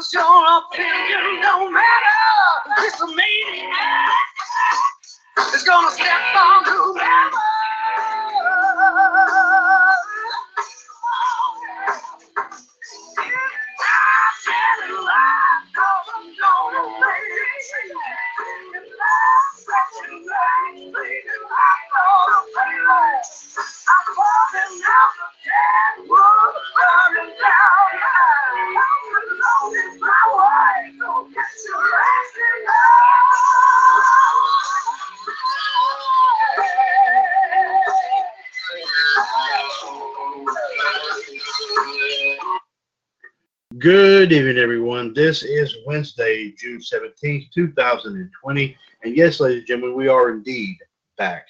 Cause your opinion don't matter. It's a meeting. Gonna step down to me. I feel you all go on whoever. Good evening, everyone. This is Wednesday, June 17th, 2020. And yes, ladies and gentlemen, we are indeed back.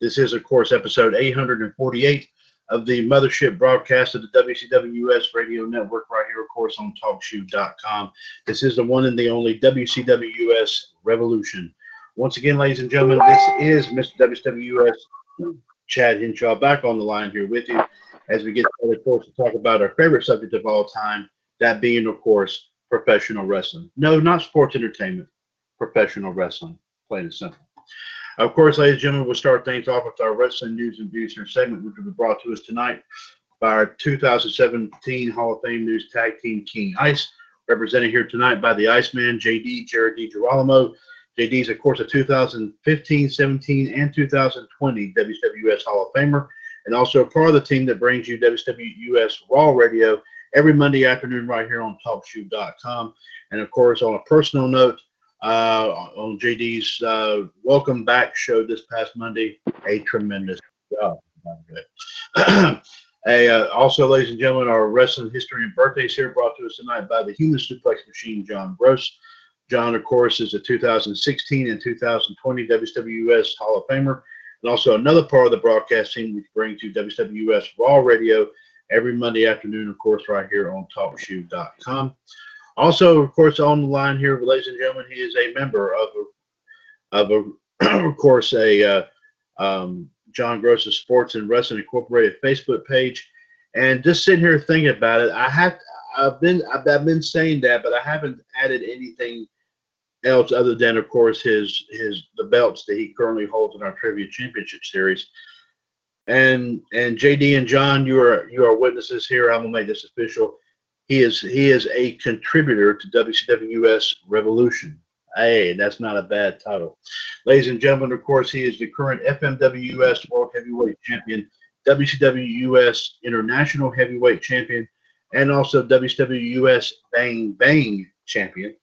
This is, of course, episode 848 of the mothership broadcast of the WCWS radio network right here, of course, on TalkShoe.com. This is the one and the only WCWS Revolution. Once again, ladies and gentlemen, this is Mr. WCWS Chad Henshaw back on the line here with you as we get started, of course, to talk about our favorite subject of all time, that being, of course, professional wrestling. No, not sports entertainment, professional wrestling, plain and simple. Of course, ladies and gentlemen, we'll start things off with our wrestling news and views here segment, which will be brought to us tonight by our 2017 Hall of Fame News Tag Team King Ice, represented here tonight by the Iceman, JD, Jared DiGirolamo. JD is, of course, a 2015, 17, and 2020 WWS Hall of Famer, and also a part of the team that brings you WWS Raw Radio every Monday afternoon right here on TalkShoe.com. And of course, on a personal note, uh, on JD's uh, Welcome Back show this past Monday, a tremendous job. Hey, uh, also, ladies and gentlemen, our wrestling history and birthdays here brought to us tonight by the Human Suplex Machine, John Gross. John, of course, is a 2016 and 2020 WWS Hall of Famer, and also another part of the broadcast team we bring to WWS Raw Radio every Monday afternoon, of course, right here on TalkShoe.com. Also, of course, on the line here, ladies and gentlemen, he is a member of a, of a, of course, a uh, um, John Gross's Sports and Wrestling Incorporated Facebook page. And just sitting here thinking about it, I have I've been I've, I've been saying that, but I haven't added anything else other than, of course, his his the belts that he currently holds in our Trivia Championship Series. And and JD and John, you are you are witnesses here. I'm gonna make this official. He is he is a contributor to WCWS Revolution. Hey, that's not a bad title. Ladies and gentlemen, of course, he is the current FMWS World Heavyweight Champion, WCWS International Heavyweight Champion, and also WCWS Bang Bang Champion.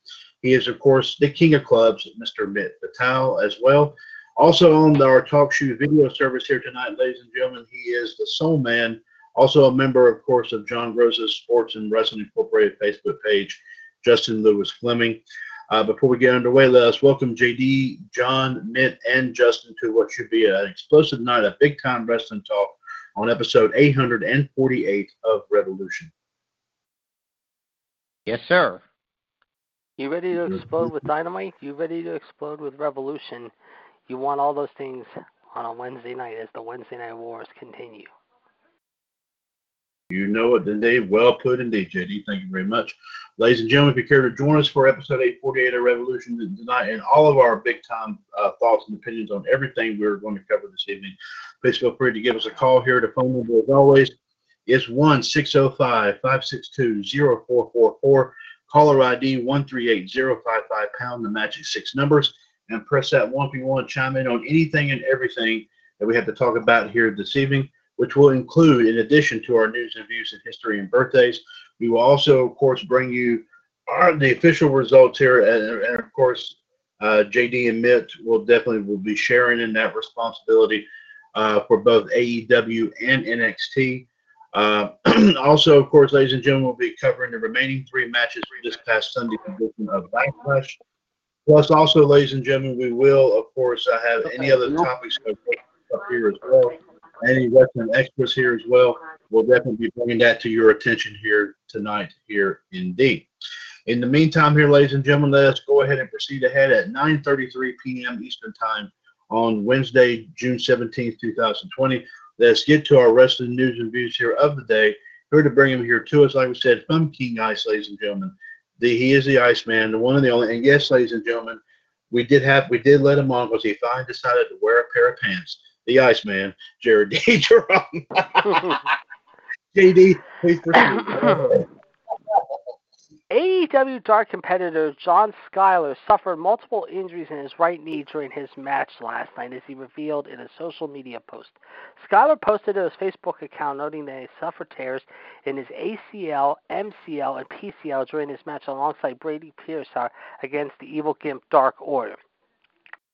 He is, of course, the king of clubs, Mr. Mitt Patel, as well. Also on our Talk Shoe video service here tonight, ladies and gentlemen, he is the Soul Man, also a member, of course, of John Gross's Sports and Wrestling Incorporated Facebook page, Justin Lewis Fleming. Uh, before we get underway, let us welcome JD, John, Mitt, and Justin to what should be an explosive night of big time wrestling talk on episode 848 of Revolution. Yes, sir. You ready to explode with dynamite? You ready to explode with revolution? You want all those things on a Wednesday night as the Wednesday night wars continue. You know it, indeed. Well put indeed, JD. Thank you very much. Ladies and gentlemen, if you care to join us for episode 848 of Revolution tonight and all of our big time uh, thoughts and opinions on everything we're going to cover this evening, please feel free to give us a call here. The phone number, as always, is 1 605 562 0444. Caller ID 138055 pound, the magic six numbers, and press that one if you want to chime in on anything and everything that we have to talk about here this evening. which will include, in addition to our news and views and history and birthdays, we will also, of course, bring you our, the official results here, and, and of course, uh, JD and Mitt will definitely will be sharing in that responsibility uh, for both AEW and NXT. Uh, also, of course, ladies and gentlemen, we'll be covering the remaining three matches for this past Sunday edition of Backlash. Plus, also, ladies and gentlemen, we will, of course, uh, have any other topics up here as well. Any wrestling extras here as well. We'll definitely be bringing that to your attention here tonight, here indeed. In the meantime, here, ladies and gentlemen, let us go ahead and proceed ahead at 9:33 p.m. Eastern Time on Wednesday, June 17th, 2020. Let's get to our wrestling news and views here of the day. Here to bring them here to us, like we said, from King Ice, ladies and gentlemen. The, he is the Iceman, the one and the only. And yes, ladies and gentlemen, we did have we did let him on because he finally decided to wear a pair of pants. The Iceman, Jared D. Jerome. JD, please proceed. AEW Dark competitor John Skyler suffered multiple injuries in his right knee during his match last night, as he revealed in a social media post. Skyler posted to his Facebook account noting that he suffered tears in his ACL, MCL, and PCL during his match alongside Brady Pierce uh, against the Evil Gimp Dark Order.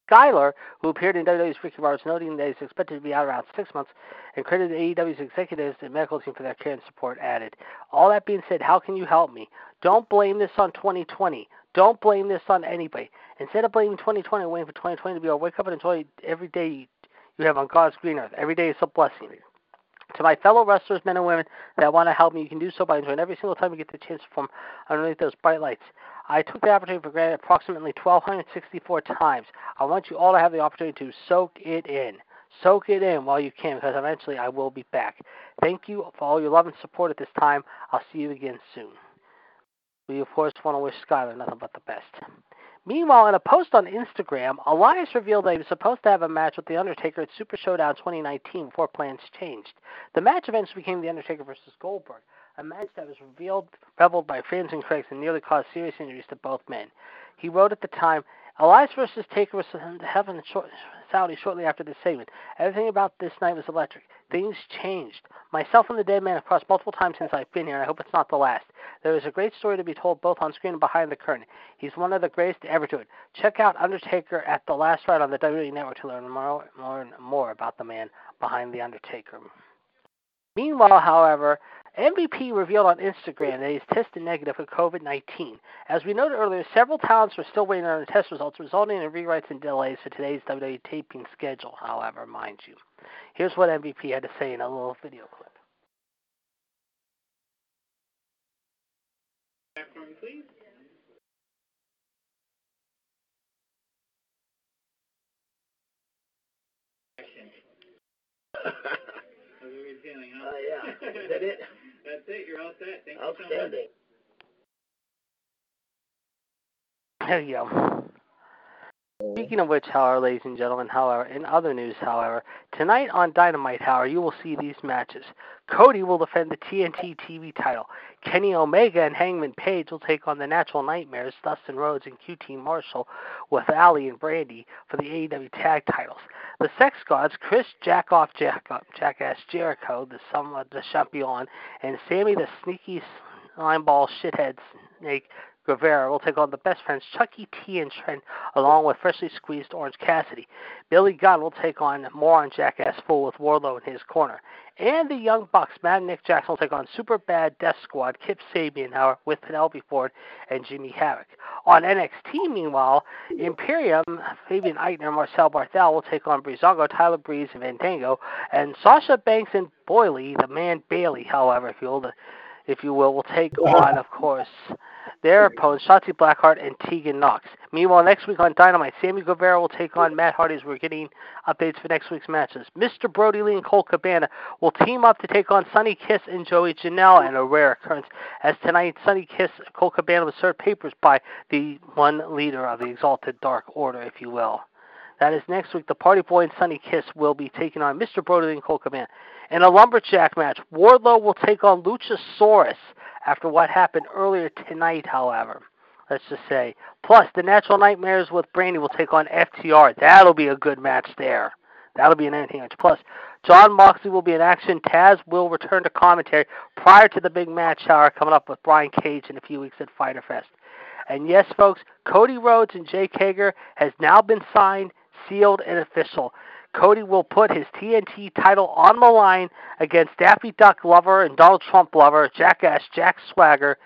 Skyler, who appeared in WWE's Ricky Bars, noting that he's expected to be out around six months, and credited AEW's executives and medical team for their care and support, added, All that being said, how can you help me? Don't blame this on 2020. Don't blame this on anybody. Instead of blaming 2020 and waiting for 2020 to be over, wake up and enjoy every day you have on God's green earth. Every day is a blessing. To my fellow wrestlers, men and women that want to help me, you can do so by enjoying every single time you get the chance from underneath those bright lights. I took the opportunity for granted approximately 1,264 times. I want you all to have the opportunity to soak it in. Soak it in while you can, because eventually I will be back. Thank you for all your love and support at this time. I'll see you again soon. We, of course, want to wish Skyler nothing but the best. Meanwhile, in a post on Instagram, Elias revealed that he was supposed to have a match with The Undertaker at Super Showdown 2019 before plans changed. The match eventually became The Undertaker versus Goldberg, a match that was revealed, reveled by fans and critics and nearly caused serious injuries to both men. He wrote at the time, Elias versus Taker was held in Saudi shortly after this segment. Everything about this night was electric. Things changed. Myself and the dead man have crossed multiple times since I've been here, and I hope it's not the last. There is a great story to be told both on screen and behind the curtain. He's one of the greatest to ever do it. Check out Undertaker at the last ride on the WWE Network to learn more, more, more about the man behind the Undertaker. Meanwhile, however, MVP revealed on Instagram that he's tested negative for COVID 19. As we noted earlier, several talents were still waiting on the test results, resulting in rewrites and delays for today's WWE taping schedule, however, mind you. Here's what MVP had to say in a little video clip. please. How's everybody feeling, huh? Uh, yeah. Is that it? That's it. You're all set. Thank you so much. Outstanding. There you go. Speaking of which, however, ladies and gentlemen, however, in other news, however, tonight on Dynamite, however, you will see these matches. Cody will defend the TNT TV title. Kenny Omega and Hangman Page will take on the Natural Nightmares, Dustin Rhodes and QT Marshall, with Allie and Brandi for the AEW Tag titles. The Sex Gods, Chris Jackoff Jackoff, Jackass Jericho, the somewhat the champion, and Sammy the Sneaky Slimeball Shithead Snake Guevara will take on the best friends Chucky T and Trent, along with freshly squeezed Orange Cassidy. Billy Gunn will take on Moron Jackass Fool with Wardlow in his corner. And the Young Bucks, Matt and Nick Jackson, will take on Super Bad Death Squad, Kip Sabian, however, with Penelope Ford and Jimmy Havoc. On NXT, meanwhile, Imperium, Fabian Aichner, Marcel Barthel will take on Breezango, Tyler Breeze, and Fandango, and Sasha Banks and Boyley, the man Bayley, however, if you will, if you will, will take on, of course, their opponents, Shotzi Blackheart and Tegan Nox. Meanwhile, next week on Dynamite, Sammy Guevara will take on Matt Hardy as we're getting updates for next week's matches. Mr. Brodie Lee and Colt Cabana will team up to take on Sonny Kiss and Joey Janela in a rare occurrence. As tonight, Sonny Kiss, Colt Cabana was served papers by the one leader of the Exalted Dark Order, if you will. That is next week. The Party Boy and Sonny Kiss will be taking on Mr. Brodie and Colt Cabana. In a lumberjack match, Wardlow will take on Luchasaurus after what happened earlier tonight, however. Let's just say. Plus, the Natural Nightmares with Brandi will take on FTR. That'll be a good match there. That'll be an anything match. Plus, Jon Moxley will be in action. Taz will return to commentary prior to the big match hour coming up with Brian Cage in a few weeks at Fyter Fest. And yes, folks, Cody Rhodes and Jake Hager has now been signed, sealed, and official. Cody will put his TNT title on the line against Daffy Duck lover and Donald Trump lover, Jackass Jack Swagger,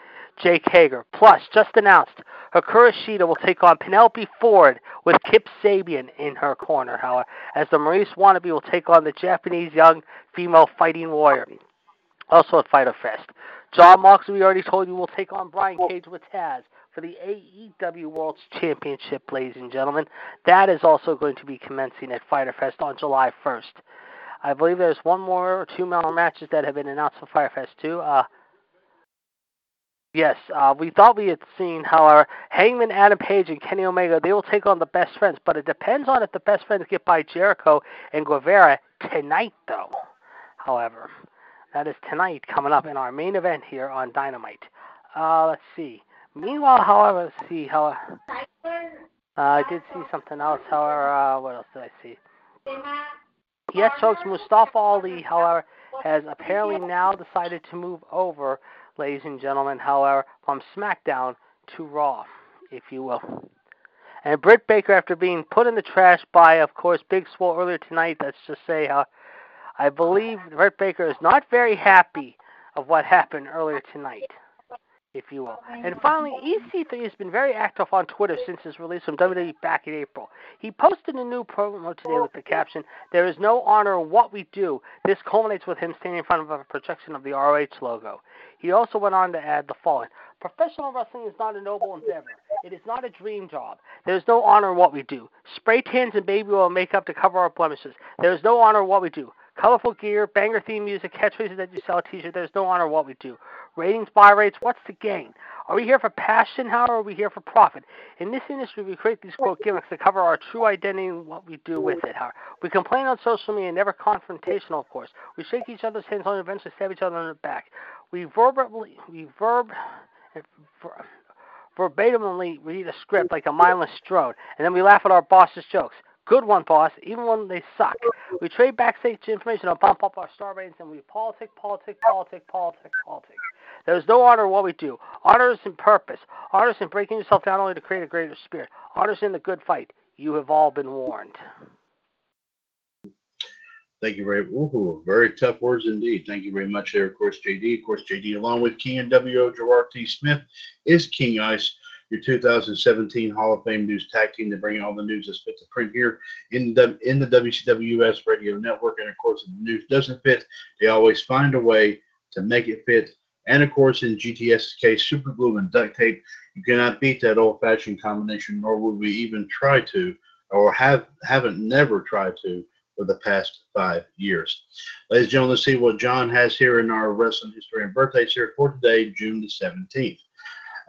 Jake Hager. Plus, just announced, Hikaru Shida will take on Penelope Ford with Kip Sabian in her corner, however, as the Maurice wannabe will take on the Japanese young female fighting warrior. Also at Fyter Fest. Jon Moxley, we already told you, will take on Brian Cage with Taz for the AEW World Championship, ladies and gentlemen. That is also going to be commencing at Fyter Fest on July 1st. I believe there's one more or two more matches that have been announced for Fyter Fest too. Uh, yes, uh, we thought we had seen, however, Hangman Adam Page and Kenny Omega, they will take on the Best Friends, but it depends on if the Best Friends get by Jericho and Guevara tonight, though. However, that is tonight coming up in our main event here on Dynamite. Uh, let's see. Meanwhile, however, see how. Uh, I did see something else. However, uh, what else did I see? Yes, folks. Mustafa Ali, however, has apparently now decided to move over, ladies and gentlemen. However, from SmackDown to Raw, if you will. And Britt Baker, after being put in the trash by, of course, Big Swole earlier tonight, let's just say, uh, I believe Britt Baker is not very happy of what happened earlier tonight if you will. And finally, EC3 has been very active on Twitter since his release from WWE back in April. He posted a new promo today with the caption, There is no honor in what we do. This culminates with him standing in front of a projection of the ROH logo. He also went on to add the following Professional wrestling is not a noble endeavor. It is not a dream job. There is no honor in what we do. Spray tans and baby oil makeup to cover our blemishes. There is no honor in what we do. Colorful gear, banger theme music, catchphrases that you sell a t-shirt. There's no honor what we do. Ratings, buy rates, what's the gain? Are we here for passion, how are we here for profit? In this industry, we create these quote gimmicks to cover our true identity and what we do with it. How we complain on social media, never confrontational, of course. We shake each other's hands and eventually stab each other in the back. We verbally, we verb, verbatimly read a script like a mindless drone, and then we laugh at our boss's jokes. Good one, boss, even when they suck. We trade backstage information and bump up our star ratings, and we politic, politic, politic, politic, politic. There is no honor in what we do. Honor is in purpose. Honor is in breaking yourself down only to create a greater spirit. Honor is in the good fight. You have all been warned. Thank you very ooh, very tough words indeed. Thank you very much there, of course, JD. Of course, JD, along with and WO Gerard T. Smith, is King Ice, your 2017 Hall of Fame News Tag Team to bring all the news that's fit to print here in the in the WCWS Radio Network. And of course, if the news doesn't fit, they always find a way to make it fit and of course, in GTS's case, super glue and duct tape, you cannot beat that old-fashioned combination, nor would we even try to, or have haven't never tried to for the past five years. Ladies and gentlemen, let's see what John has here in our wrestling history and birthdays here for today, June the 17th.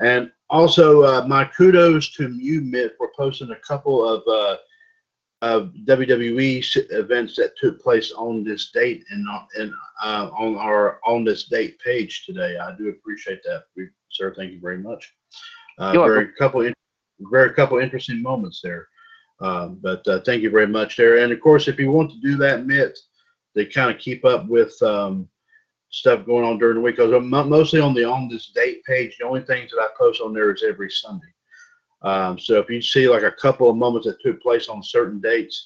And also, uh, my kudos to you, Mitt, for posting a couple of uh, of WWE events that took place on this date and, and uh, on our on this date page today. I do appreciate that, we, sir. Thank you very much. Uh, very couple, very couple interesting moments there. Um, but uh, thank you very much there. And of course, if you want to do that, Mitt, they kind of keep up with um, stuff going on during the week. Because I'm mostly on the on this date page. The only things that I post on there is every Sunday. Um, so if you see like a couple of moments that took place on certain dates,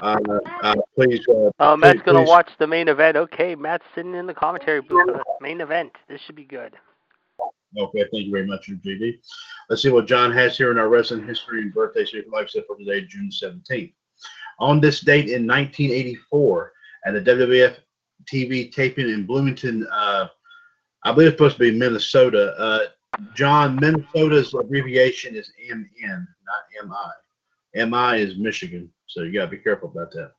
uh, uh, please. Uh, oh, Matt's please, gonna please. watch the main event. Okay, Matt's sitting in the commentary booth the main event. This should be good. Okay, thank you very much, JD. Let's see what John has here in our wrestling history and birthday like I said for today, June 17th. On this date in 1984, at the WWF TV taping in Bloomington, uh, I believe it's supposed to be Minnesota. Uh, John, Minnesota's abbreviation is MN, not MI. MI is Michigan, so you got to be careful about that.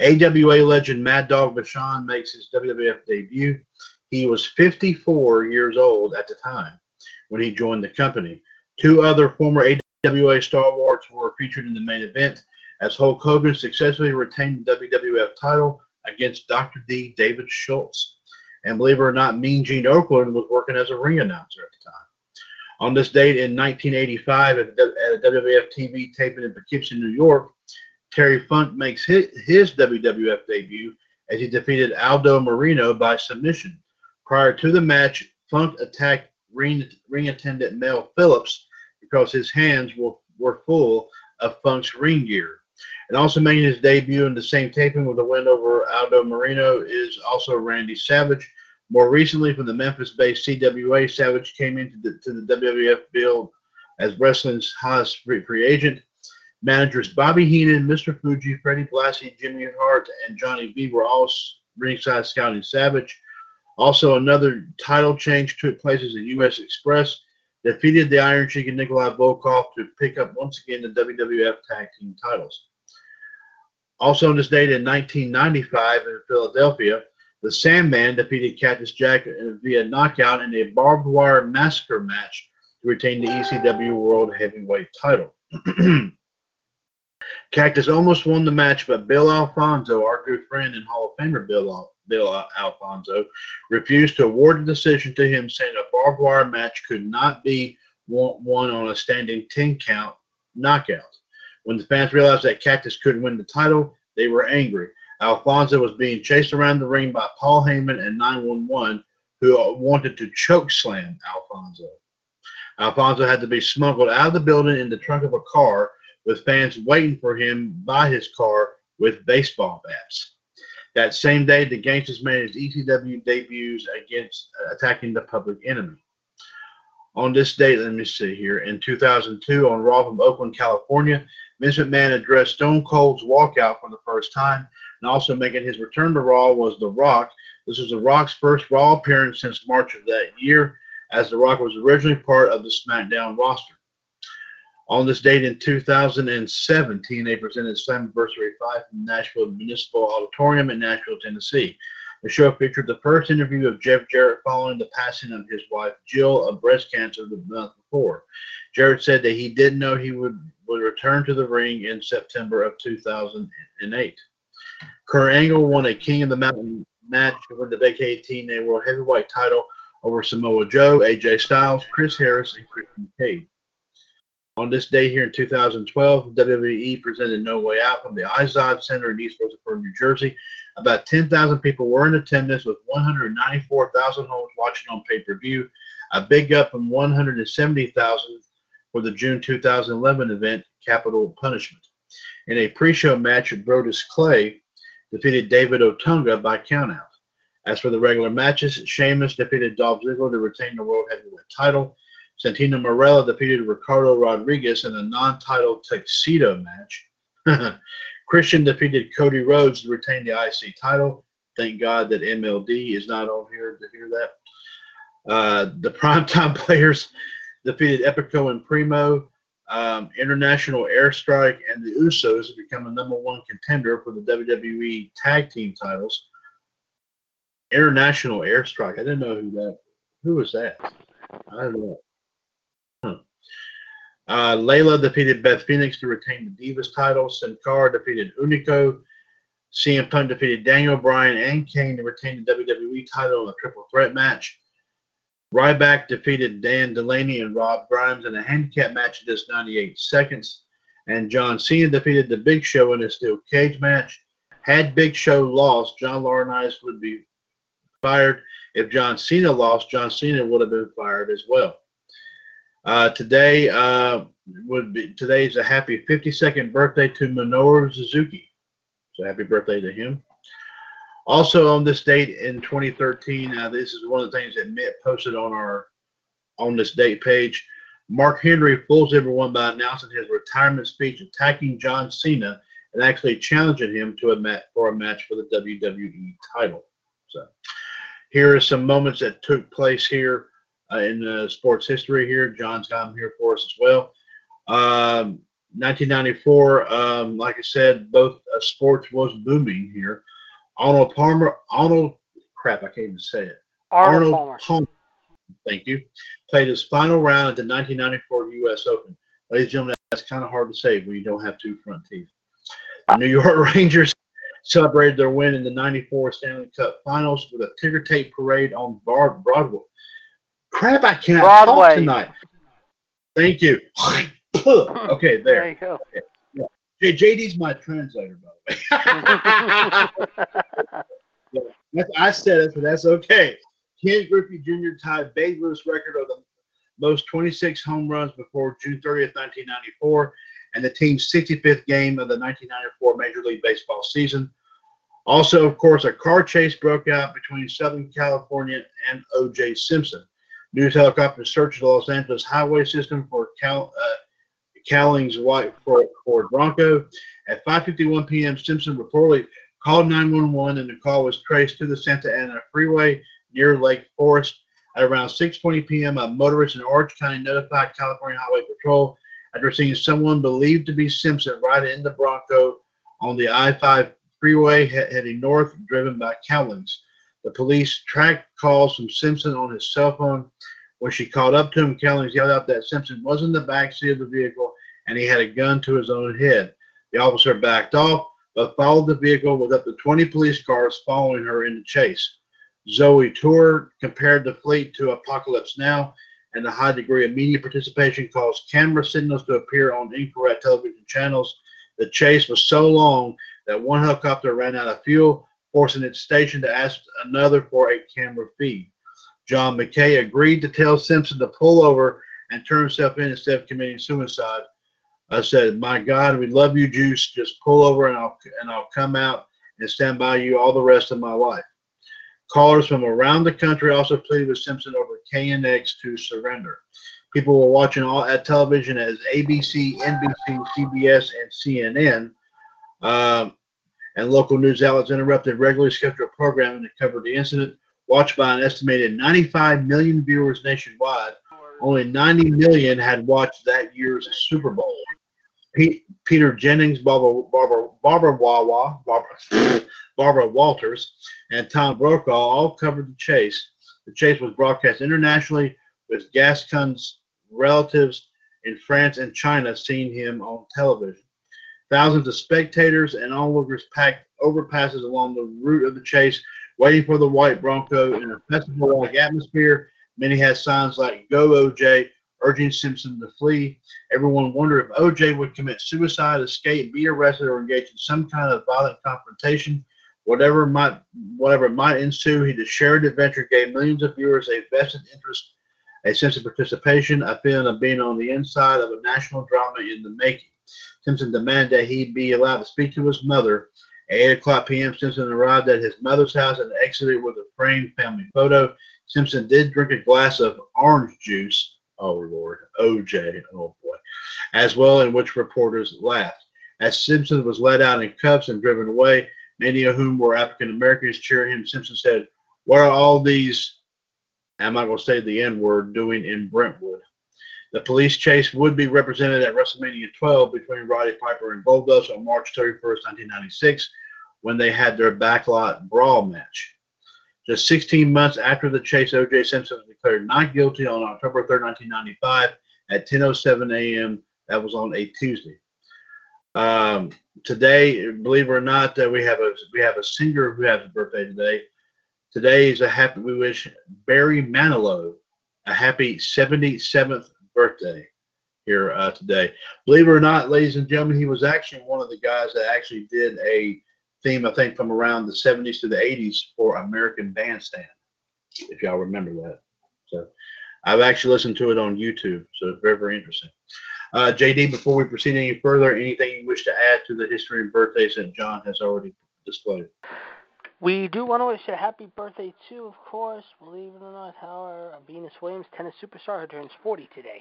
AWA legend Mad Dog Vachon makes his WWF debut. He was 54 years old at the time when he joined the company. Two other former AWA Star stalwarts were featured in the main event as Hulk Hogan successfully retained the WWF title against Dr. D. David Schultz. And believe it or not, Mean Gene Okerlund was working as a ring announcer at the time. On this date in 1985, at, a WWF TV taping in Poughkeepsie, New York, Terry Funk makes his, his WWF debut as he defeated Aldo Marino by submission. Prior to the match, Funk attacked ring, ring attendant Mel Phillips because his hands were, were full of Funk's ring gear. And also making his debut in the same taping with a win over Aldo Marino is also Randy Savage. More recently, from the Memphis-based CWA, Savage came into the, to the WWF build as wrestling's highest free, free agent. Managers Bobby Heenan, Mr. Fuji, Freddie Blassie, Jimmy Hart, and Johnny V were all ringside scouting Savage. Also, another title change took place as the U.S. Express defeated the Iron Sheik and Nikolai Volkoff to pick up once again the WWF Tag Team titles. Also on this date in 1995 in Philadelphia, the Sandman defeated Cactus Jack via knockout in a barbed wire massacre match to retain the ECW World Heavyweight title. Cactus almost won the match, but Bill Alfonso, our good friend and Hall of Famer Bill, Bill Alfonso, refused to award the decision to him, saying a barbed wire match could not be won on a standing 10 count knockout. When the fans realized that Cactus couldn't win the title, they were angry. Alfonso was being chased around the ring by Paul Heyman and 911, who wanted to choke slam Alfonso. Alfonso had to be smuggled out of the building in the trunk of a car, with fans waiting for him by his car with baseball bats. That same day, the Gangstas made his ECW debuts against uh, attacking the Public Enemy. On this date, let me see here, in 2002 on Raw from Oakland, California, Vince McMahon addressed Stone Cold's walkout for the first time, and also making his return to Raw was The Rock. This was The Rock's first Raw appearance since March of that year, as The Rock was originally part of the SmackDown roster. On this date in 2017, they presented Slammiversary 5 from the Nashville Municipal Auditorium in Nashville, Tennessee. The show featured the first interview of Jeff Jarrett following the passing of his wife Jill of breast cancer the month before. Jarrett said that he didn't know he would, would return to the ring in September of 2008. Kurt Angle won a King of the Mountain match for the vacated TNA World Heavyweight title over Samoa Joe, AJ Styles, Chris Harris, and Christian Cage. On this day here in 2012, WWE presented No Way Out from the Izod Center in East Rutherford, New Jersey. About 10,000 people were in attendance, with 194,000 homes watching on pay-per-view. A big up from 170,000 for the June 2011 event, Capital Punishment. In a pre-show match, Brodus Clay defeated David Otunga by countout. As for the regular matches, Sheamus defeated Dolph Ziggler to retain the World Heavyweight title. Santino Marella defeated Ricardo Rodriguez in a non-title tuxedo match. Christian defeated Cody Rhodes to retain the IC title. Thank God that MLD is not on here to hear that. Uh, the primetime players defeated Epico and Primo. Um, International Airstrike and the Usos have become the number one contender for the WWE Tag Team titles. International Airstrike. I didn't know who that. Who was that? I don't know. Uh, Layla defeated Beth Phoenix to retain the Divas title. Sin Cara defeated Unico. CM Punk defeated Daniel Bryan and Kane to retain the WWE title in a triple threat match. Ryback defeated Dan Delaney and Rob Grimes in a handicap match in just 98 seconds. And John Cena defeated the Big Show in a steel cage match. Had Big Show lost, John Laurinaitis would be fired. If John Cena lost, John Cena would have been fired as well. Uh, today uh, would be today's a happy 52nd birthday to Minoru Suzuki. So happy birthday to him. Also on this date in 2013, uh, this is one of the things that Mitt posted on our on this date page. Mark Henry fools everyone by announcing his retirement speech, attacking John Cena, and actually challenging him to a match for a match for the WWE title. So here are some moments that took place here uh, in uh, sports history. Here, John's got them here for us as well. Um, 1994, um, like I said, both uh, sports was booming here. Arnold Palmer, Arnold, crap, I can't even say it. Arnold, Palmer. Palmer, thank you, played his final round at the 1994 U.S. Open. Ladies and gentlemen, that's kind of hard to say when you don't have two front teeth. The New York Rangers celebrated their win in the 94 Stanley Cup Finals with a ticker tape parade on Broadway. Crap, I can't Broadway. talk tonight. Thank you. okay, There there. you go. J- JD's my translator, by the way. That's, I said it, so that's okay. Ken Griffey Jr. tied Babe Ruth's record of the most 26 home runs before June 30th, 1994, and the team's 65th game of the 1994 Major League Baseball season. Also, of course, a car chase broke out between Southern California and O.J. Simpson. News helicopters searched the Los Angeles highway system for Cal, uh, Cowling's white Ford, Ford Bronco. At 5:51 p.m., Simpson reportedly called 911, and the call was traced to the Santa Ana Freeway near Lake Forest. At around 6:20 p.m., a motorist in Orange County notified California Highway Patrol after seeing someone believed to be Simpson ride in the Bronco on the I-5 freeway he- heading north, driven by Cowlings. The police tracked calls from Simpson on his cell phone. When she called up to him, Cowlings yelled out that Simpson was in the back seat of the vehicle and he had a gun to his own head. The officer backed off, but followed the vehicle with up to 20 police cars following her in the chase. Zoey Tur compared the fleet to Apocalypse Now, and the high degree of media participation caused camera signals to appear on incorrect television channels. The chase was so long that one helicopter ran out of fuel, forcing its station to ask another for a camera feed. John McKay agreed to tell Simpson to pull over and turn himself in instead of committing suicide. I said, "My God, we love you, Juice. Just pull over and I'll and I'll come out and stand by you all the rest of my life." Callers from around the country also pleaded with Simpson over KNX to surrender. People were watching all at television as ABC, NBC, CBS, and CNN, and local news outlets interrupted regularly scheduled programming to cover the incident. Watched by an estimated 95 million viewers nationwide, only 90 million had watched that year's Super Bowl. Pete, Peter Jennings, Barbara, Barbara, Barbara Wawa, Barbara, Barbara Walters, and Tom Brokaw all covered the chase. The chase was broadcast internationally, with Gascon's relatives in France and China seeing him on television. Thousands of spectators and onlookers packed overpasses along the route of the chase, waiting for the white Bronco in a festival-like atmosphere. Many had signs like "Go OJ," urging Simpson to flee. Everyone wondered if OJ would commit suicide, escape, be arrested, or engage in some kind of violent confrontation. Whatever might whatever might ensue, he the shared adventure gave millions of viewers a vested interest, a sense of participation, a feeling of being on the inside of a national drama in the making. Simpson demanded that he be allowed to speak to his mother. At 8 o'clock p.m., Simpson arrived at his mother's house and exited with a framed family photo. Simpson did drink a glass of orange juice. Oh, Lord. OJ. Oh, boy. As well, in which reporters laughed. As Simpson was let out in cuffs and driven away, many of whom were African Americans cheering him, Simpson said, What are all these, I'm not going to say the N word, doing in Brentwood? The police chase would be represented at WrestleMania 12 between Roddy Piper and Goldust on March 31st, 1996, when they had their backlot brawl match. Just 16 months after the chase, O.J. Simpson was declared not guilty on October 3rd, 1995 at 10:07 a.m. That was on a Tuesday. Um, today, believe it or not, uh, we have a we have a singer who has a birthday today. Today is a happy. We wish Barry Manilow a happy 77th birthday here uh, today. Believe it or not, ladies and gentlemen, he was actually one of the guys that actually did a theme, I think, from around the 70s to the 80s for American Bandstand, if y'all remember that. So I've actually listened to it on YouTube, so it's very, very interesting. Uh, JD, before we proceed any further, anything you wish to add to the history and birthdays that John has already displayed? We do want to wish a happy birthday too, of course. Believe it or not, our Venus Williams, tennis superstar, who turns 40 today.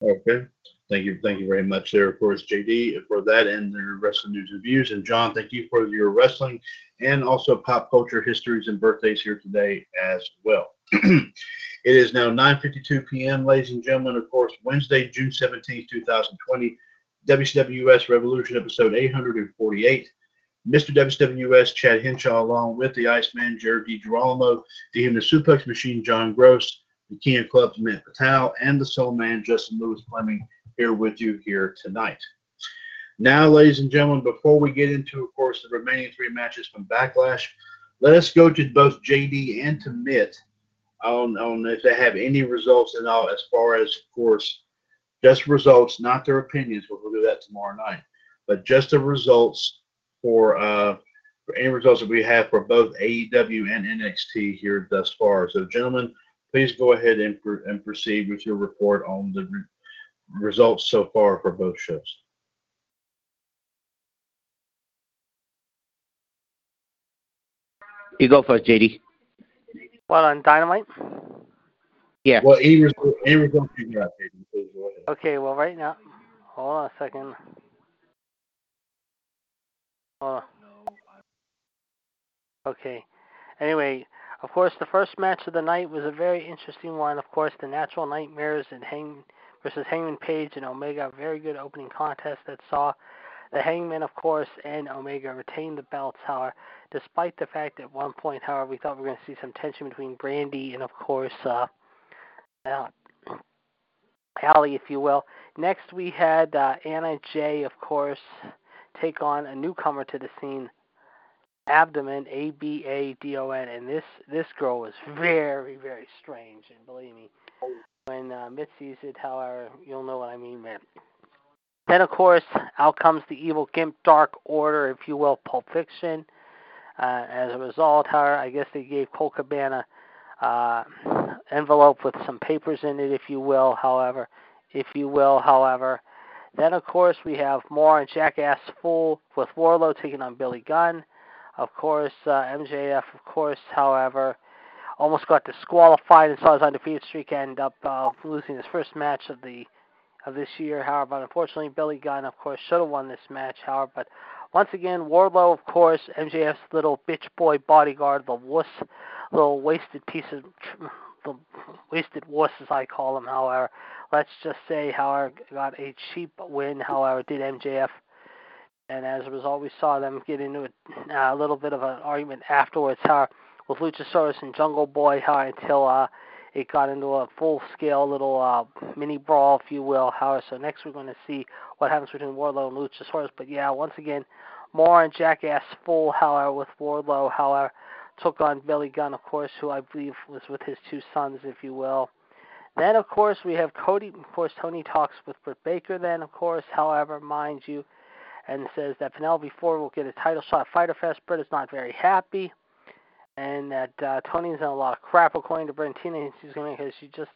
Okay. Thank you. Thank you very much there, of course, JD, for that and the wrestling news and views. And John, thank you for your wrestling and also pop culture histories and birthdays here today as well. it is now 9.52 p.m., ladies and gentlemen. Of course, Wednesday, June 17, 2020, WCWS Revolution episode 848. Mr. WWS Chad Henshaw, along with the Iceman Jared DiGirolamo, the Human Suplex Machine John Gross, the King of Clubs Mitt Patel, and the Soul Man Justin Lewis Fleming here with you here tonight. Now, ladies and gentlemen, before we get into, of course, the remaining three matches from Backlash, let us go to both JD and to Mitt on, on if they have any results at all as far as, of course, just results, not their opinions. We'll do that tomorrow night. But just the results for uh, for any results that we have for both AEW and NXT here thus far. So, gentlemen, please go ahead and, pr- and proceed with your report on the re- results so far for both shows. You go first, JD. Well, on Dynamite? Yeah. Well, any, result, any results you got, Hayden, please go ahead. Okay, well, right now, hold on a second. Hold. Okay. Anyway, of course, the first match of the night was a very interesting one. Of course, the Natural Nightmares and Hang versus Hangman Page and Omega, very good opening contest that saw the Hangman, of course, and Omega retain the belts. However, despite the fact at one point, however, we thought we were going to see some tension between Brandi and, of course, uh, uh, Allie, if you will. Next, we had uh, Anna Jay, of course, take on a newcomer to the scene, Abdomen, A B A D O N, and this this girl was very very strange, and believe me, when uh, Mitt sees it, however, you'll know what I mean, man. Then, of course, out comes the evil Gimp Dark Order, if you will, Pulp Fiction. Uh, as a result, however, I guess they gave Colt Cabana uh, envelope with some papers in it, if you will. However, if you will, however. Then, of course, we have more on Jackass Fool with Wardlow taking on Billy Gunn. Of course, uh, MJF, of course, however, almost got disqualified and saw his undefeated streak end up uh, losing his first match of the of this year. However, unfortunately, Billy Gunn, of course, should have won this match. However, but once again, Wardlow, of course, MJF's little bitch boy bodyguard, the wuss, little wasted piece of the wasted wuss, as I call him. However, let's just say, however, got a cheap win. However, did MJF, and as a result, we saw them get into a, a little bit of an argument afterwards. how with Luchasaurus and Jungle Boy, how until uh, it got into a full-scale little uh, mini brawl, if you will. However, so next we're going to see what happens between Wardlow and Luchasaurus. But yeah, once again, more on Jackass Full, however, with Wardlow, however, took on Billy Gunn, of course, who I believe was with his two sons, if you will. Then, of course, we have Cody. Of course, Tony talks with Britt Baker. Then, of course, however, mind you, and says that Penelope Ford will get a title shot at Fyter Fest. Britt is not very happy, and that uh, Tony's in a lot of crap according to Brentina. She's going to because she just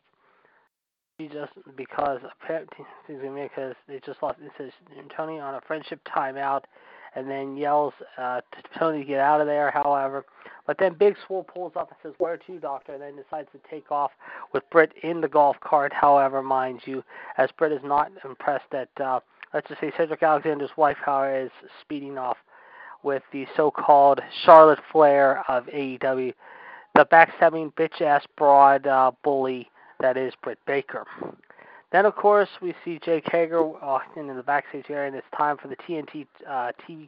she just because apparently she's to because they just lost. It says Tony on a friendship timeout, and then yells uh, to Tony to get out of there. However, but then Big Swole pulls up and says, "Where to, Doctor?" and then decides to take off with Britt in the golf cart. However, mind you, as Britt is not impressed that uh, let's just say Cedric Alexander's wife, however, is speeding off with the so-called Charlotte Flair of AEW, the backstabbing bitch-ass broad uh, bully that is Britt Baker. Then, of course, we see Jake Hager walking in the backstage area, and it's time for the TNT uh, TV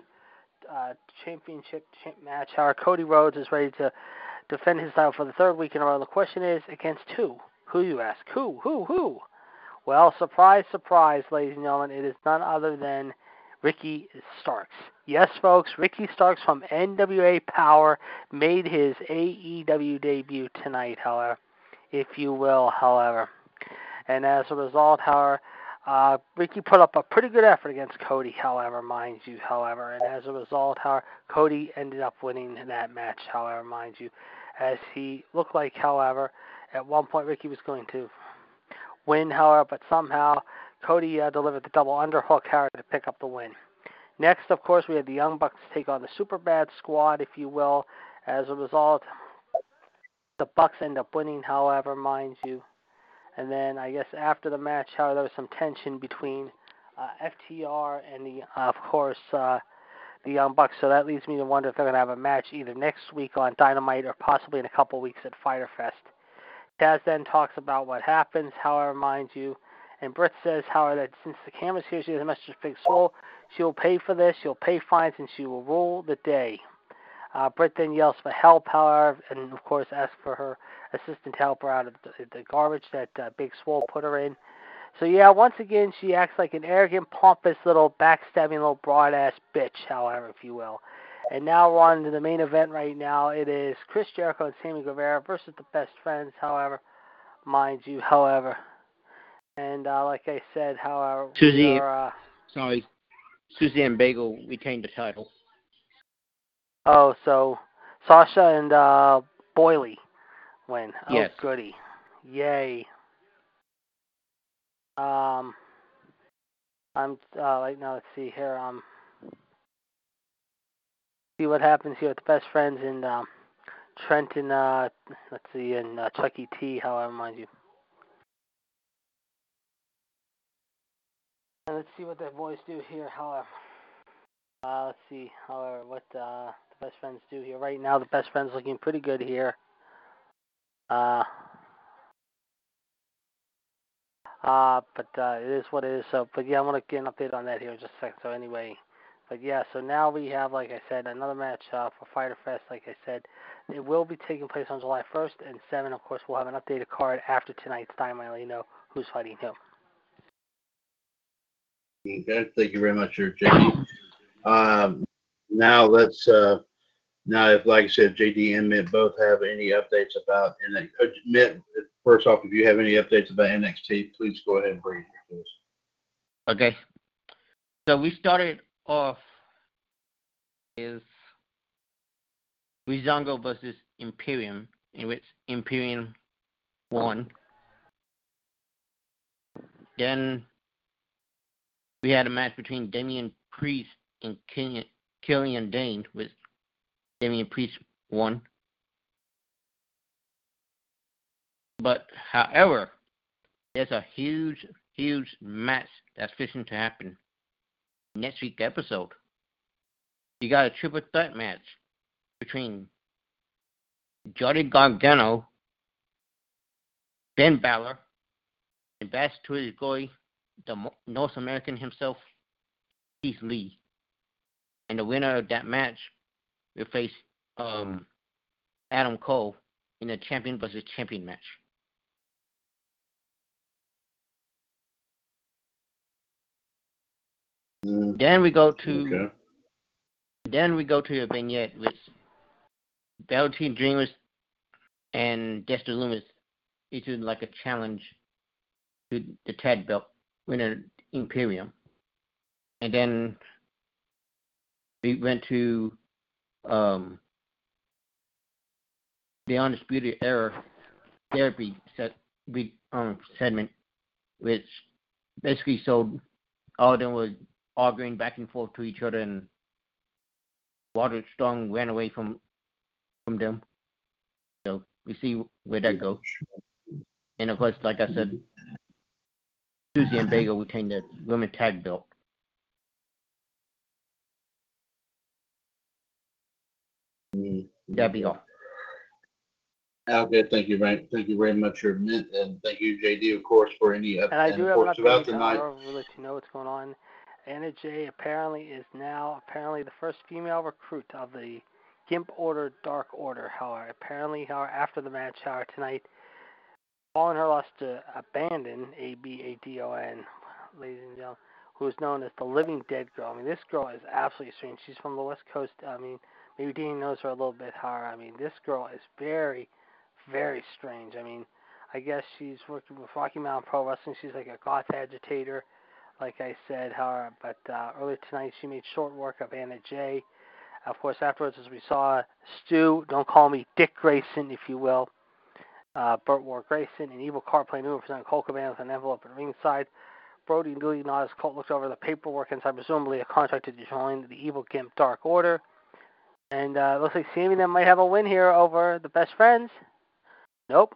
uh, championship champ match. However, Cody Rhodes is ready to defend his title for the third week in a row. The question is, against who? Who you ask? Who? Who? Who? Well, surprise, surprise, ladies and gentlemen, it is none other than Ricky Starks. Yes, folks, Ricky Starks from NWA Power made his AEW debut tonight, however, if you will, however. And as a result, however, uh, Ricky put up a pretty good effort against Cody, however, mind you, however. And as a result, however, Cody ended up winning that match, however, mind you. As he looked like, however, at one point Ricky was going to win, however, but somehow Cody uh, delivered the double underhook, however, to pick up the win. Next, of course, we had the Young Bucks take on the Super Bad Squad, if you will. As a result, the Bucks end up winning, however, mind you. And then I guess after the match, however, there was some tension between uh, FTR and the, uh, of course, uh, the Young Bucks. So that leads me to wonder if they're going to have a match either next week on Dynamite or possibly in a couple weeks at Fyter Fest. Taz then talks about what happens, however, mind you. And Britt says, however, that since the camera's here, she has a message for Big Swole. She will pay for this, she'll pay fines, and she will rule the day. Uh, Britt then yells for help, however, and of course asks for her assistant to help her out of the, the garbage that uh, Big Swole put her in. So yeah, once again, she acts like an arrogant, pompous little backstabbing little broad ass bitch, however, if you will. And now we're on to the main event right now. It is Chris Jericho and Sammy Guevara versus the Best Friends, however, mind you, however. And uh, like I said, how uh, Susie- are, uh, Sorry. Susie and Bagel retained the title. Oh, so Sasha and uh, Boyley win. Oh, Yes. goody. Yay. Um, I'm uh, right now. Let's see here. Um, see what happens here with the best friends and um, Trent and uh, let's see, and uh, Chucky T. However, mind you. And let's see what the boys do here. However, uh, let's see. However, what uh, the best friends do here right now. The best friends looking pretty good here. Uh, uh, but uh, it is what it is. So, but yeah, I want to get an update on that here in just a second. So anyway, but yeah, so now we have, like I said, another match uh, for Fyter Fest. Like I said, it will be taking place on July 1st and 7. Of course, we'll have an updated card after tonight's time. I'll let you know who's fighting who. Okay, thank you very much, JD. Um, now let's, uh, now if, like I said, JD and Mitt both have any updates about, and uh, Mitt, first off, if you have any updates about NXT, please go ahead and bring it to us. Okay. So we started off is Breezango versus Imperium, in which Imperium won. Then we had a match between Damian Priest and Killian, Killian Dain, with Damian Priest won. But however, there's a huge, huge match that's fixing to happen next week episode. You got a triple threat match between Johnny Gargano, Finn Bálor, and Bash glory, the North American himself, Keith Lee. And the winner of that match will face um, Adam Cole in a champion versus champion match. Then we go to Okay. then we go to a vignette with Velveteen Dreamers and Dexter Lumis issued like a challenge to the tag belt winner Imperium. And then we went to um, the Undisputed Era therapy set we um segment which basically showed all of them were arguing back and forth to each other and Walter Strong ran away from from them. So we see where that goes. And of course, like I said, Susie and Bagel retained the women tag belt. Mm, That'd be all. Okay, thank you very, thank you very much, your Mitt, and thank you, JD, of course, for any, up- And I do have an course, throughout update. the night. However, we'll let you know what's going on. Anna Jay apparently is now apparently the first female recruit of the Gimp Order Dark Order. However, apparently, however, after the match, however, tonight, following her loss to Abadon, A B A D O N, ladies and gentlemen, who is known as the Living Dead Girl. I mean, this girl is absolutely strange. She's from the West Coast. I mean, maybe Dean knows her a little bit. higher. I mean, this girl is very, very strange. I mean, I guess she's working with Rocky Mountain Pro Wrestling. She's like a goth agitator, like I said. However, but uh, earlier tonight she made short work of Anna Jay. Of course, afterwards, as we saw, Stu, don't call me Dick Grayson, if you will. Uh, Burt Ward Grayson and Evil Car playing new representing Colt Cabana with an envelope at ringside. Brodie Lee Nas Colt looked over the paperwork inside, presumably a contract to join the Evil Gimp Dark Order. And uh, looks like Sammy then might have a win here over the best friends. Nope.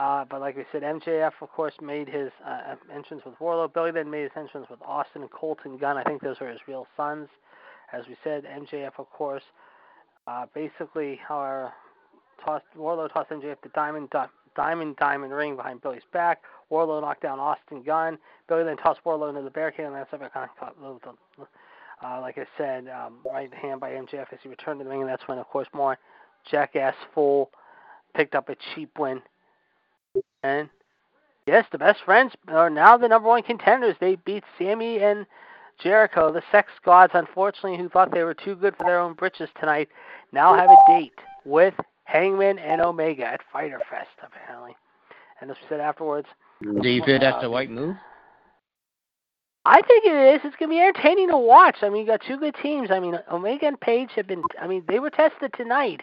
Uh, but like we said, MJF, of course, made his uh, entrance with Wardlow. Billy then made his entrance with Austin and Colton Gunn. I think those are his real sons. As we said, MJF, of course, uh, basically, however, tossed Wardlow tossed MJF the diamond di- diamond diamond ring behind Billy's back. Wardlow knocked down Austin Gunn. Billy then tossed Wardlow into the barricade, and that's kind of caught little. Uh, like I said, um, right hand by MJF as he returned to the ring, and that's when, of course, more jackass fool picked up a cheap win. And yes, the best friends are now the number one contenders. They beat Sammy and Jericho, the sex gods, unfortunately, who thought they were too good for their own britches tonight, now have a date with Hangman and Omega at Fyter Fest, apparently. And as we said afterwards, Do you feel that's the right move? I think it is. It's going to be entertaining to watch. I mean, you got two good teams. I mean, Omega and Page have been. I mean, they were tested tonight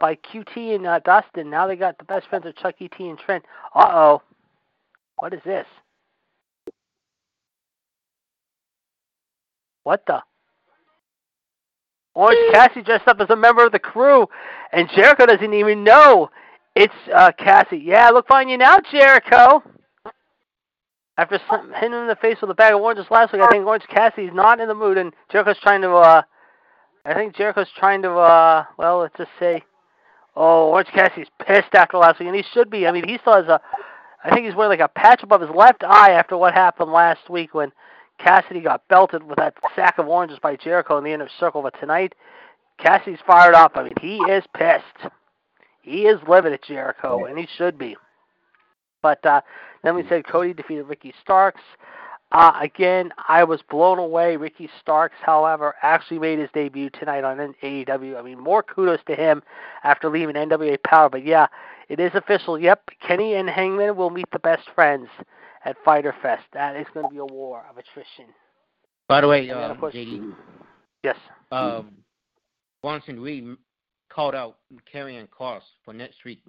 by QT and uh, Dustin. Now they got the best friends of Chucky T and Trent. Uh oh. What is this? What the? Orange Cassie dressed up as a member of the crew, and Jericho doesn't even know it's uh, Cassie. Yeah, look fine you now, Jericho. After hitting him in the face with a bag of oranges last week, I think Orange Cassidy's not in the mood, and Jericho's trying to. uh I think Jericho's trying to. uh Well, let's just say, oh, Orange Cassidy's pissed after last week, and he should be. I mean, he still has a. I think he's wearing like a patch above his left eye after what happened last week when Cassidy got belted with that sack of oranges by Jericho in the inner circle. But tonight, Cassidy's fired up. I mean, he is pissed. He is livid at Jericho, and he should be. But uh, then we said Cody defeated Ricky Starks. Uh, again, I was blown away. Ricky Starks, however, actually made his debut tonight on AEW. I mean, more kudos to him after leaving NWA Power. But yeah, it is official. Yep, Kenny and Hangman will meet the best friends at Fyter Fest. That is going to be a war of attrition. By the way, um, course- JD, Yes. um, Bronson Reed called out Karrion Kross for next week.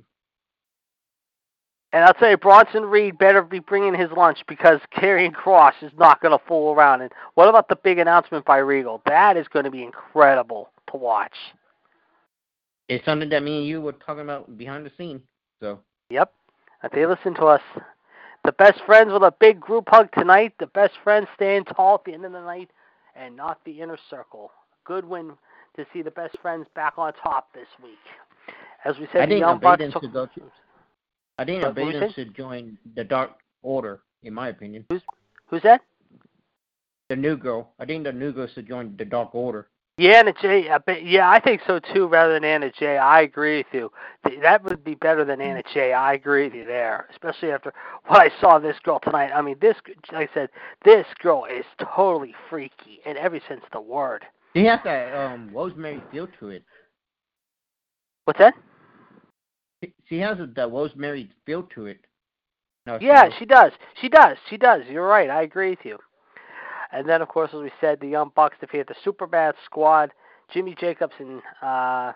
And I'll tell you, Bronson Reed better be bringing his lunch because Karrion Kross is not going to fool around. And what about the big announcement by Regal? That is going to be incredible to watch. It's something that me and you were talking about behind the scene. So Yep. If they listen to us, the best friends with a big group hug tonight. The best friends staying tall at the end of the night, and not the inner circle. Good win to see the best friends back on top this week. As we said, I the Young Bucks took. to. I think What- what were you Abadon saying? should join the Dark Order, in my opinion. Who's who's that? The new girl. I think the new girl should join the Dark Order. Yeah, Anna Jay. I bet, yeah, I think so too. Rather than Anna Jay, I agree with you. That would be better than Anna Jay. I agree with you there, especially after what I saw this girl tonight. I mean, this, like I said, this girl is totally freaky in every sense of the word. She has that um Rosemary feel to it. What's that? She- She has that Rosemary feel to it. No, Yeah, she does. She does. She does. You're right. I agree with you. And then, of course, as we said, the Young Bucks defeated the Superbad Squad. Jimmy Jacobs and uh,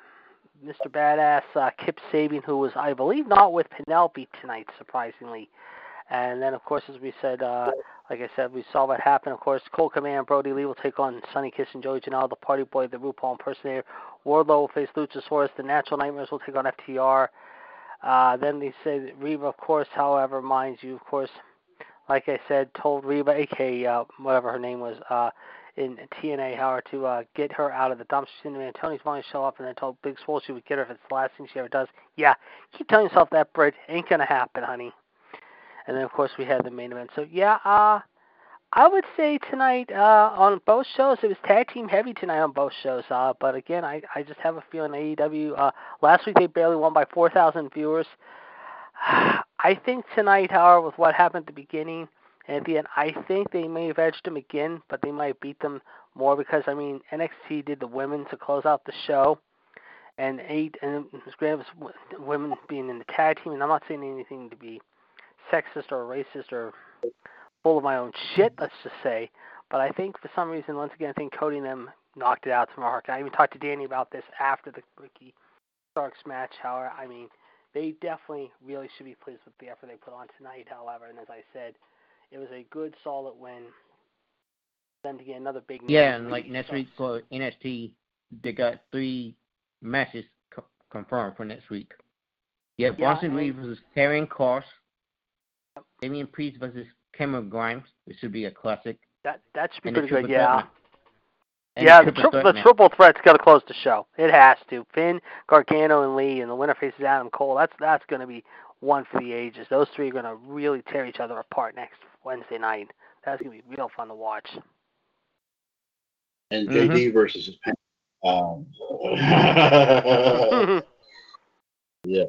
Mr. Badass uh, Kip Sabian, who was, I believe, not with Penelope tonight, surprisingly. And then, of course, as we said, uh, like I said, we saw what happened. Of course, Colt Cabana, Brodie Lee will take on Sonny Kiss and Joey Janela, the Party Boy, the RuPaul impersonator. Wardlow will face Luchasaurus. The Natural Nightmares will take on FTR. Uh, then they say that Reba, of course, however, mind you, of course, like I said, told Reba, aka uh, whatever her name was, uh, in TNA, however, to uh, get her out of the dumpster. Cinnamon Tony's finally show up, and then told Big Swole she would get her if it's the last thing she ever does. Yeah, keep telling yourself that, Britt. Ain't gonna happen, honey. And then, of course, we had the main event. So yeah, uh, I would say tonight uh, on both shows it was tag team heavy tonight on both shows. Uh, but again, I I just have a feeling AEW. Uh, last week they barely won by 4,000 viewers. I think tonight, however, with what happened at the beginning and at the end, I think they may have edged them again, but they might beat them more because I mean NXT did the women to close out the show, and eight and it was great it was women being in the tag team, and I'm not saying anything to be sexist or racist or full of my own shit, let's just say. But I think for some reason, once again, I think Cody and them knocked it out to Mark. I even talked to Danny about this after the Ricky Starks match. However, I mean, they definitely really should be pleased with the effort they put on tonight. However, and as I said, it was a good, solid win. Then to get another big Yeah, and like next week for NXT, they got three matches co- confirmed for next week. Yeah, Bronson and- Reed versus Karrion Kross. Damian Priest versus Cameron Grimes. This should be a classic. That that should be And pretty good. triple Yeah. And yeah, the, triple tri- threat the match. triple threat's got to close the show. It has to. Finn, Gargano, and Lee, and the winner faces Adam Cole. That's that's going to be one for the ages. Those three are going to really tear each other apart next Wednesday night. That's going to be real fun to watch. And. JD versus his parents. Um, yeah.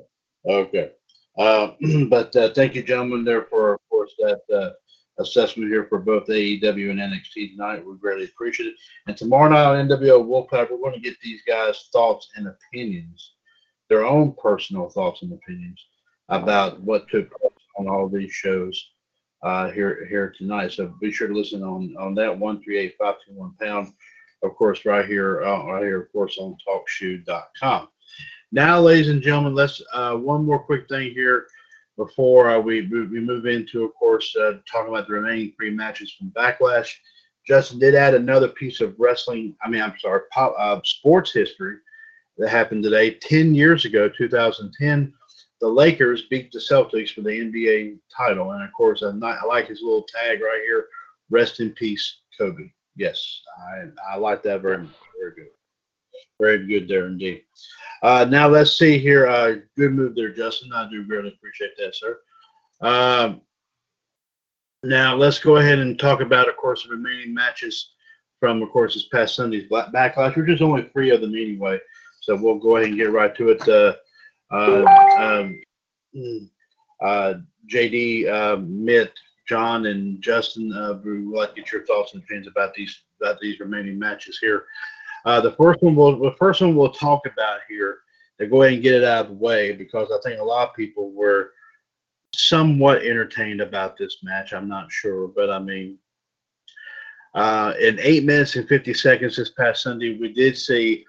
Okay. Uh, but uh, thank you, gentlemen, there for, of course, that uh, assessment here for both AEW and NXT tonight. We greatly appreciate it. And tomorrow night on NWO Wolfpack, we're going to get these guys' thoughts and opinions, their own personal thoughts and opinions about what took place on all these shows. uh, here here tonight. So be sure to listen on on that one three eight five two one pound. Of course, right here, uh, right here, of course, on TalkShoe.com. Now, ladies and gentlemen, let's uh, one more quick thing here before uh, we we move into, of course, uh, talking about the remaining three matches from Backlash. Justin did add another piece of wrestling. I mean, I'm sorry, pop, uh, sports history that happened today. Ten years ago, 2010, the Lakers beat the Celtics for the NBA title, and of course, I, I like his little tag right here. Rest in peace, Kobe. Yes, I I like that very much. Very good. Very good there indeed. Uh, now let's see here. Uh, good move there, Justin. I do really appreciate that, sir. Um, now let's go ahead and talk about, of course, the remaining matches from, of course, this past Sunday's black backlash, which is only three of them anyway. So we'll go ahead and get right to it. Uh, uh, um, uh, JD, uh, Mitt, John, and Justin, uh, we would like to get your thoughts and opinions about these about these remaining matches here. Uh, the first one we'll the first one we'll talk about here to go ahead and get it out of the way because I think a lot of people were somewhat entertained about this match. I'm not sure, but I mean, uh, in eight minutes and 50 seconds this past Sunday, we did see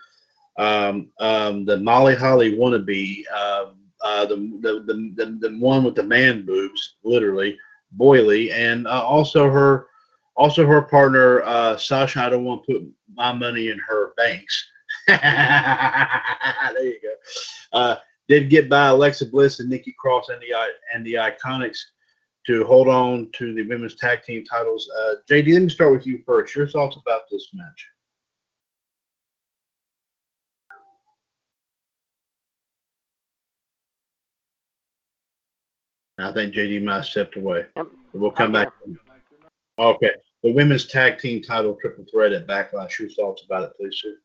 um, um, the Molly Holly wannabe, uh, uh, the, the, the, the, the one with the man boobs, literally, Bayley, and uh, also her also her partner, uh, Sasha. I don't want to put my money in her banks. there you go. Uh, did get by Alexa Bliss and Nikki Cross and the and the Iconics to hold on to the women's tag team titles. Uh, JD, let me start with you first. Your thoughts about this match? I think JD might have stepped away. Yep. We'll come back. Okay. The women's tag team title triple threat at Backlash. Your thoughts about it, please, sir.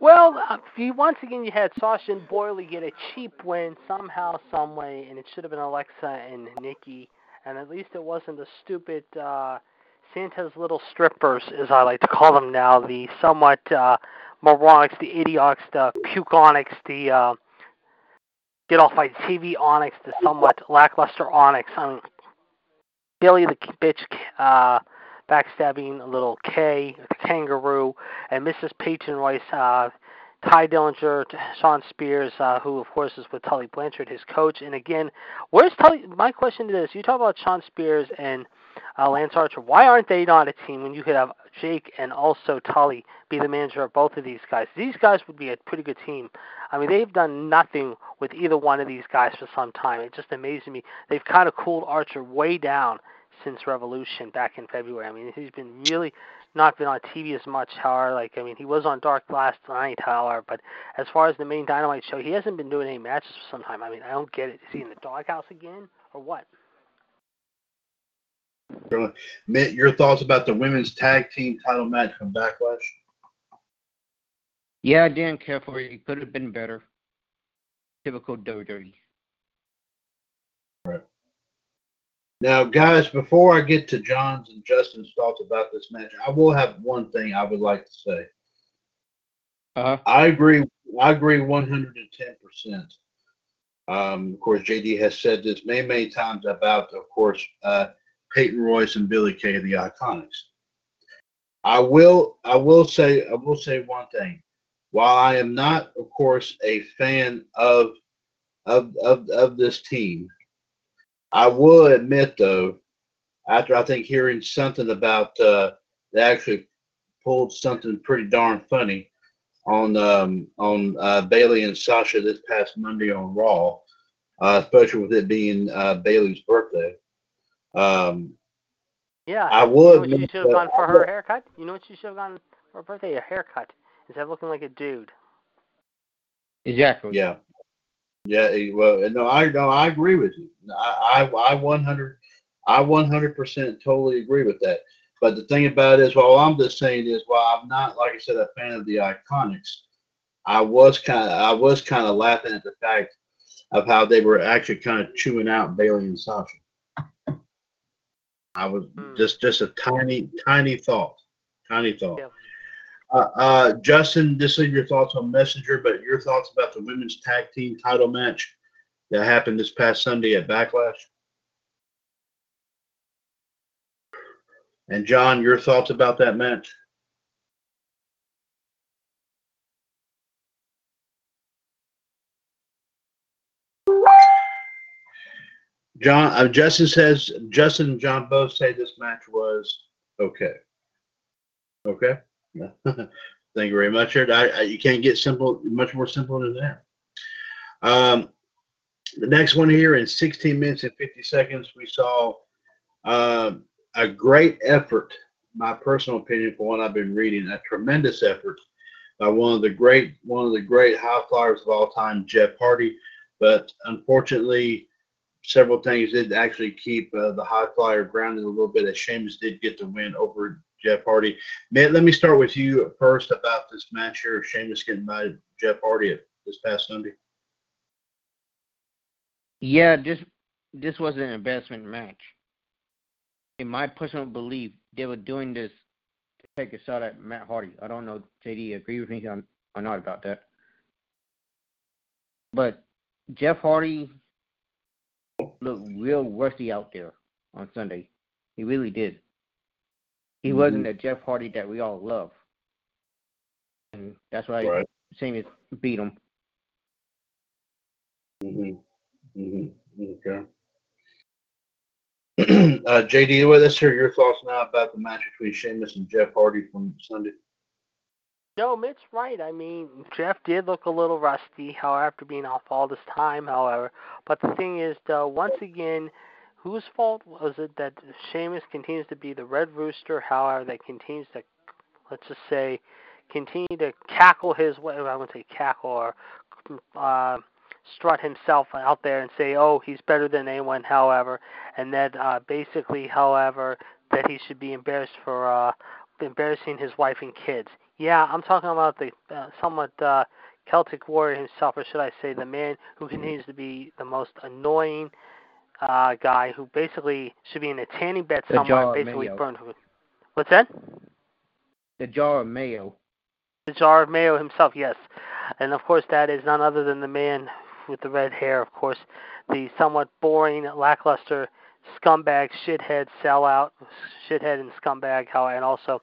Well, uh, once again, you had Sasha and Bayley get a cheap win somehow, some way, and it should have been Alexa and Nikki. And at least it wasn't the stupid uh, Santa's little strippers, as I like to call them now, the somewhat uh, moronics, the idiots, the pukonics, the uh, get off my TV onyx, the somewhat lackluster onyx. I mean, Billy the bitch uh, backstabbing little K, the kangaroo, and Mrs. Peyton Royce, uh, Tye Dillinger, Shawn Spears, uh, who of course is with Tully Blanchard, his coach. And again, where's Tully? My question is, you talk about Shawn Spears and uh, Lance Archer. Why aren't they on a team when you could have Jake and also Tully be the manager of both of these guys? These guys would be a pretty good team. I mean, they've done nothing with either one of these guys for some time. It just amazes me. They've kind of cooled Archer way down since Revolution back in February. I mean, he's been really not been on TV as much. However, like I mean, he was on Dark last night. However, but as far as the main Dynamite show, he hasn't been doing any matches for some time. I mean, I don't get it. Is he in the doghouse again or what? Mitt, your thoughts about the women's tag team title match from Backlash? Yeah, I didn't care for it. It could have been better. Typical WWE. Right. Now, guys, before I get to John's and Justin's thoughts about this match, I will have one thing I would like to say. Uh-huh. I agree. I agree 110 percent. Um, of course, JD has said this many, many times about, of course, uh, Peyton Royce and Billie Kay, the Iconics. I will. I will say. I will say one thing. While I am not, of course, a fan of of of, of this team, I will admit, though, after I think hearing something about uh, they actually pulled something pretty darn funny on um, on uh, Bayley and Sasha this past Monday on Raw, uh, especially with it being uh, Bayley's birthday. Um, Yeah. I You know would. what she should have gone for her haircut? You know what she should have gone for her birthday? A haircut instead of looking like a dude. Exactly. Yeah. Yeah. eh, Well, no, I no, I agree with you. I I, I 100, I 100 percent totally agree with that. But the thing about it is, all I'm just saying is, while I'm not, like I said, a fan of the Iconics, I was kind of, I was kind of laughing at the fact of how they were actually kind of chewing out Bayley and Sasha. I was Hmm. just, just a tiny, tiny thought, tiny thought. Yeah. Uh, uh, Justin, just leave your thoughts on Messenger, but your thoughts about the women's tag team title match that happened this past Sunday at Backlash. And John, your thoughts about that match? John, uh, Justin says Justin and John both say this match was okay. Okay. Thank you very much. I, I, you can't get simple, much more simple than that. Um, the next one here in 16 minutes and 50 seconds, we saw uh, a great effort, my personal opinion, for what I've been reading, a tremendous effort by one of the great, one of the great high flyers of all time, Jeff Hardy. But unfortunately, several things did actually keep uh, the high flyer grounded a little bit. As Sheamus did get the win over Jeff Hardy. Matt, let me start with you first about this match here. Sheamus getting by Jeff Hardy at this past Sunday. Yeah, this this was an investment match. In my personal belief, they were doing this to take a shot at Matt Hardy. I don't know, JD, agree with me on, or not about that. But Jeff Hardy looked real rusty out there on Sunday. He really did. He Mhm. wasn't the Jeff Hardy that we all love. And that's why Right. Sheamus beat him. Mm-hmm. Mm-hmm. Okay. uh, JD, well, let's hear your thoughts now about the match between Sheamus and Jeff Hardy from Sunday. No, Mitt's right. I mean, Jeff did look a little rusty, however, after being off all this time, however. But the thing is, though, once again, whose fault was it that Sheamus continues to be the Red Rooster, however, that continues to, let's just say, continue to cackle his way, I wouldn't say cackle, or uh, strut himself out there and say, oh, he's better than anyone, however, and that uh, basically, however, that he should be embarrassed for uh, embarrassing his wife and kids. Yeah, I'm talking about the uh, somewhat uh, Celtic warrior himself, or should I say, the man who continues to be the most annoying uh, guy who basically should be in a tanning bed The somewhere, basically burned. What's that? The jar of mayo. The jar of mayo himself, yes. And of course, that is none other than the man with the red hair, of course, the somewhat boring, lackluster scumbag, shithead, sellout, shithead and scumbag, how and also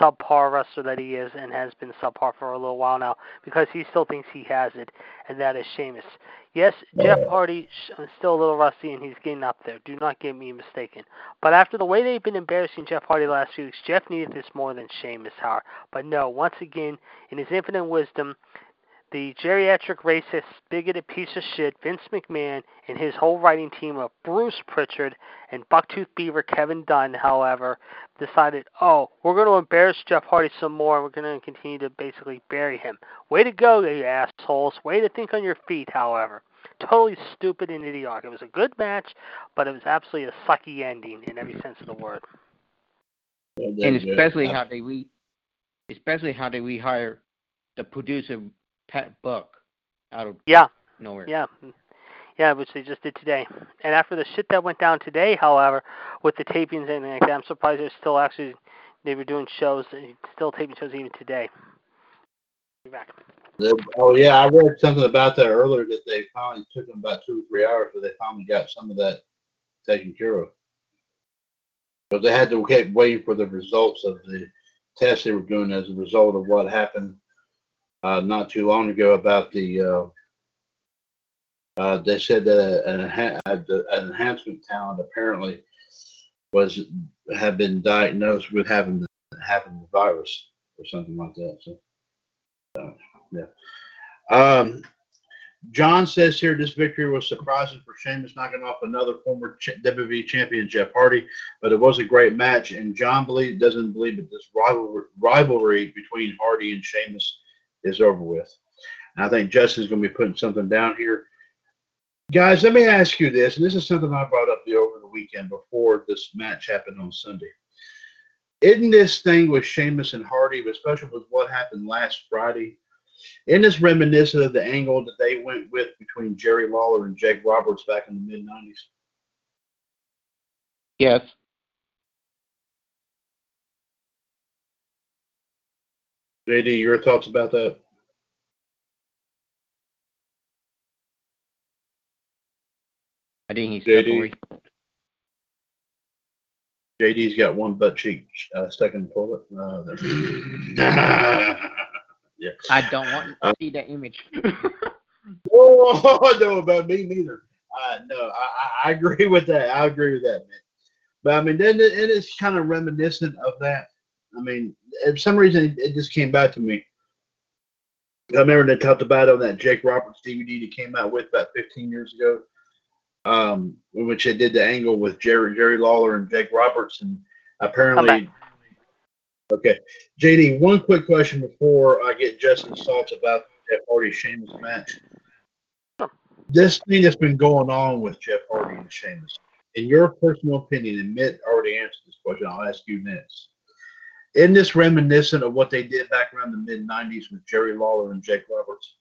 subpar wrestler that he is and has been subpar for a little while now because he still thinks he has it, and that is Sheamus. Yes, Jeff Hardy is uh, still a little rusty and he's getting up there. Do not get me mistaken. But after the way they've been embarrassing Jeff Hardy the last few weeks, Jeff needed this more than Sheamus, however. But no, once again, in his infinite wisdom, the geriatric racist, bigoted piece of shit, Vince McMahon, and his whole writing team of Bruce Pritchard and Bucktooth Beaver Kevin Dunn, however, decided, oh, we're going to embarrass Jeff Hardy some more. We're going to continue to basically bury him. Way to go, you assholes. Way to think on your feet, however. Totally stupid and idiotic. It was a good match, but it was absolutely a sucky ending in every sense of the word. and especially how they re, especially how they rehire the producer Pat Buck out of Yeah, nowhere. Yeah, yeah, which they just did today. And after the shit that went down today, however, with the tapings and like that, I'm surprised they're still actually they were doing shows, still taping shows even today. Be back. Oh yeah, I read something about that earlier that they finally took them about two or three hours, but they finally got some of that taken care of. But they had to keep waiting for the results of the tests they were doing as a result of what happened uh, not too long ago about the. Uh, uh, they said that an, enha- uh, an enhancement talent apparently was had been diagnosed with having the having the virus or something like that. So. Yeah. Um, John says here this victory was surprising for Sheamus knocking off another former ch- WWE champion Jeff Hardy, but it was a great match. And John believe doesn't believe that this rivalry, rivalry between Hardy and Sheamus is over with. And I think Justin's going to be putting something down here. Guys, let me ask you this, and this is something I brought up the, over the weekend before this match happened on Sunday. Isn't this thing with Sheamus and Hardy, especially with what happened last Friday, isn't this reminiscent of the angle that they went with between Jerry Lawler and Jake Roberts back in the mid 90s? Yes. JD, your thoughts about that? I think he's stepped JD. away. JD's got one butt cheek uh, stuck in the toilet. Uh, there- yeah. I don't want to Uh, see that image. Oh, no, about me neither. Uh, no, I, I- I agree with that. I agree with that, man. But I mean, then it, it is kind of reminiscent of that. I mean, for some reason, it just came back to me. I remember they talked about it on that Jake Roberts DVD that came out with about 15 years ago, um, in which they did the angle with Jerry Jerry Lawler and Jake Roberts, and apparently. Okay, JD. One quick question before I get Justin's thoughts about Jeff Hardy Sheamus match. This thing that's been going on with Jeff Hardy and Sheamus, in your personal opinion, and Mitt already answered this question. I'll ask you next. Isn't this reminiscent of what they did back around the mid '90s with Jerry Lawler and Jake Roberts?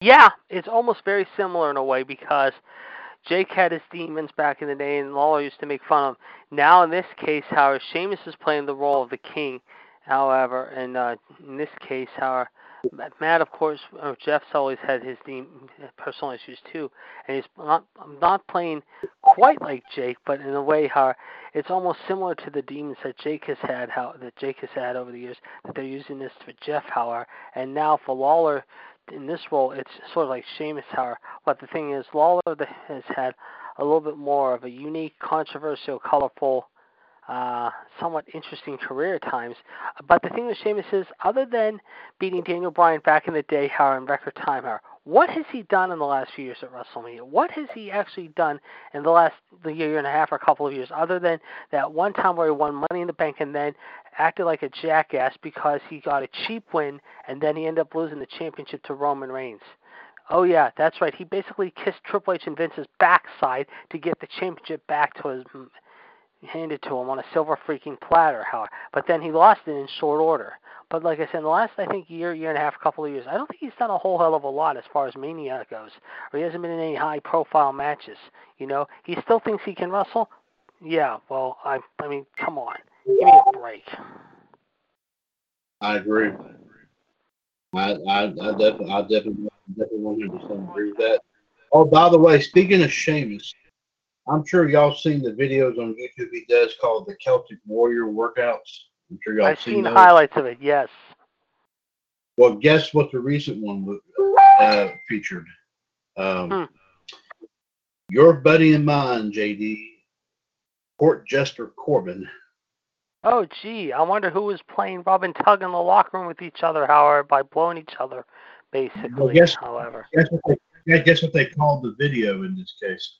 Yeah, it's almost very similar in a way because Jake had his demons back in the day, and Lawler used to make fun of him. Now, in this case, however, Sheamus is playing the role of the king. However, and uh, in this case, however, Matt, of course, uh, Jeff's always had his dem- personal issues too, and he's not not playing quite like Jake, but in a way, how it's almost similar to the demons that Jake has had, how that Jake has had over the years. That they're using this for Jeff, however, and now for Lawler in this role, it's sort of like Sheamus, however. But the thing is, Lawler has had a little bit more of a unique, controversial, colorful, uh, somewhat interesting career at times. But the thing with Sheamus is, other than beating Daniel Bryan back in the day, however, in record time, however, what has he done in the last few years at WrestleMania? What has he actually done in the last the year and a half or a couple of years, other than that one time where he won Money in the Bank and then acted like a jackass because he got a cheap win and then he ended up losing the championship to Roman Reigns? Oh yeah, that's right. He basically kissed Triple H and Vince's backside to get the championship back to his handed to him on a silver freaking platter, however. But then he lost it in short order. But like I said, in the last I think year, year and a half, couple of years, I don't think he's done a whole hell of a lot as far as Mania goes, or he hasn't been in any high profile matches. You know, he still thinks he can wrestle. Yeah, well, I, I mean, come on, give me a break. I agree. I I, I definitely I definitely definitely one hundred percent agree with that. Oh, by the way, speaking of Sheamus, I'm sure y'all seen the videos on YouTube he does called the Celtic Warrior workouts. I'm sure y'all I've seen, seen those. highlights of it. Yes. Well, guess what the recent one uh, featured? Um, Hmm. Your buddy and mine, JD, Court Jester Corbin. Oh, gee, I wonder who was playing rub and tug in the locker room with each other, however, by blowing each other, basically. guess- however. Guess what they, guess what they called the video in this case?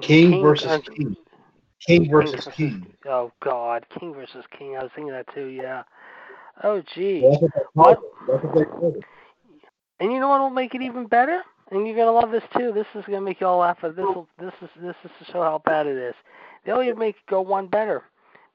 King, versus King. King versus King. Oh God, King versus King. I was thinking that too. Yeah. Oh gee. What they called it. That's what they called it. And you know what will make it even better? And you're gonna love this too. This is gonna make you all laugh. But this this is this is to show how bad it is. They'll even make it go one better.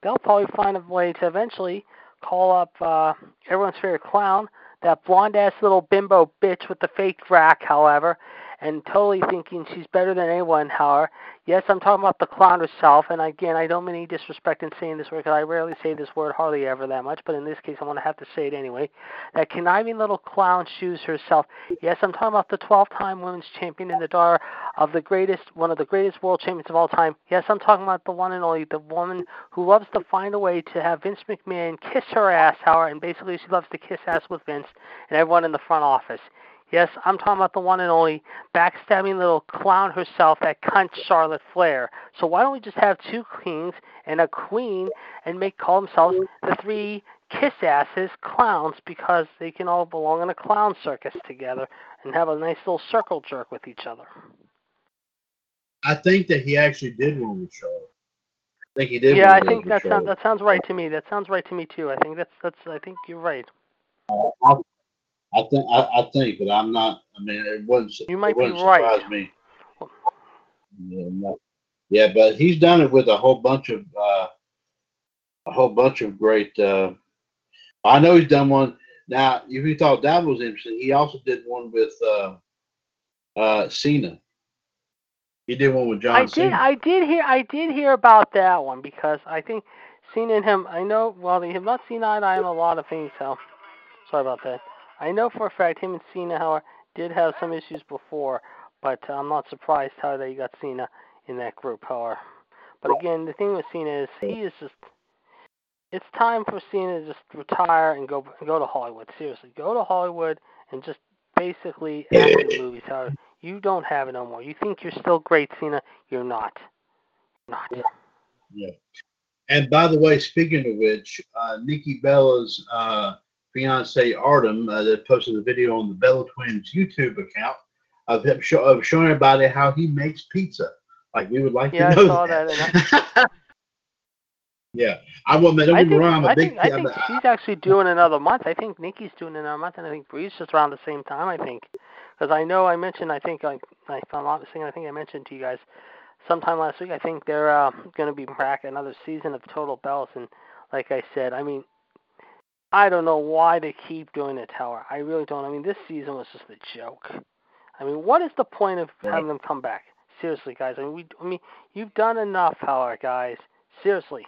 They'll probably find a way to eventually call up uh everyone's favorite clown, that blonde ass little bimbo bitch with the fake rack, however, and totally thinking she's better than anyone, however. Yes, I'm talking about the clown herself, and again, I don't mean any disrespect in saying this word because I rarely say this word hardly ever that much, but in this case, I'm going to have to say it anyway. That conniving little clown shoes herself. Yes, I'm talking about the 12-time women's champion and the daughter of the greatest, one of the greatest world champions of all time. Yes, I'm talking about the one and only, the woman who loves to find a way to have Vince McMahon kiss her ass, however, and basically she loves to kiss ass with Vince and everyone in the front office. Yes, I'm talking about the one and only backstabbing little clown herself, that cunt Charlotte Flair. So why don't we just have two kings and a queen and make call themselves the three kiss asses clowns because they can all belong in a clown circus together and have a nice little circle jerk with each other. I think that he actually did one with Charlotte. I think he did. yeah, I think that sounds that sounds right to me. That sounds right to me too. I think that's that's I think you're right. Uh, I, I think I, I think, but I'm not. I mean, it wouldn't. You might wouldn't be right. surprise me. Yeah, no. yeah, but he's done it with a whole bunch of uh, a whole bunch of great. Uh, I know he's done one. Now, if you thought that was interesting, he also did one with uh, uh, Cena. He did one with John I did I did hear I did hear about that one because I think Cena and him I know well they have not seen eye to eye on a lot of things so sorry about that. I know for a fact him and Cena however did have some issues before, but I'm not surprised how they got Cena in that group however. But again, the thing with Cena is he is just. It's time for Cena to just retire and go go to Hollywood. Seriously, go to Hollywood and just basically act in movies. How you don't have it no more. You think you're still great, Cena? You're not. Not. Yeah. And by the way, speaking of which, uh, Nikki Bella's uh, fiance Artem uh, that posted a video on the Bella Twins YouTube account of him show, of showing everybody how he makes pizza. Like we would like Yeah, to I saw that. yeah, I won't. Don't I think, wrong. I'm a I big think, I think she's actually doing another month. I think Nikki's doing another month, and I think Brie's just around the same time. I think, because I know I mentioned. I think, like, if I'm not mistaken, I think I mentioned to you guys sometime last week. I think they're uh, going to be back another season of Total Bellas, and like I said, I mean, I don't know why they keep doing the Tower. I really don't. I mean, this season was just a joke. I mean, what is the point of Right. having them come back? Seriously, guys. I mean, we. I mean, you've done enough, Tower, guys. Seriously,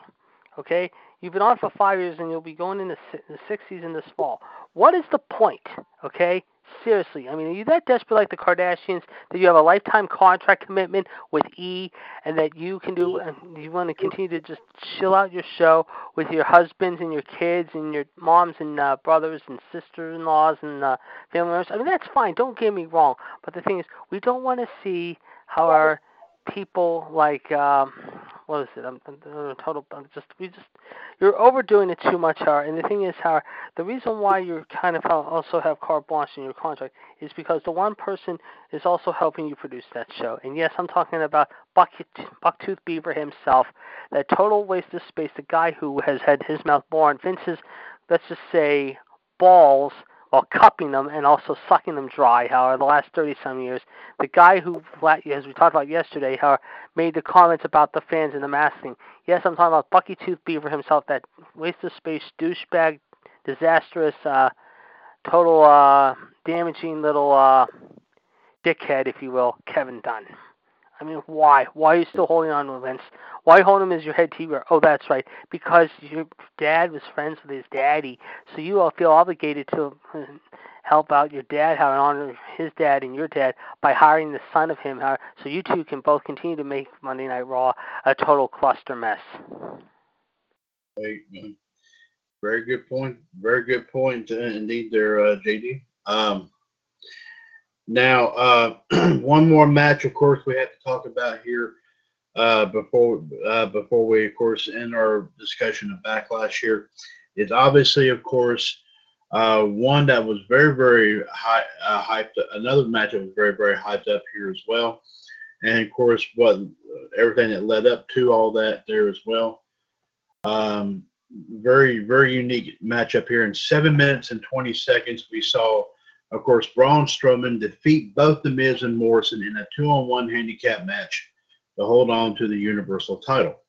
okay? You've been on for five years, and you'll be going into the sixth season this fall. What is the point? Okay, seriously. I mean, are you that desperate like the Kardashians that you have a lifetime contract commitment with E, and that you can do, and you want to continue to just chill out your show with your husbands and your kids and your moms and uh, brothers and sisters-in-laws and uh, family members? I mean, that's fine. Don't get me wrong. But the thing is, we don't want to see how our people like um what is it? I'm, I'm, I'm total. I'm just we just you're overdoing it too much, Har. And the thing is, Har, the reason why you're kind of also have carte blanche in your contract is because the one person is also helping you produce that show. And yes, I'm talking about Bucket, Bucktooth Beaver himself, that total waste of space, the guy who has had his mouth born, Vince's, let's just say, balls while cupping them and also sucking them dry. However, the last 30 some years, the guy who, as we talked about yesterday, how made the comments about the fans and the masking. Yes, I'm talking about Bucky Tooth Beaver himself, that waste of space douchebag, disastrous, uh, total uh, damaging little uh, dickhead, if you will, Kevin Dunn. I mean, why? Why are you still holding on to Vince? Why hold him as your head TV? Oh, that's right. Because your dad was friends with his daddy, so you all feel obligated to uh, help out your dad, how and honor his dad and your dad by hiring the son of him, so you two can both continue to make Monday Night Raw a total cluster mess. Very good point. Very good point uh, indeed there, uh, JD. Um, now, uh, one more match, of course, we have to talk about here uh, before uh, before we, of course, end our discussion of backlash here. Is obviously, of course, uh, one that was very, very high, uh, hyped. Another match that was very, very hyped up here as well, and of course, what everything that led up to all that there as well. Um, very, very unique matchup here. In seven minutes and 20 seconds, we saw, of course, Braun Strowman defeat both The Miz and Morrison in a two on one handicap match to hold on to the Universal title.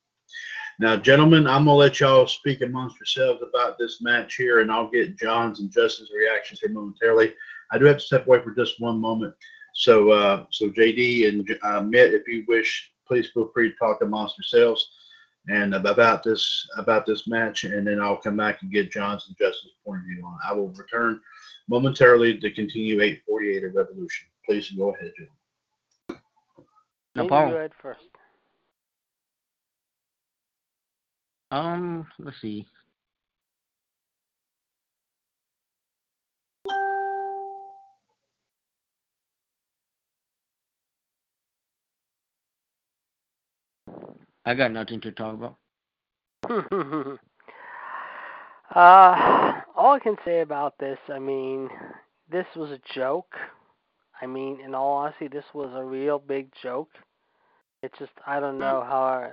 Now, gentlemen, I'm to let y'all speak amongst yourselves about this match here, and I'll get John's and Justin's reactions here momentarily. I do have to step away for just one moment. So, uh, so JD and uh, Mitt, if you wish, please feel free to talk amongst yourselves and about this about this match, and then I'll come back and get John's and Justin's point of view on. it. I will return momentarily to continue 848 of Revolution. Please go ahead, Jim. No Maybe problem. Go ahead first. Um, let's see. I got nothing to talk about. uh, all I can say about this, I mean, this was a joke. I mean, in all honesty, this was a real big joke. It's just I don't know how.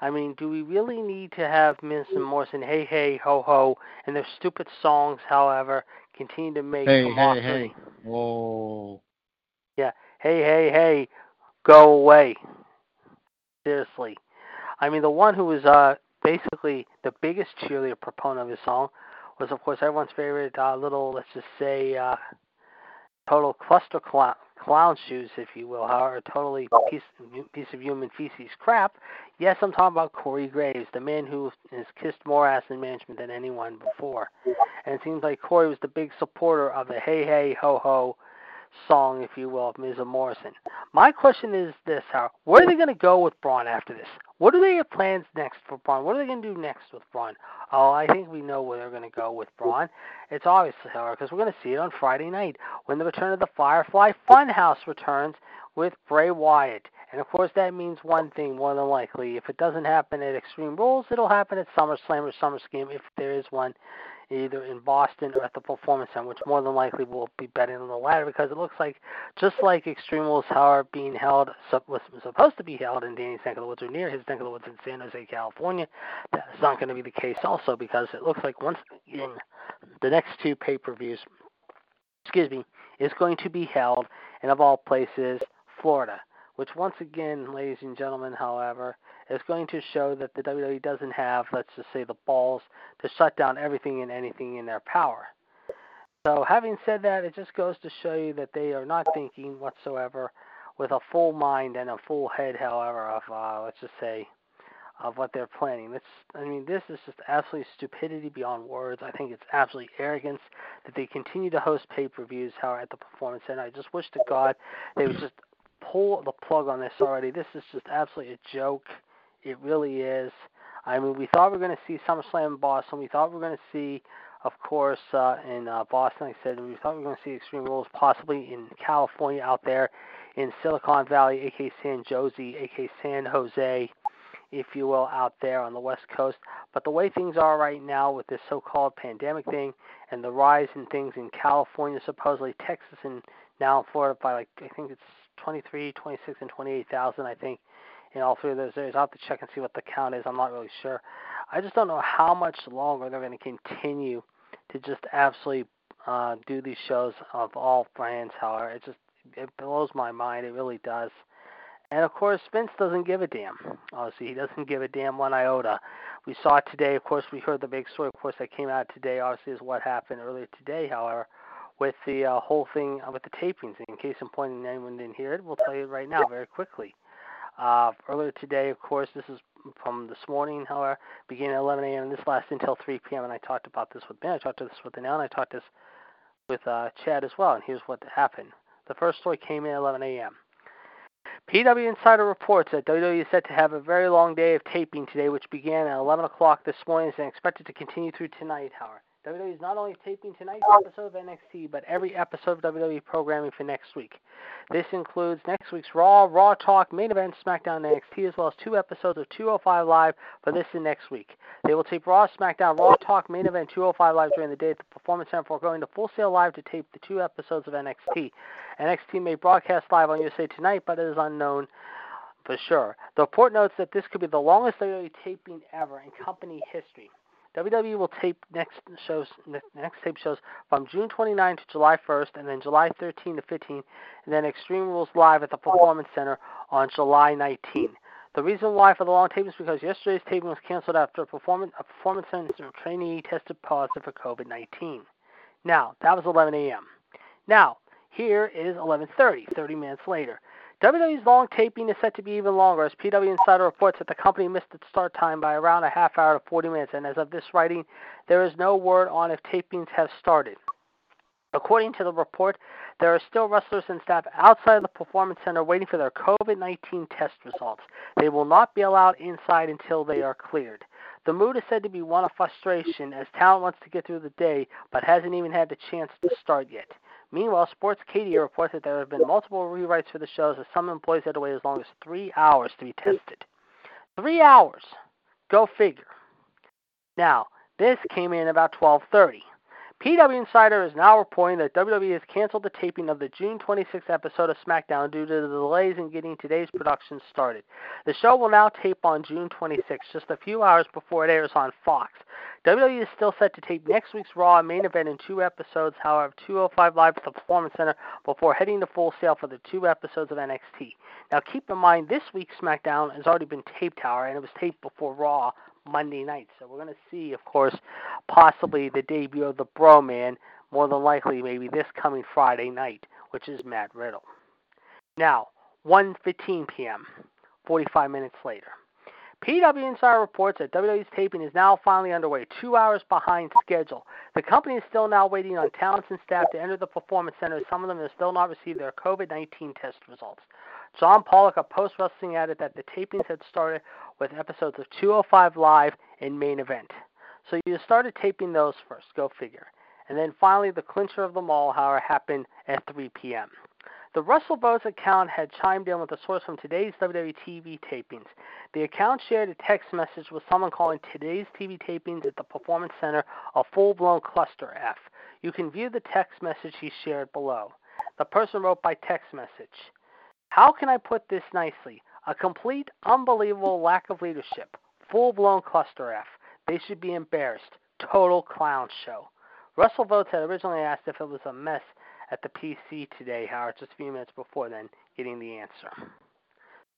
I, I mean, do we really need to have and Morrison, hey hey ho ho, and their stupid songs, however, continue to make Hey, hey, hey. Whoa. Yeah, hey, hey, hey, go away. Seriously. I mean, the one who was uh, basically the biggest cheerleader proponent of his song was, of course, everyone's favorite uh, little, let's just say, uh, total cluster clown, clown shoes, if you will, or totally piece, piece of human feces crap. Yes, I'm talking about Corey Graves, the man who has kissed more ass in management than anyone before. And it seems like Corey was the big supporter of the hey, hey, ho, ho song, if you will, of Ms. Morrison. My question is this, how where are they going to go with Braun after this? What do they have plans next for Braun? What are they going to do next with Braun? Oh, I think we know where they're going to go with Braun. It's obvious, however, because we're going to see it on Friday night when the return of the Firefly Funhouse returns with Bray Wyatt. And of course, that means one thing more than likely. If it doesn't happen at Extreme Rules, it'll happen at SummerSlam or SummerSlam if there is one either in Boston or at the Performance Center, which more than likely will be betting on the latter because it looks like just like Extreme Rules are being held was supposed to be held in Danny's neck of the woods or near his neck of the woods in San Jose, California. That's not going to be the case also because it looks like once in the next two pay-per-views, excuse me, is going to be held in of all places, Florida. Which once again, ladies and gentlemen, however, is going to show that the WWE doesn't have, let's just say, the balls to shut down everything and anything in their power. So, having said that, it just goes to show you that they are not thinking whatsoever with a full mind and a full head, however, of, uh, let's just say, of what they're planning. That's, I mean, this is just absolutely stupidity beyond words. I think it's absolutely arrogance that they continue to host pay-per-views, however, at the Performance Center. I just wish to God they would just pull the plug on this already. This is just absolutely a joke. It really is. I mean, we thought we were going to see SummerSlam in Boston. We thought we were going to see, of course, uh, in uh, Boston. Like I said we thought we were going to see Extreme Rules possibly in California out there in Silicon Valley, aka San Jose, aka San Jose, if you will, out there on the West Coast. But the way things are right now with this so-called pandemic thing and the rise in things in California, supposedly Texas, and now Florida by like I think it's 23, 26, and 28,000. I think in all three of those areas. I'll have to check and see what the count is. I'm not really sure. I just don't know how much longer they're going to continue to just absolutely uh, do these shows of all brands. However, it just it blows my mind. It really does. And of course, Vince doesn't give a damn. Obviously, he doesn't give a damn one iota. We saw it today. Of course, we heard the big story. Of course, that came out today. Obviously, is what happened earlier today. However, with the uh, whole thing uh, with the tapings. In case in point, and anyone didn't hear it, we'll tell you right now, very quickly. Uh, earlier today, of course, this is from this morning, however, beginning at 11 a.m. and this lasted until 3 p.m. And I talked about this with Ben. I talked to this with Anel, I talked this with uh, Chad as well. And here's what happened. The first story came in at 11 a.m. PW Insider reports that WWE is set to have a very long day of taping today, which began at 11 o'clock this morning and is expected to continue through tonight, however. WWE is not only taping tonight's episode of NXT, but every episode of WWE programming for next week. This includes next week's Raw, Raw Talk, Main Event, SmackDown, NXT, as well as two episodes of 205 Live for this and next week. They will tape Raw, SmackDown, Raw Talk, Main Event, 205 Live during the day at the Performance Center before going to Full Sail Live to tape the two episodes of NXT. NXT may broadcast live on USA Tonight, but it is unknown for sure. The report notes that this could be the longest WWE taping ever in company history. WWE will tape next shows next tape shows from June 29 to July 1st, and then July 13 to 15, and then Extreme Rules live at the Performance Center on July 19. The reason why for the long tape is because yesterday's taping was canceled after a performance a performance center trainee tested positive for COVID-19. Now that was 11 a.m. Now here is 11:30, 30 minutes later. WWE's long taping is set to be even longer, as PW Insider reports that the company missed its start time by around a half hour to 40 minutes, and as of this writing, there is no word on if tapings have started. According to the report, there are still wrestlers and staff outside the Performance Center waiting for their COVID 19 test results. They will not be allowed inside until they are cleared. The mood is said to be one of frustration as talent wants to get through the day but hasn't even had the chance to start yet. Meanwhile, Sportskeeda reports that there have been multiple rewrites for the shows as some employees had to wait as long as three hours to be tested. Three hours. Go figure. Now, this came in about 12:30. PW Insider is now reporting that WWE has canceled the taping of the June 26th episode of SmackDown due to the delays in getting today's production started. The show will now tape on June 26th, just a few hours before it airs on Fox. WWE is still set to tape next week's Raw main event in two episodes, however, 205 Live at the Performance Center before heading to Full Sail for the two episodes of NXT. Now, keep in mind, this week's SmackDown has already been taped, however, and it was taped before Raw Monday night. So we're going to see, of course, possibly the debut of the Bro Man, more than likely maybe this coming Friday night, which is Matt Riddle. Now, 1:15 p.m., 45 minutes later. PW Insider reports that WWE's taping is now finally underway, two hours behind schedule. The company is still now waiting on talents and staff to enter the performance center. Some of them have still not received their COVID 19 test results. John Pollock of Post Wrestling added that the tapings had started with episodes of 205 Live and Main Event. So you started taping those first, go figure. And then finally, the clincher of them all, however, happened at 3 p.m. The WrestleVotes account had chimed in with a source from today's WWE TV tapings. The account shared a text message with someone calling today's TV tapings at the Performance Center a full-blown cluster F. You can view the text message he shared below. The person wrote by text message, How can I put this nicely? A complete, unbelievable lack of leadership. Full-blown cluster F. They should be embarrassed. Total clown show. WrestleVotes had originally asked if it was a mess at the PC today, Howard, just a few minutes before then, getting the answer.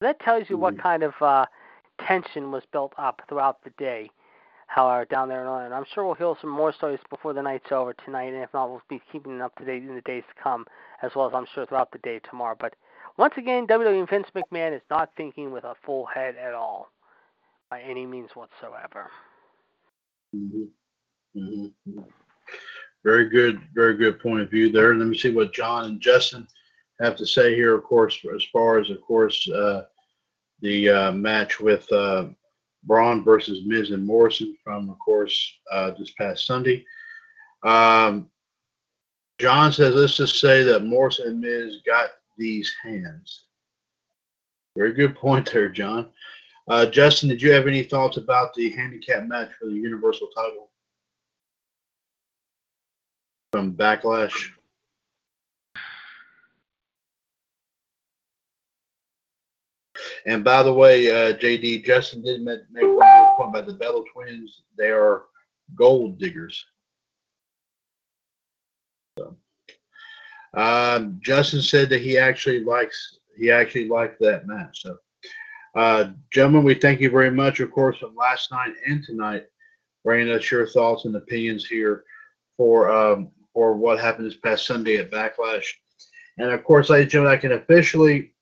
That tells you what kind of uh, tension was built up throughout the day, Howard, down there in Ireland. I'm sure we'll hear some more stories before the night's over tonight, and if not, we'll be keeping it up to date in the days to come, as well as I'm sure throughout the day tomorrow. But once again, WWE Vince McMahon is not thinking with a full head at all, by any means whatsoever. Mm-hmm. Mm-hmm. Very good, very good point of view there. Let me see what John and Justin have to say here. Of course, as far as of course uh, the uh, match with uh, Braun versus Miz and Morrison from, of course, uh, this past Sunday. Um, John says, let's just say that Morrison and Miz got these hands. Very good point there, John. Uh, Justin, did you have any thoughts about the handicap match for the Universal title from Backlash? And by the way, uh, JD, Justin did make, one point about the Bella twins. They are gold diggers. So, um, Justin said that he actually likes he actually liked that match. So, uh, gentlemen, we thank you very much, of course, from last night and tonight, bringing us your thoughts and opinions here for um, for what happened this past Sunday at Backlash. And of course, ladies and gentlemen, I can officially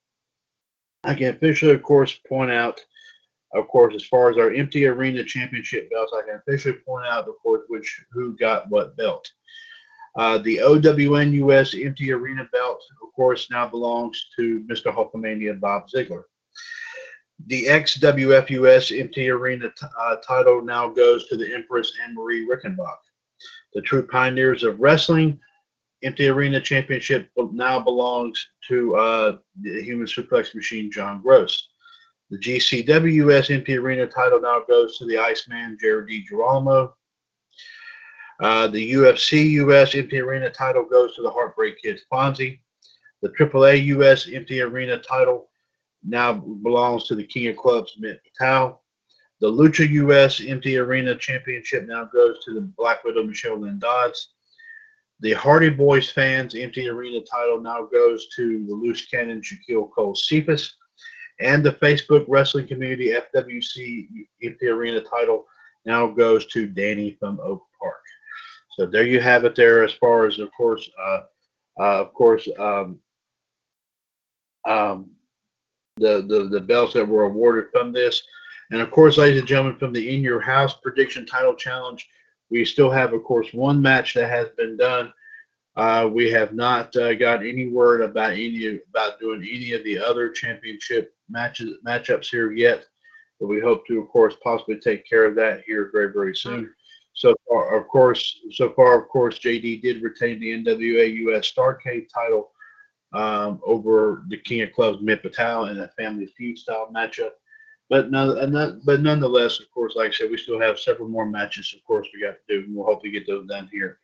I can officially, of course, point out, of course, as far as our empty arena championship belts, I can officially point out, of course, which who got what belt. Uh, the OWN US empty arena belt, of course, now belongs to Mr. Hulkamania Bob Ziegler. The XWF US empty arena t- uh, title now goes to the Empress Anne Marie Rickenbach. The True Pioneers of Wrestling empty arena championship now belongs to uh, the human suplex machine John Gross. The GCWS empty arena title now goes to the Iceman Jared DiGirolamo. Uh, the UFC US empty arena title goes to the Heartbreak Kids Fonzie. The AAA US empty arena title now belongs to the King of Clubs Mitt Patel. The Lucha US empty arena championship now goes to the Black Widow Michelle Lynn Dodds. The Hardy Boys fans empty arena title now goes to the loose cannon Shaquille Cole Cephas. And the Facebook wrestling community FWC empty arena title now goes to Danny from Oak Park. So there you have it there as far as, of course, uh, uh, of course, um, um, the, the, the belts that were awarded from this. And of course, ladies and gentlemen, from the In Your House Prediction Title Challenge, we still have, of course, one match that has been done. Uh, we have not uh, got any word about any about doing any of the other championship matches matchups here yet, but we hope to, of course, possibly take care of that here very very soon. So far, of course, so far, of course, JD did retain the NWA US Starcade title um, over the King of Clubs Mitt Patel in a Family Feud style matchup. But none, but nonetheless, of course, like I said, we still have several more matches. Of course, we got to do, and we'll hopefully get those done here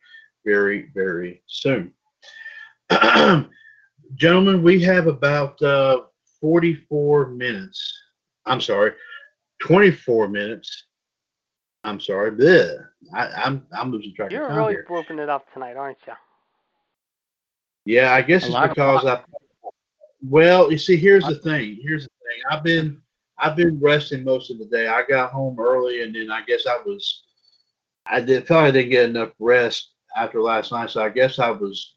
very, very soon. Gentlemen, we have about uh, 44 minutes. I'm sorry, 24 minutes. I'm sorry. Bleh. I, am I'm, I'm losing track You're of time really here. whooping it up tonight, aren't you? Yeah, I guess A it's because I. Well, you see, here's the thing. Here's the thing. I've been I've been resting most of the day. I got home early, and then I guess I was I did felt I didn't get enough rest after last night, so I guess I was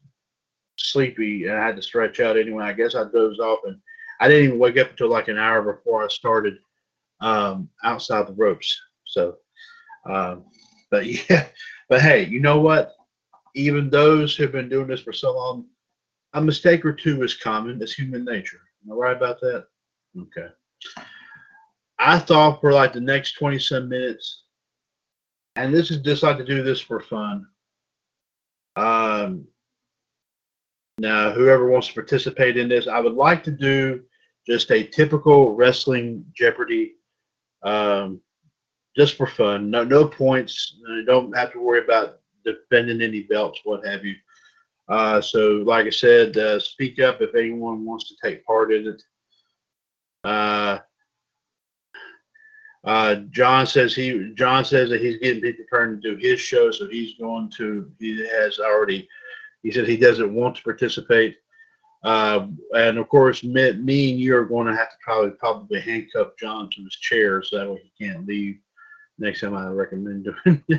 sleepy and I had to stretch out anyway. I guess I dozed off, and I didn't even wake up until like an hour before I started um, outside the ropes. So, um, but yeah, but hey, you know what? Even those who've been doing this for so long, a mistake or two is common. It's human nature. Am I right about that? Okay. I thought for like the next 20 some minutes, and this is just like to do this for fun. Um, now, whoever wants to participate in this, I would like to do just a typical wrestling Jeopardy, um, just for fun. No, no points. Don't have to worry about defending any belts, what have you. Uh, so, like I said, uh, speak up if anyone wants to take part in it. Uh, uh, John says he John says that he's getting people prepared to do his show, so he's going to. He has already. He said he doesn't want to participate, uh, and of course, me, me and you are going to have to probably probably handcuff John to his chair so that way he can't leave. Next time, I recommend doing.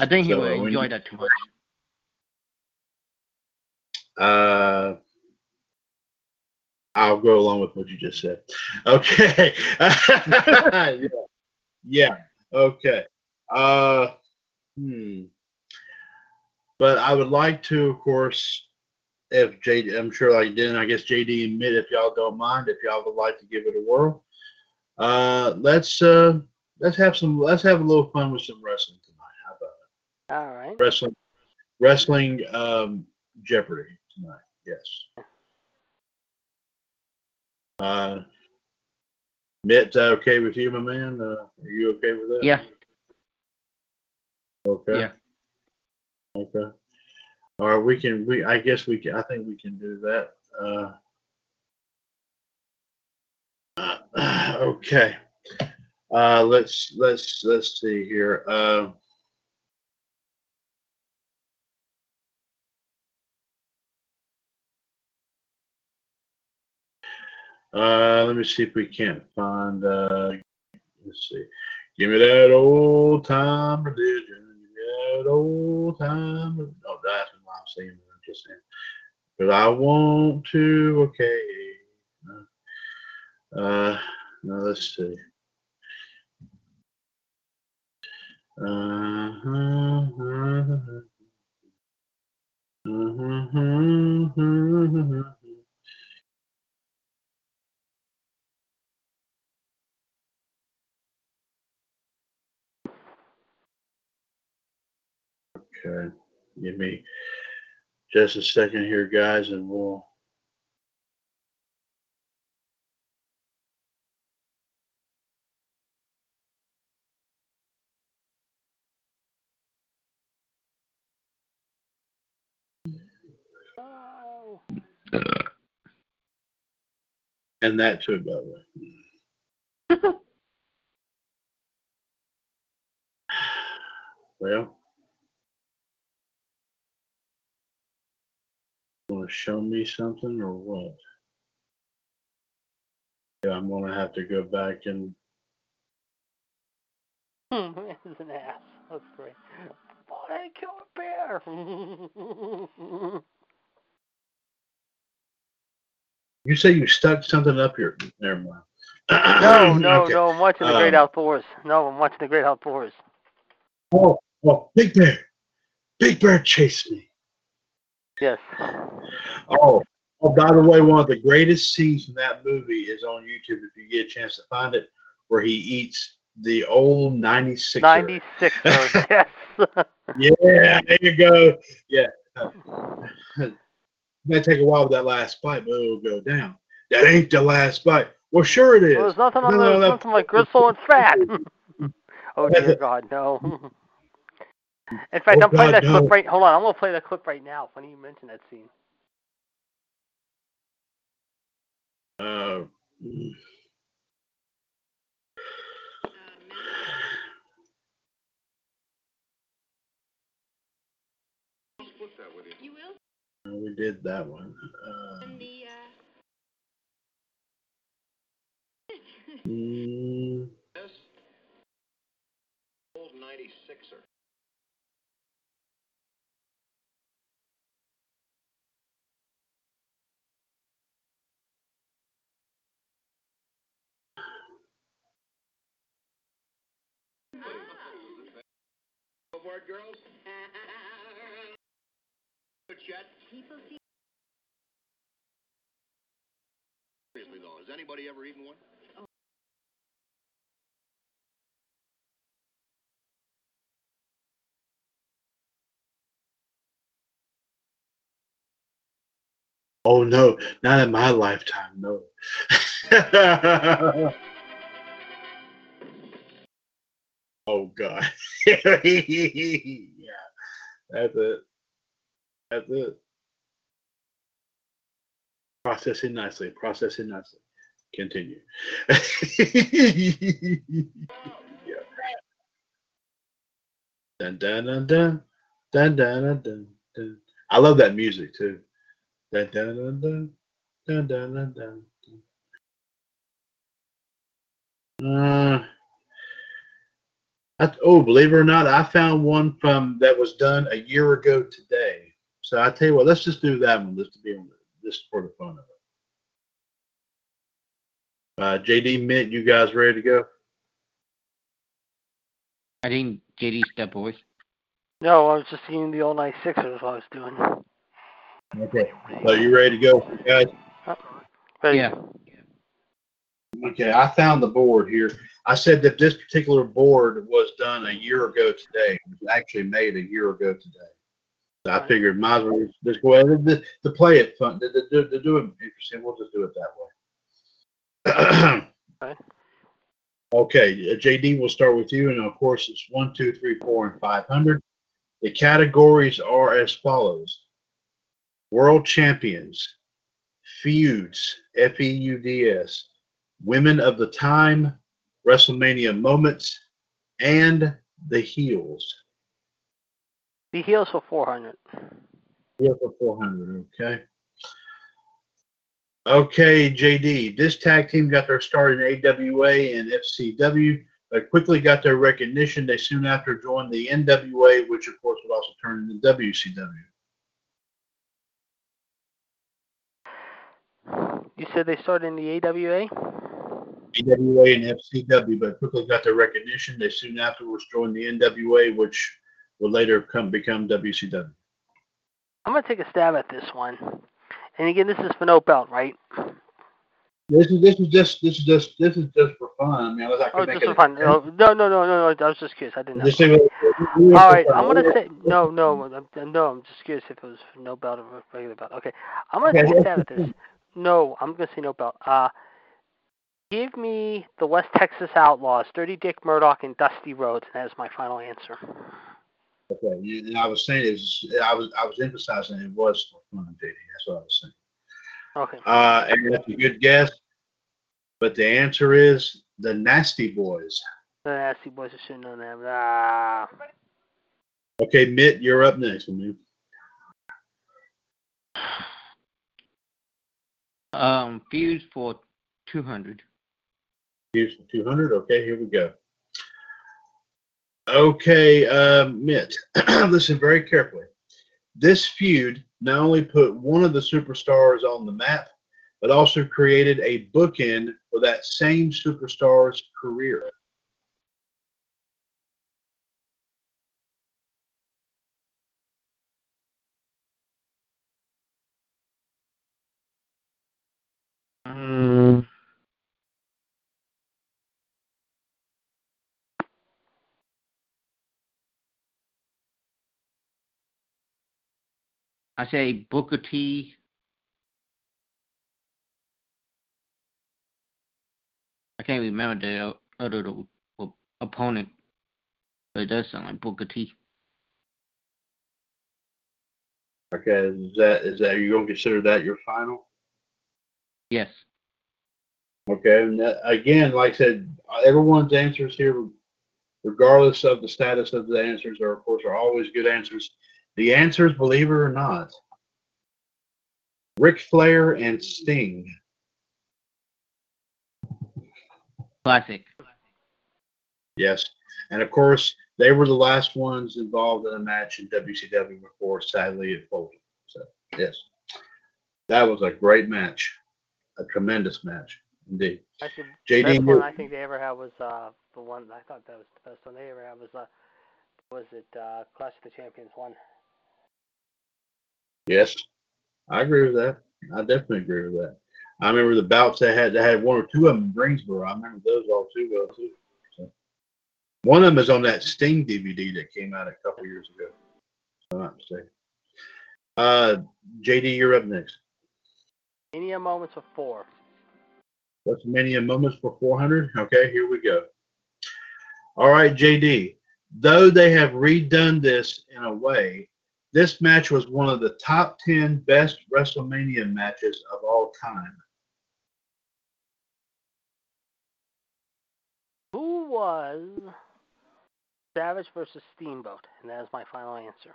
I think he So, will enjoy you- that too much. Uh, I'll go along with what you just said. Okay. yeah. yeah. Okay. Uh, hmm. But I would like to, of course, if JD, I'm sure like didn't, I guess JD admit if y'all don't mind, if y'all would like to give it a whirl. Uh, let's uh, let's have some, let's have a little fun with some wrestling tonight. How about it? All right. wrestling? Wrestling um, Jeopardy tonight. Yes. Uh, Mitt, uh, okay with you, my man? Uh, are you okay with that? Yeah. Okay. Yeah. Okay. All right, we can. We I guess we can. I think we can do that. Uh, okay. Uh, let's let's let's see here. Uh, uh, let me see if we can't find. Uh, let's see. Give me that old time religion. That old time. re- Oh, that's what I'm saying. I'm just saying. But I want to. Okay. Uh, now let's see. Uh, Okay, give me just a second here, guys, and we'll. And that too, by the way. well, want to show me something or what? Yeah, I'm gonna have to go back and Hmm, this is an ass. That's great. Boy, I killed a bear. you say you stuck something up your. Never mind. no, no, Okay. no. I'm watching the Great Um, Outdoors. No, I'm watching the Great Outdoors. Oh, oh, Big Bear, Big Bear chased me. Yes. Oh, oh, by the way, one of the greatest scenes in that movie is on YouTube if you get a chance to find it, where he eats the old 96. 96 yes. Yeah, there you go. Yeah. May take a while with that last bite, but it'll go down. That ain't the last bite. Well, sure it is. Well, there's nothing on No, there. no, There's no. nothing like gristle and fat. oh dear God, no. In fact, Oh, I'm playing God, that clip right. Hold on, I'm gonna play that clip right now. Funny you mention that scene. Uh, mm. Uh, we did that one. Uh, mm, Old 96er. Go for it, girls. Good shot. Has anybody ever eaten one? Oh no, not in my lifetime, no. oh god. yeah, that's it. That's. Processing nicely. Processing nicely. Continue. dun dun dun dun dun dun dun. dun. I love that music too. Dun dun dun dun dun dun dun dun. Uh, I, oh, believe it or not, I found one from that was done a year ago today. So I tell you what, let's just do that one. Just to be on just for the fun of it. Uh, JD Mitt, you guys ready to go? I think JD step boys. No, I was just seeing the all night Sixers while I was doing. Okay. So you ready to go, guys? Ready? Yeah. Okay, I found the board here. I said that this particular board was done a year ago today. It was actually made a year ago today. I figured might as well just go ahead to, to play it fun, to, to, to do it interesting. We'll just do it that way. Okay. Okay, uh, JD, we'll start with you, and of course it's one, two, three, four, and five hundred. The categories are as follows: World Champions, Feuds, F E U D S, Women of the Time, WrestleMania Moments, and the Heels. The heels for 400. Yeah, for 400, okay. Okay, JD, this tag team got their start in AWA and FCW, but quickly got their recognition. They soon after joined the NWA, which of course would also turn into WCW. You said they started in the AWA? AWA and FCW, but quickly got their recognition. They soon afterwards joined the NWA, which would later come become WCW. I'm going to take a stab at this one. And again, this is for no belt, right? This is this is just this is just this is just for fun. I mean, I Oh, can make just for fun. No, no, no, no, no. I was just curious. I didn't know. Just say what- we- we- All right, I'm gonna say no, no, no. I'm just curious if it was for no belt or regular belt. Okay, I'm gonna take a stab at this. No, I'm gonna say no belt. Uh, give me the West Texas Outlaws, Dirty Dick Murdoch and Dusty Rhodes, and that is my final answer. Okay, you- and I was saying is I was I was emphasizing it was for fun, JD. That's what I was saying. Okay. Uh, and that's a good guess, but the answer is the Nasty Boys. The Nasty Boys are shouldn't know them. Ah, Okay, Mitt, you're up next, man. Um, Feuds for 200. Here's for 200. Okay, here we go. Okay, uh, Mitt, listen very carefully. This feud not only put one of the superstars on the map, but also created a bookend for that same superstar's career. I say Booker T. I can't remember the other op- opponent, but it does sound like Booker T. Okay, is that is that you gonna consider that your final? Yes. Okay, and that, again, like I said, everyone's answers here, regardless of the status of the answers, are of course are always good answers. The answers, believe it or not, Ric Flair and Sting. Classic. Yes, and of course they were the last ones involved in a match in WCW before sadly it folded. So yes, that was a great match, a tremendous match indeed. actually, JD, best one I think they ever had was uh the one I thought that was the best one they ever had was uh was it uh Clash of the Champions one. Yes, I agree with that. I definitely agree with that. I remember the bouts they had. They had one or two of them in Greensboro. I remember those all too well too. So, one of them is on that Sting DVD that came out a couple years ago. I'm not mistaken. Uh, JD, you're up next. Mania moments of four. What's Mania moments for 400? Okay, here we go. All right, JD. Though they have redone this in a way, this match was one of the top 10 best WrestleMania matches of all time. Who was Savage versus Steamboat? And that is my final answer.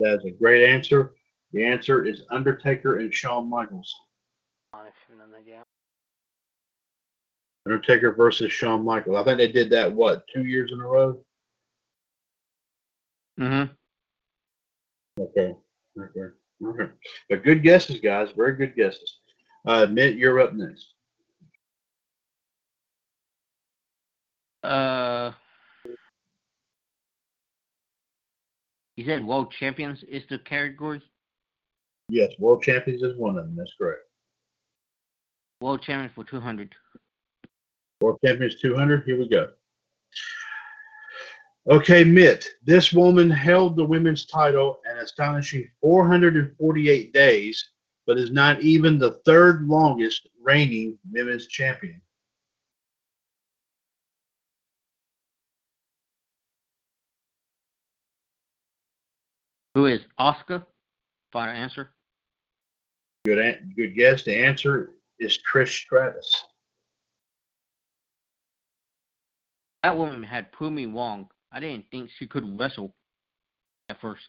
That's a great answer. The answer is Undertaker and Shawn Michaels. On if you know the game. Undertaker versus Shawn Michaels. I think they did that, what, two years in a row? Mm-hmm. Okay. Okay. Okay. But good guesses, guys. Very good guesses. Uh, Mitt, you're up next. Uh, you said world champions is the category. Yes, World Champions is one of them. That's correct. World champions for 200. World Champions 200. Here we go. Okay, Mitt. This woman held the women's title an astonishing 448 days, but is not even the third longest reigning women's champion. Who is Asuka? Final answer. Good, good guess. The answer is Trish Stratus. That woman had me wrong. I didn't think she could wrestle at first.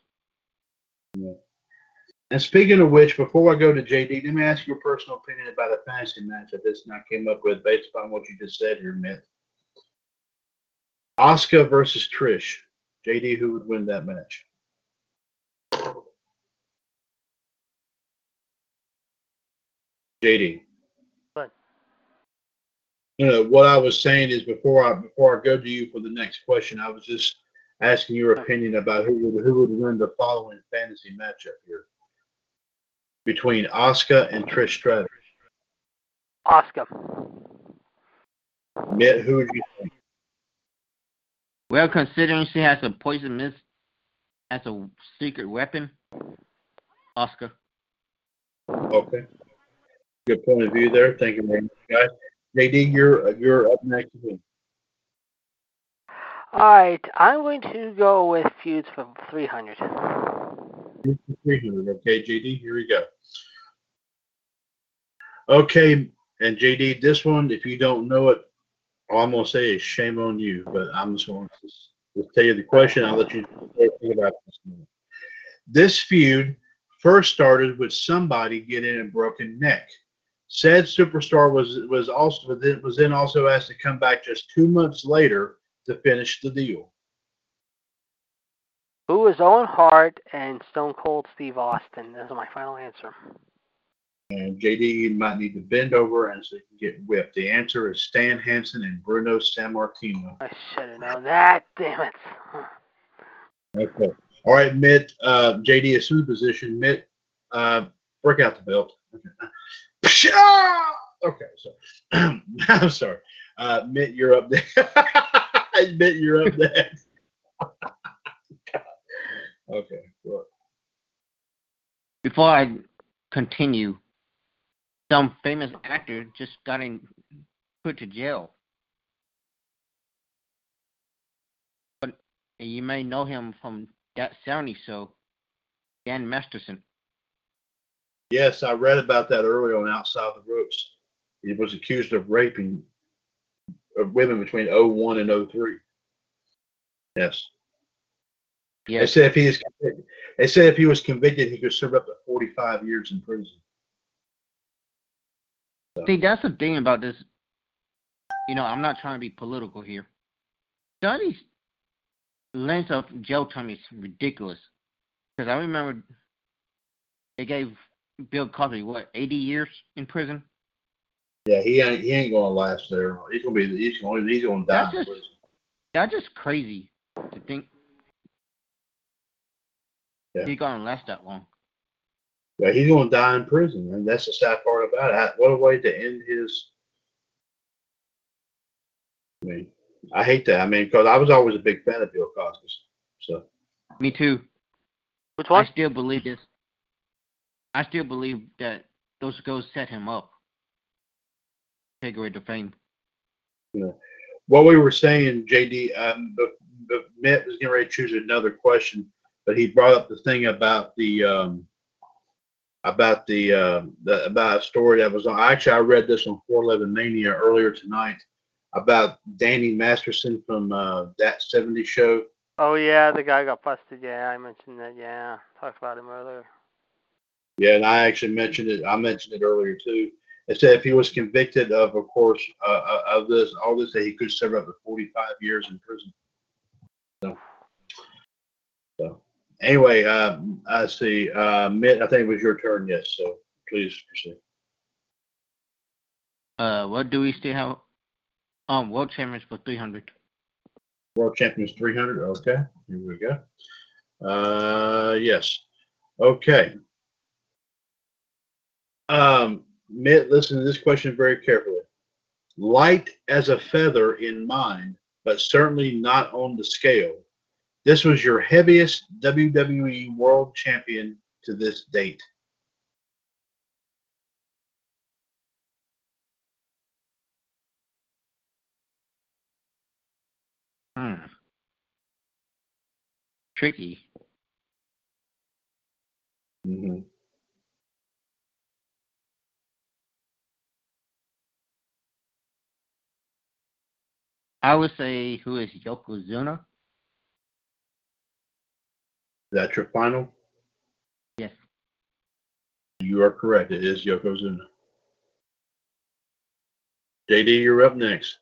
And speaking of which, before I go to JD, let me ask your personal opinion about a fantasy match that this not came up with based upon what you just said here, Mitt. Asuka versus Trish. JD, who would win that match? JD. What? You know, what I was saying is before I before I go to you for the next question, I was just asking your opinion about who would who would win the following fantasy matchup here between Asuka and Trish Stratus. Asuka. Mitt, who would you think? Well, considering she has a poison mist as a secret weapon, Asuka. Okay. Good point of view there. Thank you very much, guys. JD, you're you're up next. All right, I'm going to go with feuds from 300. 300. Okay, JD, here we go. Okay, and JD, this one, if you don't know it, all I'm going to say is shame on you, but I'm just going to just, just tell you the question. I'll let you think about this. one. This feud first started with somebody getting a broken neck. Said superstar was was also was then also asked to come back just two months later to finish the deal. Who is Owen Hart and Stone Cold Steve Austin? This is my final answer. And JD, might need to bend over and so get whipped. The answer is Stan Hansen and Bruno Sammartino. I should have known that. Damn it. Okay. All right, Mitt. Uh, JD, assume position. Mitt, uh, break out the belt. Okay, so I'm sorry. Uh, Mitt, you're up there. Mitt, you're up there. okay. Well, Before I continue, some famous actor just got in, put to jail. But you may know him from that 70s show, Dan Masterson. Yes, I read about that earlier on Outside the Ropes. He was accused of raping of women between 01 and 03. Yes. Yes. They said if he is convicted, they said if he was convicted, he could serve up to 45 years in prison. See, that's the thing about this. You know, I'm not trying to be political here. These lengths of jail time is ridiculous. Because I remember they gave Bill Cosby what 80 years in prison. Yeah, he ain't he ain't gonna last there. He's gonna be he's gonna he's gonna die. That's in just- prison. That's just crazy to think Yeah. he's gonna last that long. Yeah, he's going to die in prison, and that's the sad part about it. What a way to end his. I mean, I hate that. I mean, because I was always a big fan of Bill Cosby. So Me too. Which I still believe this. I still believe that those girls set him up. Take away the fame. Yeah. what we were saying, JD, um, but, but Mitt was getting ready to choose another question, but he brought up the thing about the um, about the, uh, the about a story that was on. Actually, I read this on 411 Mania earlier tonight about Danny Masterson from uh, that 70 show. Oh yeah, the guy got busted. Yeah, I mentioned that. Yeah, talked about him earlier. Yeah, and I actually mentioned it. I mentioned it earlier too. It said if he was convicted of, of course, uh, uh, of this, all this, that he could serve up to 45 years in prison. So, so anyway, uh, I see. Uh, Mitt, I think it was your turn. Yes. So please proceed. Uh, what do we still have? Um, world champions for 300. World Champions 300. Okay, here we go. Uh, yes. Okay. Um, Mitt, listen to this question very carefully. Light as a feather in mind, but certainly not on the scale. This was your heaviest WWE World Champion to this date. Hmm. Tricky. Mm-hmm. I would say who is Yokozuna? Is that your final? Yes. You are correct. It is Yokozuna. JD, you're up next.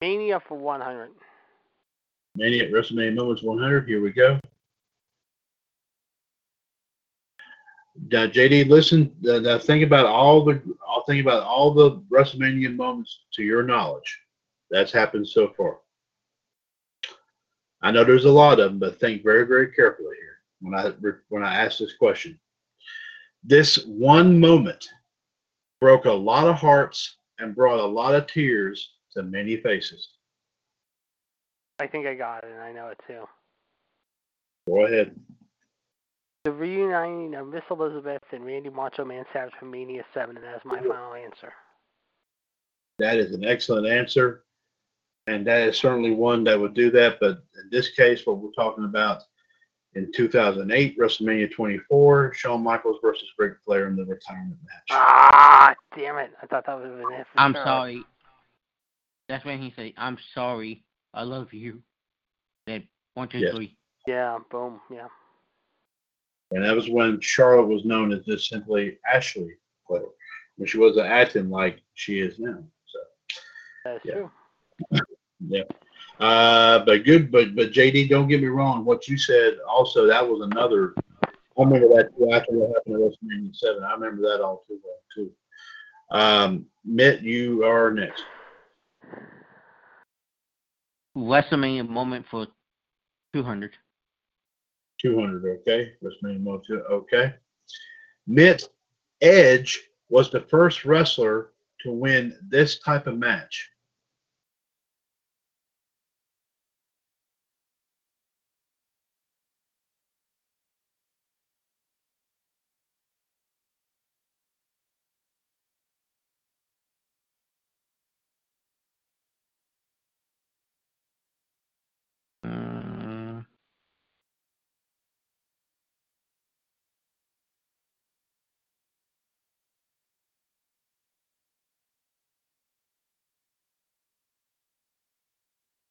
Mania for 100. Mania at WrestleMania Moments 100. Here we go. Now, JD, listen. Uh, now think about all the. I'll think about all the WrestleMania moments to your knowledge. That's happened so far. I know there's a lot of them, but think very, very carefully here when I when I ask this question. This one moment broke a lot of hearts and brought a lot of tears to many faces. I think I got it, and I know it too. Go ahead. The reuniting of Miss Elizabeth and Randy Macho Man Savage from Mania 7, and that's my final answer. That is an excellent answer. And that is certainly one that would do that. But in this case, what we're talking about in 2008, WrestleMania 24, Shawn Michaels versus Ric Flair in the retirement match. Ah, damn it. I thought that would have been it. For I'm sure. sorry. That's when he said, "I'm sorry. I love you." Then one, two, Yes. three. Yeah, boom. Yeah. And that was when Charlotte was known as just simply Ashley Flair, when she wasn't acting like she is now. So, That's Yeah. true. yeah. Uh, but good, but but JD, don't get me wrong. What you said also, that was another. I remember that too after what happened at WrestleMania Seven. I remember that all too well too. Um, Mitt, you are next. WrestleMania moment for 200. 200, okay? WrestleMania moment, okay. Mitt Edge was the first wrestler to win this type of match.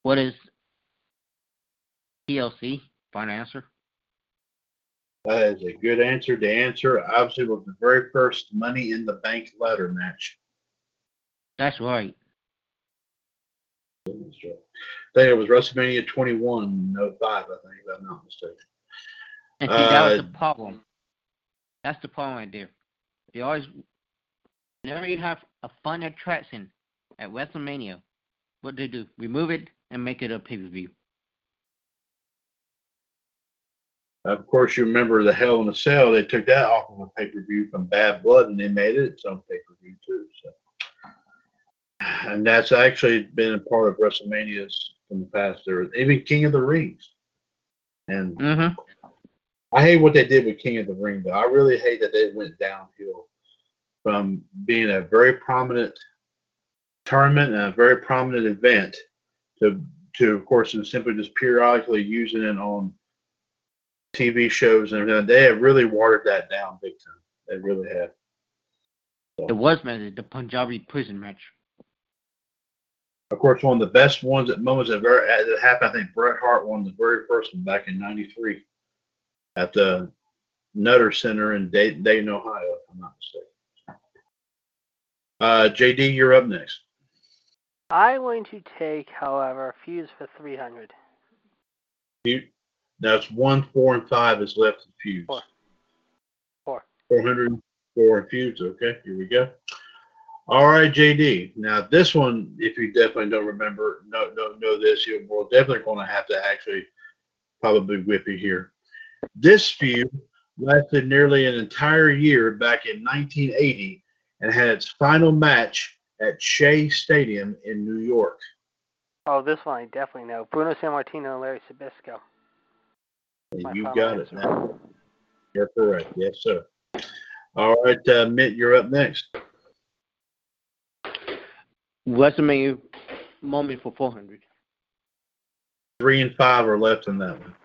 What is TLC? Final answer. That is a good answer. The answer obviously was the very first Money in the Bank ladder match. That's right. I think it was WrestleMania 21, 05, I think, if I'm not mistaken. And see, that was Uh, the problem. That's the problem right there. They always, whenever you have a fun attraction at WrestleMania, what do they do? Remove it and make it a pay per view. Of course, you remember the Hell in a Cell. They took that off of a pay per view from Bad Blood, and they made it its own pay per view too. So, and that's actually been a part of WrestleManias from the past. There was even King of the Rings, and Mm-hmm. I hate what they did with King of the Ring. Though I really hate that they went downhill from being a very prominent tournament and a very prominent event to to of course and simply just periodically using it on TV shows and everything. They have really watered that down big time. They really have. It was man, the Punjabi prison match. Of course, one of the best ones at moments that, very, that happened. I think Bret Hart won the very first one back in '93 at the Nutter Center in Dayton, Dayton, Ohio, if I'm not mistaken. Uh, JD, you're up next. I'm going to take, however, Feuds for 300. You, that's one, four, and five is left in fuse. Four. Four. 404 in fuse. Okay, here we go. All right, JD. Now this one, if you definitely don't remember, no, no, know this, you're well, definitely going to have to actually probably whip you here. This feud lasted nearly an entire year back in 1980 and had its final match at Shea Stadium in New York. Oh, this one I definitely know. Bruno Sammartino and Larry Zbyszko. You got answer. it now. You're correct. Yes, sir. All right, uh, Mitt, you're up next. What's the WrestleMania moment for 400. Three and five are left in that one.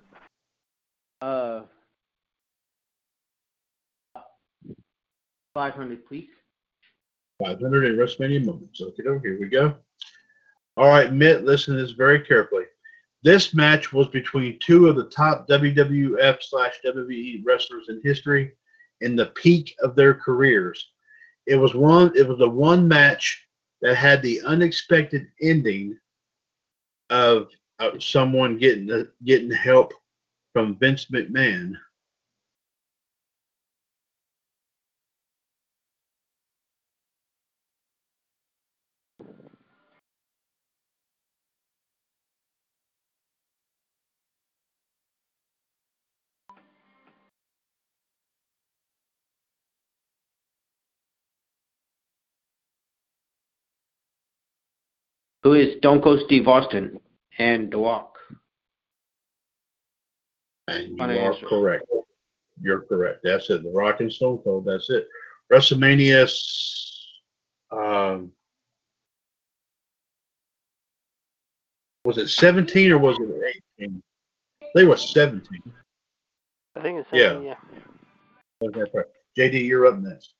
Uh, 500, please. 500 in WrestleMania moments. Okay, here we go. All right, Mitt, listen to this very carefully. This match was between two of the top WWF slash WWE wrestlers in history in the peak of their careers. It was one. It was the one match that had the unexpected ending of, of someone getting getting help from Vince McMahon. Who is Stone Cold Steve Austin and The Rock? And you are answer. correct. You're correct. That's it. The Rock and Stone Cold. That's it. WrestleMania. Um, was it 17 or was it 18? They were 17. I think it's Yeah. yeah. Okay, correct. JD, you're up next.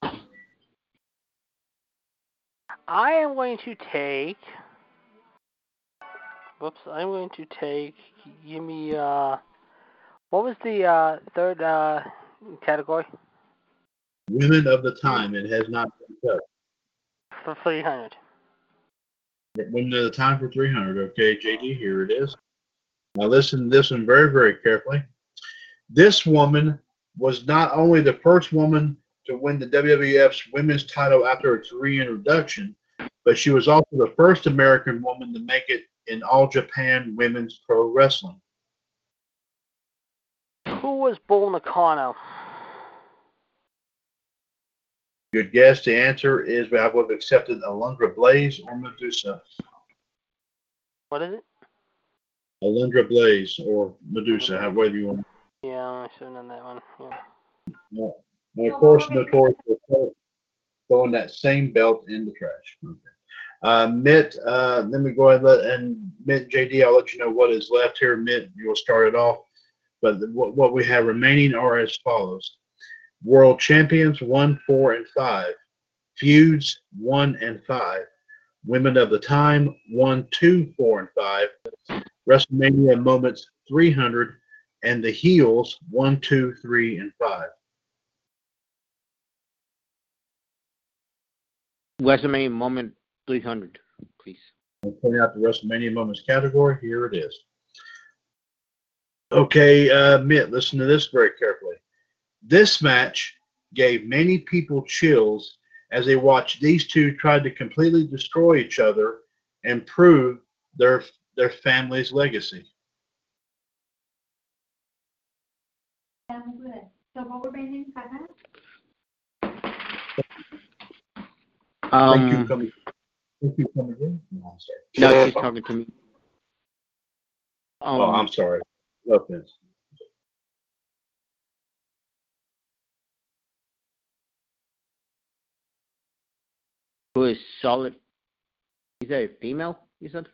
I am going to take. Whoops! I'm going to take. Give me. Uh, what was the uh, third uh, category Women of the time. It has not been cut. for 300? Women of the time for 300. Okay, JD, here it is. Now listen to this one very, very carefully. This woman was not only the first woman to win the WWF's women's title after its reintroduction, but she was also the first American woman to make it in All Japan Women's Pro Wrestling. Who was Bull Nakano? Good guess. The answer is I would have accepted Alundra Blayze or Medusa. What is it? Alundra Blayze or Medusa, mm-hmm. however you want. Yeah, I should have known that one. Yeah. Yeah. And of course, Notorious throwing that same belt in the trash. Okay. Uh, Mitt, uh, let me go ahead and, let, and Mitt, JD, I'll let you know what is left here. Mitt, you'll start it off. But the- what, what we have remaining are as follows World Champions 1, 4, and 5, Feuds 1 and 5, Women of the Time 1, 2, 4, and 5, WrestleMania Moments 300, and the Heels 1, 2, 3, and 5. WrestleMania moment 300, please. I'll point out the WrestleMania Moments category. Here it is. Okay, uh, Mitt, listen to this very carefully. This match gave many people chills as they watched these two try to completely destroy each other and prove their their family's legacy. So what we're banning, five? Thank you Um, for coming. Thank you for coming in. No, I'm sorry. no, she's talking to me. Um, oh, I'm sorry. No offense. who is solid? Is that a female? You said.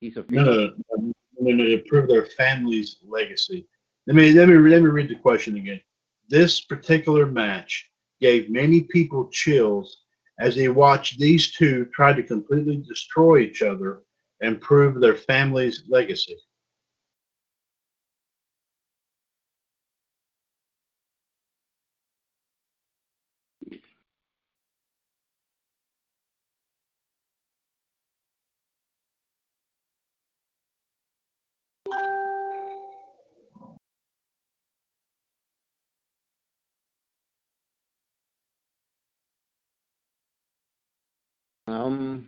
He's a No, female. no, no, no, no, improve their family's legacy. Let me let me let me read the question again. This particular match gave many people chills as they watched these two try to completely destroy each other and prove their family's legacy. Um.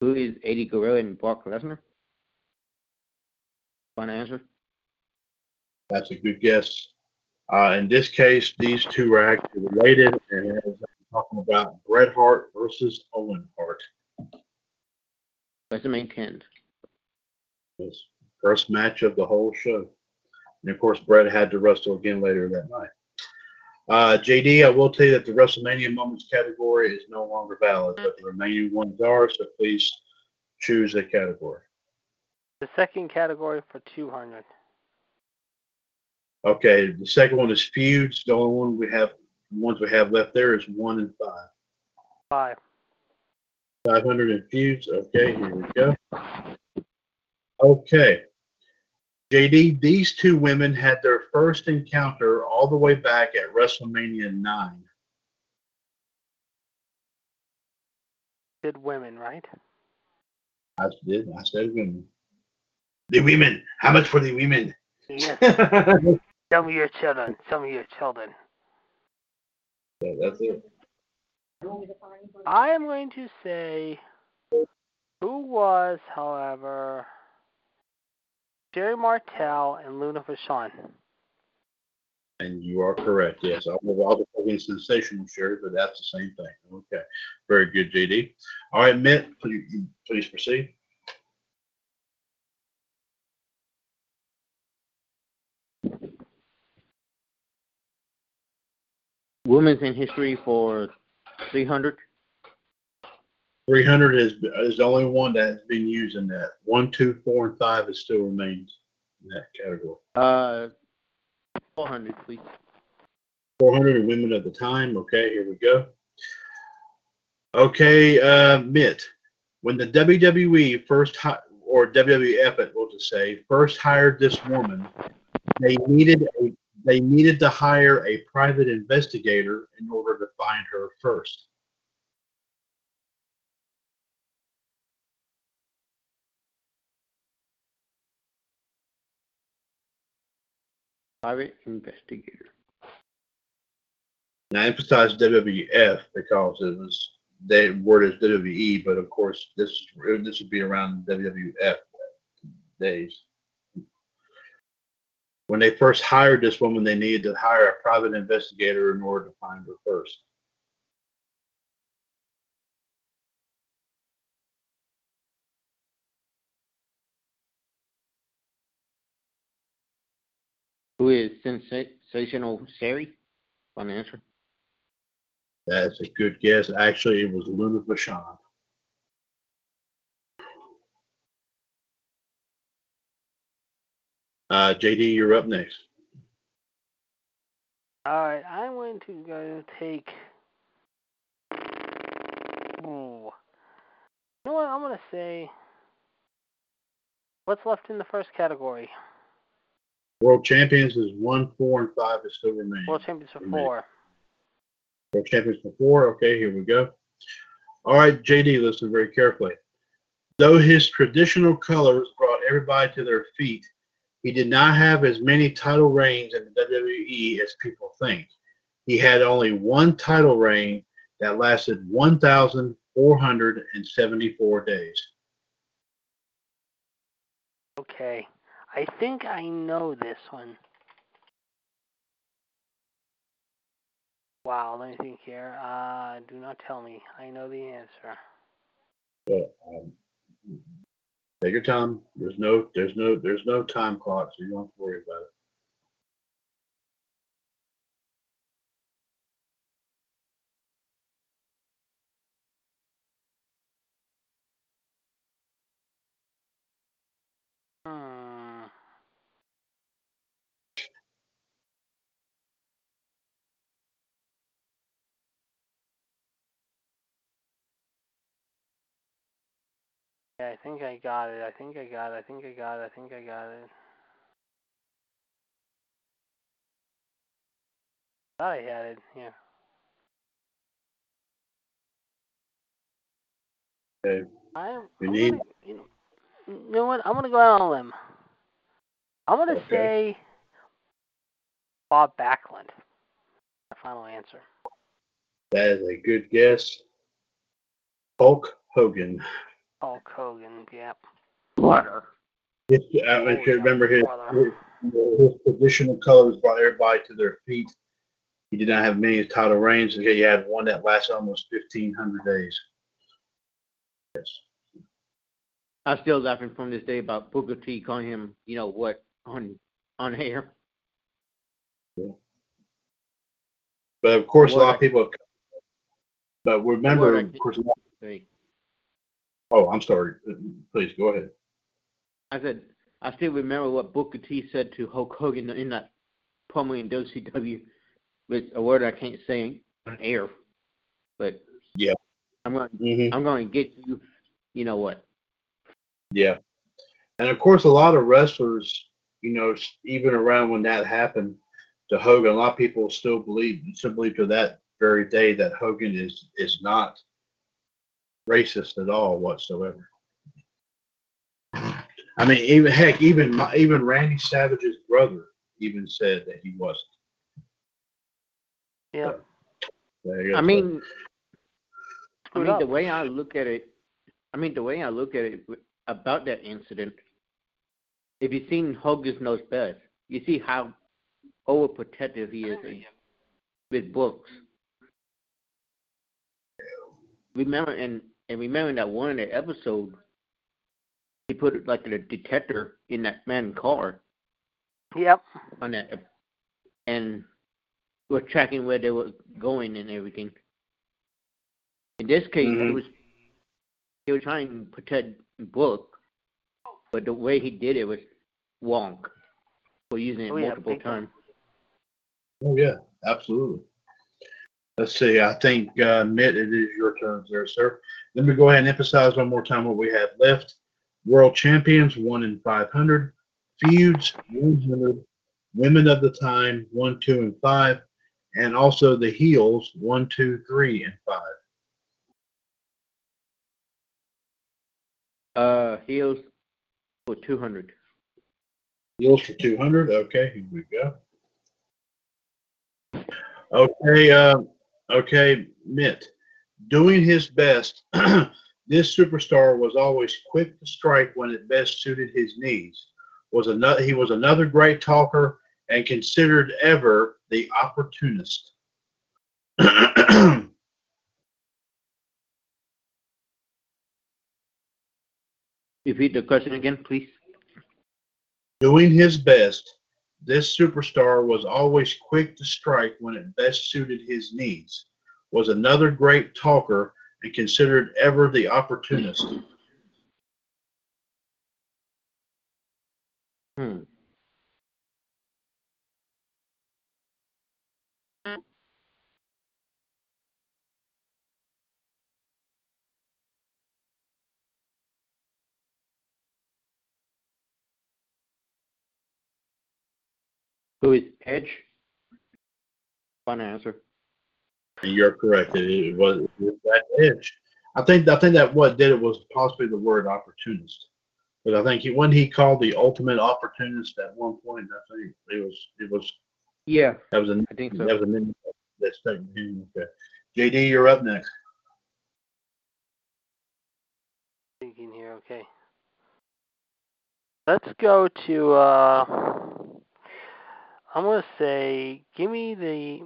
Who is Eddie Guerrero and Brock Lesnar? Final answer. That's a good guess. Uh, in this case, these two are actually related, and as I'm talking about Bret Hart versus Owen Hart. That's the main ten. This first match of the whole show. And of course, Bret had to wrestle again later that night. Uh, JD, I will tell you that the WrestleMania Moments category is no longer valid, but the remaining ones are, so please choose a category. The second category for 200. Okay, the second one is feuds. The only one we have, ones we have left there is one and five. Five. 500 and feuds. Okay, here we go. Okay. JD, these two women had their first encounter all the way back at WrestleMania 9. Did women, right? I did. I said women. The women. How much for the women? Yes. Show me your children. Show me your children. Yeah, that's it. I am going to say who was, however, Sherri Martel and Luna Vachon. And you are correct. Yes, I was also talking Sensational Sherri, but that's the same thing. Okay, very good, JD. All right, Mitt, please, please proceed. Women's in history for 300. 300 is is the only one that has been used in that. One, two, four, and five is still remains in that category. Uh, 400, please. 400 are women of the time. Okay, here we go. Okay, uh, Mitt, when the WWE first hi- or WWF, it will just say, first hired this woman, they needed a they needed to hire a private investigator in order to find her first. Private investigator. Now, I emphasize WWF because it was the word is WWE, but of course this this would be around WWF days. When they first hired this woman, they needed to hire a private investigator in order to find her first. Who is Sensational Sherri? Final answer. That's a good guess. Actually, it was Luna Vachon. Uh, JD, you're up next. All right, I'm going to go take. Ooh. You know what? I'm going to say. What's left in the first category? World champions is one, four, and five is still remaining. World Champions for Remain. four. World champions for four. Okay, here we go. All right, JD, listen very carefully. Though his traditional colors brought everybody to their feet, he did not have as many title reigns in the WWE as people think. He had only one title reign that lasted 1,474 days. Okay. I think I know this one. Wow, let me think here. Uh, do not tell me. I know the answer. Um, take your time. There's no, there's no, there's no time clock, so you don't have to worry about it. Hmm. Yeah, I think I got it. I think I got it. I think I got it. I think I got it. Thought I had it. Yeah. Okay. I'm, You need- gonna, you know, you know what? I'm gonna go out on a limb. I'm gonna Okay. say Bob Backlund. My final answer. That is a good guess. Hulk Hogan. Hulk Hogan. Yep. Brother. His, uh, I Oh, if yeah, you remember his, brother. his, his traditional colors brought everybody to their feet. He did not have many title reigns. and He had one that lasted almost 1,500 days. Yes. I'm still laughing from this day about Booker T calling him, you know what, on on air. But of course, a lot I- of people. But remember, Word I of can- course. Oh, I'm sorry. Please go ahead. I said I still remember what Booker T said to Hulk Hogan in that promo in WCW with a word I can't say on air. But Yeah. I'm going hmm I'm going to get you. You know what? Yeah. And of course, a lot of wrestlers, you know, even around when that happened to Hogan, a lot of people still believe, still believe to that very day that Hogan is is not racist at all whatsoever. I mean, even heck, even my, even Randy Savage's brother even said that he wasn't. Yep. There. I mean, I mean the way I look at it, I mean the way I look at it about that incident. If you've seen Hogan's Knows Best, you see how overprotective he is in- with books. Remember and and remember that one in episode, he put like a detector in that man's car Yep. on that, and was tracking where they were going and everything. In this case, Mhm. it was he was trying to protect Brooke, but the way he did it was wrong for using it Oh, multiple big time. times. Oh yeah, absolutely. Let's see. I think uh, Mitt, it is your turn there, sir. Let me go ahead and emphasize one more time what we have left. World champions, one in five hundred. Feuds, one hundred. Women of the time, one, two, and five, and also the heels, one, two, three, and five. Uh, heels for two hundred. Heels for two hundred. Okay, here we go. Okay, uh, okay, Mitt. Doing his best, this superstar was always quick to strike when it best suited his needs. Was another he was another great talker and considered ever the opportunist. Repeat the question again, please. Doing his best, this superstar was always quick to strike when it best suited his needs. Was another great talker and considered ever the opportunist. Hmm. Who is Edge? Fun answer. And you're correct. It, it was it was that edge. I think I think that what did it was possibly the word opportunist. But I think he when he called the ultimate opportunist at one point, I think it was it was Yeah, that was a I think so. that was a name that stuck in him. Okay. JD, you're up next. Thinking here. Okay. Let's go to. uh I'm gonna say, give me the.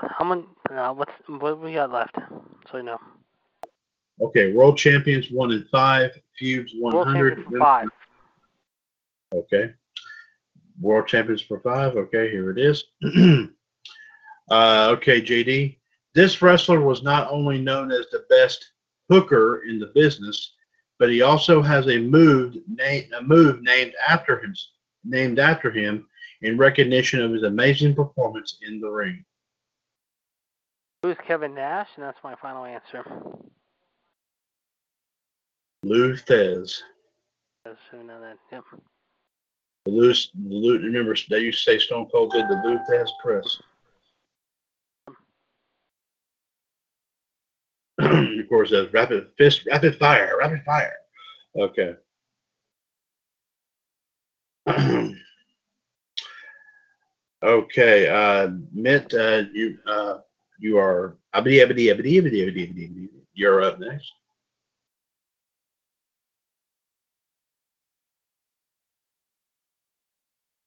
How many? Uh, what's what we got left? So you know. Okay, world champions one and five, feuds one hundred. five. Okay. World champions for five. Okay, here it is. uh, okay, JD. This wrestler was not only known as the best hooker in the business, but he also has a move named a move named after him, named after him in recognition of his amazing performance in the ring. Who's Kevin Nash? And that's my final answer. As soon that. Yep. The the remember they used to say Stone Cold did the Lou Thesz press. of course, that's rapid fist, rapid fire, rapid fire. Okay. okay, uh, Mitt, uh, you uh, you are. You're up next.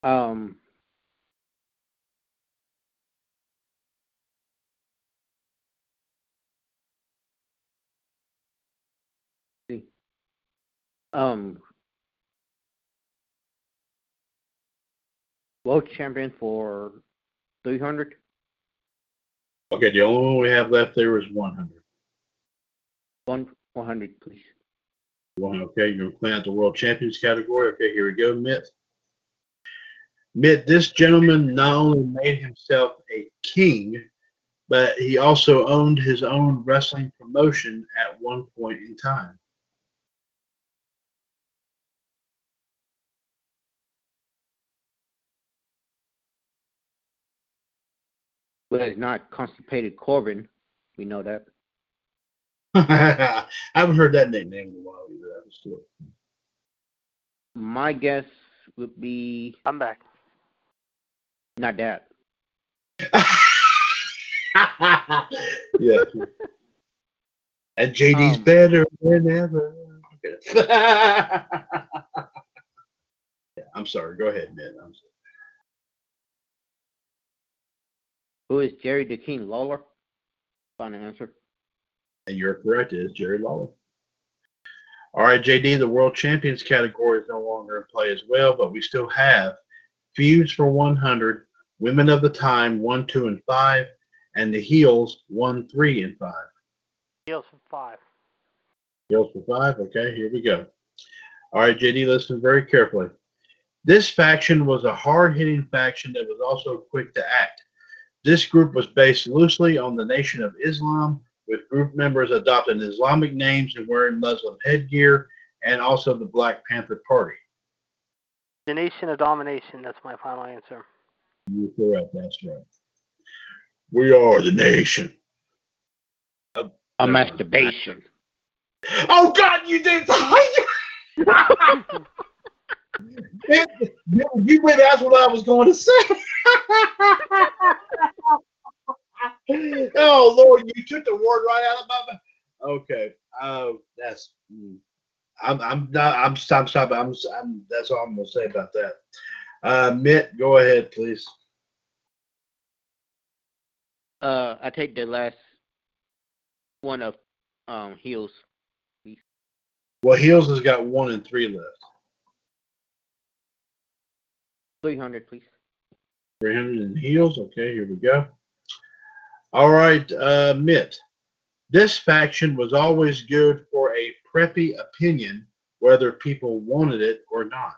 Um. Um, world champion for 300. Okay, the only one we have left there is 100. One 100, please. One, okay, you're playing out the world champions category. Okay, here we go, Mitt. Mitt, this gentleman not only made himself a king, but he also owned his own wrestling promotion at one point in time. Well, it's not constipated Corbin. We know that. I haven't heard that nickname in a while either. That was cool. My guess would be I'm back. not that. yeah. And JD's Um, better than ever. yeah, I'm sorry. Go ahead, Mitt. I'm sorry. Who is Jerry the King Lawler? Final answer. And you're correct. It is Jerry Lawler. All right, JD, the World Champions category is no longer in play as well, but we still have Feuds for 100, Women of the Time 1, 2, and 5, and the Heels 1, 3, and 5. Heels for five. Heels for 5. Okay, here we go. All right, JD, listen very carefully. This faction was a hard hitting faction that was also quick to act. This group was based loosely on the Nation of Islam, with group members adopting Islamic names and wearing Muslim headgear, and also the Black Panther Party. The Nation of Domination. That's my final answer. You're correct. That's right. We are the nation. A masturbation. Oh God, you did! you went. That's what I was going to say. oh Lord, you took the word right out of my mouth. Okay. Uh, that's. mm, I'm. I'm not. I'm. Stop. Stop. I'm. I'm. That's all I'm gonna say about that. Uh, Mitt, go ahead, please. Uh, I take the last one of um heels. Well, Heels has got one and three left. 300, please. 300 in heels. Okay, here we go. All right, uh, Mitt. This faction was always good for a preppy opinion, whether people wanted it or not.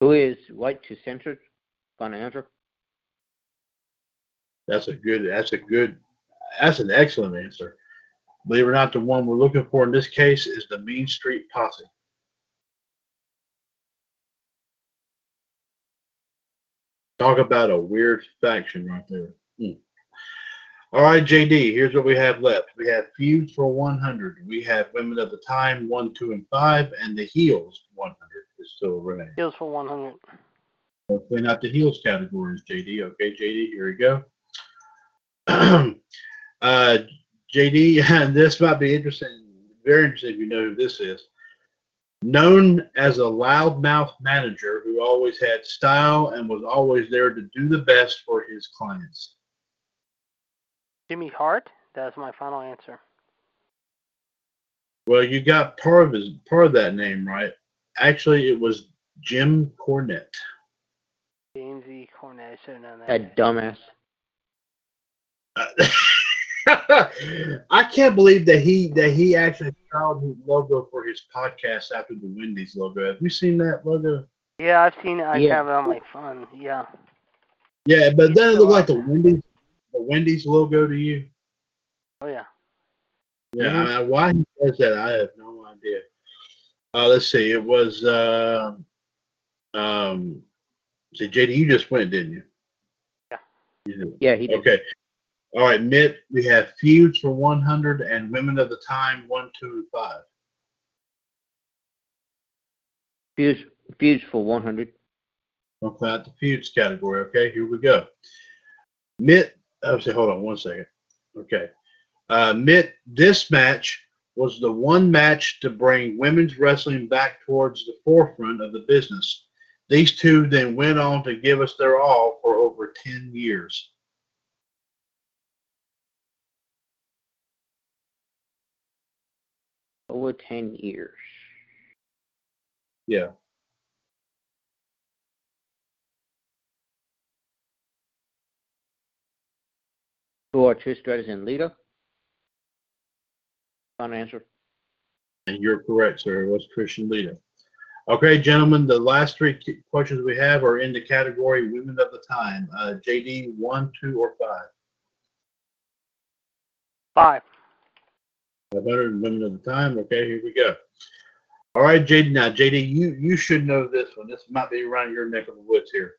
Who is Right to Censor? Final answer. That's a good. That's a good. That's an excellent answer. Believe it or not, the one we're looking for in this case is the Mean Street Posse. Talk about a weird faction right there. Hmm. All right, JD, here's what we have left. We have Feuds for 100. We have Women of the Time 1, 2, and 5, and the Heels 100 is still remaining. Heels for 100. We'll clean out the Heels categories, JD. Okay, JD, here we go. uh, JD, and this might be interesting, very interesting if you know who this is. Known as a loudmouth manager who always had style and was always there to do the best for his clients. Jimmy Hart. That's my final answer. Well, you got part of his part of that name right. Actually, it was Jim Cornette. James E. Cornette. I should have known that. That dumbass. I can't believe that he that he actually styled his logo for his podcast after the Wendy's logo. Have you seen that logo? Yeah, I've seen it. I Yeah. have it on my phone. Yeah. Yeah, but He's doesn't it still look like the Wendy's the Wendy's logo to you? Oh yeah. Yeah, Mhm. I mean, why he does that, I have no idea. Uh, let's see. It was uh, um, see, JD, you just went, didn't you? Yeah. You did. Yeah, he did. Okay. All right, Mitt. We have feuds for 100 and women of the time one, two, and five. Feuds, fuse for 100. We'll out the feuds category. Okay, here we go. Mitt, oh, say, hold on one second. Okay. Uh, Mitt, this match was the one match to bring women's wrestling back towards the forefront of the business. These two then went on to give us their all for over 10 years. Over 10 years. Yeah. Who are Trish Stratus and Lita? Final answer. And you're correct, sir. It was Christian Lita. Okay, gentlemen, the last three questions we have are in the category Women of the Time. Uh, JD, one, two, or five? Five. 500 women of the time. Okay, here we go. All right, JD. Now, JD, you you should know this one. This might be around your neck of the woods here.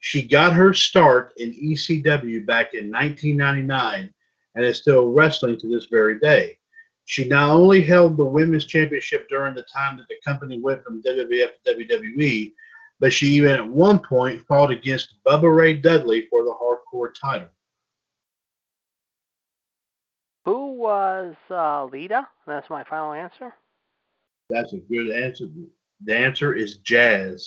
She got her start in ECW back in 1999 and is still wrestling to this very day. She not only held the women's championship during the time that the company went from WWF to WWE, but she even at one point fought against Bubba Ray Dudley for the hardcore title. Who was uh, Lita? That's my final answer. That's a good answer. The answer is Jazz.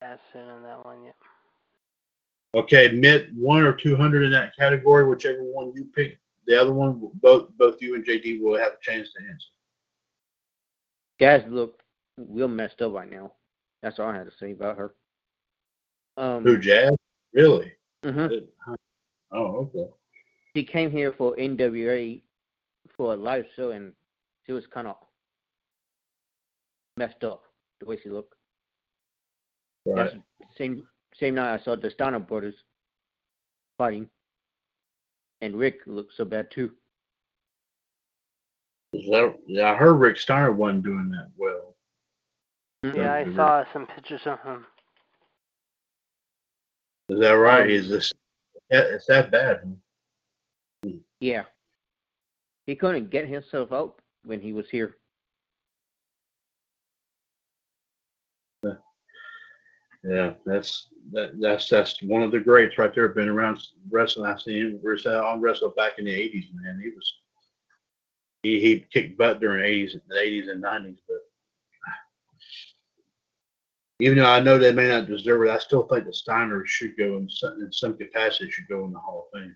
That's it on that one. Yeah. Okay, admit one or two hundred in that category, whichever one you pick. The other one, both both you and JD will have a chance to answer. Jazz looked real messed up right now. That's all I had to say about her. Um, Who, Jazz? Really? mhm. Oh, okay. She came here for NWA for a live show, and she was kind of messed up the way she looked. Right. That's same same night I saw the Steiner brothers fighting, and Rick looked so bad too. That, yeah, I heard Rick Steiner wasn't doing that well. Yeah, I saw some pictures of him. Is that right? Um, Is this? Yeah, it's that bad. Yeah, he couldn't get himself out when he was here. Yeah, that's that, that's that's one of the greats right there. Been around wrestling. I've seen him on wrestle back in the '80s. Man, he was he he kicked butt during '80s, the '80s and '90s. But even though I know they may not deserve it, I still think the Steiners should go in some in some capacity should go in the Hall of Fame.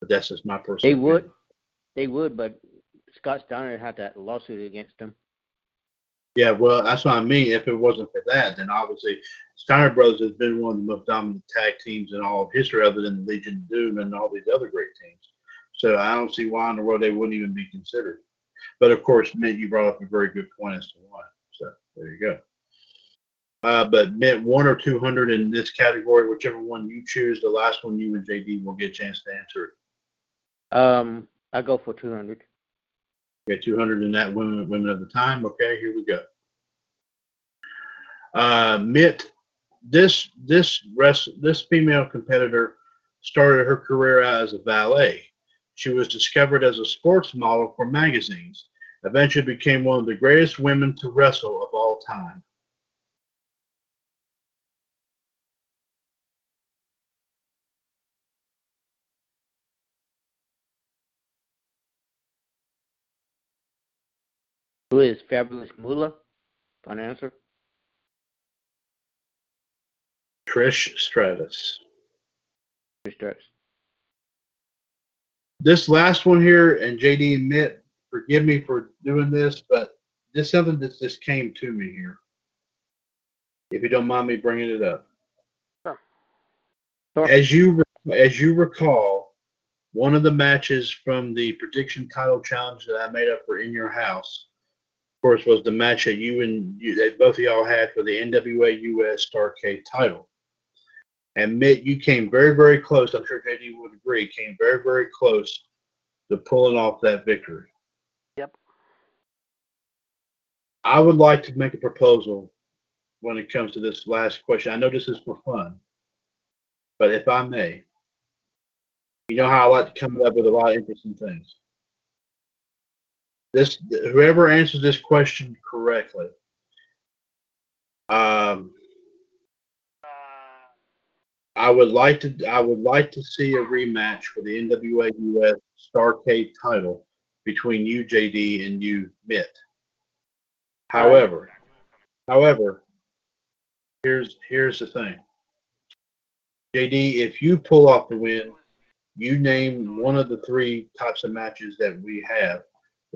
But that's just my personal. They would, they would, but Scott Steiner had that lawsuit against him. Yeah, well, that's what I mean. If it wasn't for that, then obviously Steiner Brothers has been one of the most dominant tag teams in all of history, other than the Legion of Doom and all these other great teams. So I don't see why in the world they wouldn't even be considered. But of course, Mitt, you brought up a very good point as to why. So there you go. Uh, but Mitt, one or two hundred in this category, whichever one you choose, the last one you and JD will get a chance to answer. Um, I go for two hundred. Okay, 200 in that women women of the time. Okay, here we go. Uh, Mitt, this this rest this female competitor started her career out as a valet. She was discovered as a sports model for magazines. Eventually became one of the greatest women to wrestle of all time. Who is Fabulous Moolah? Final answer. Trish Stratus. Trish Stratus. This last one here, and JD admit, forgive me for doing this, but this is something that just came to me here. If you don't mind me bringing it up. Sure. Sure. As you as you recall, one of the matches from the prediction title challenge that I made up for In Your House, course, was the match that you and you, that both of y'all had for the NWA US Starcade title. And Mitt, you came very, very close. I'm sure JD would agree. Came very, very close to pulling off that victory. Yep. I would like to make a proposal when it comes to this last question. I know this is for fun, but if I may, you know how I like to come up with a lot of interesting things. This whoever answers this question correctly, um, I would like to I would like to see a rematch for the NWA US Starcade title between you, JD, and you, Mitt. However, however, here's here's the thing. JD, if you pull off the win, you name one of the three types of matches that we have,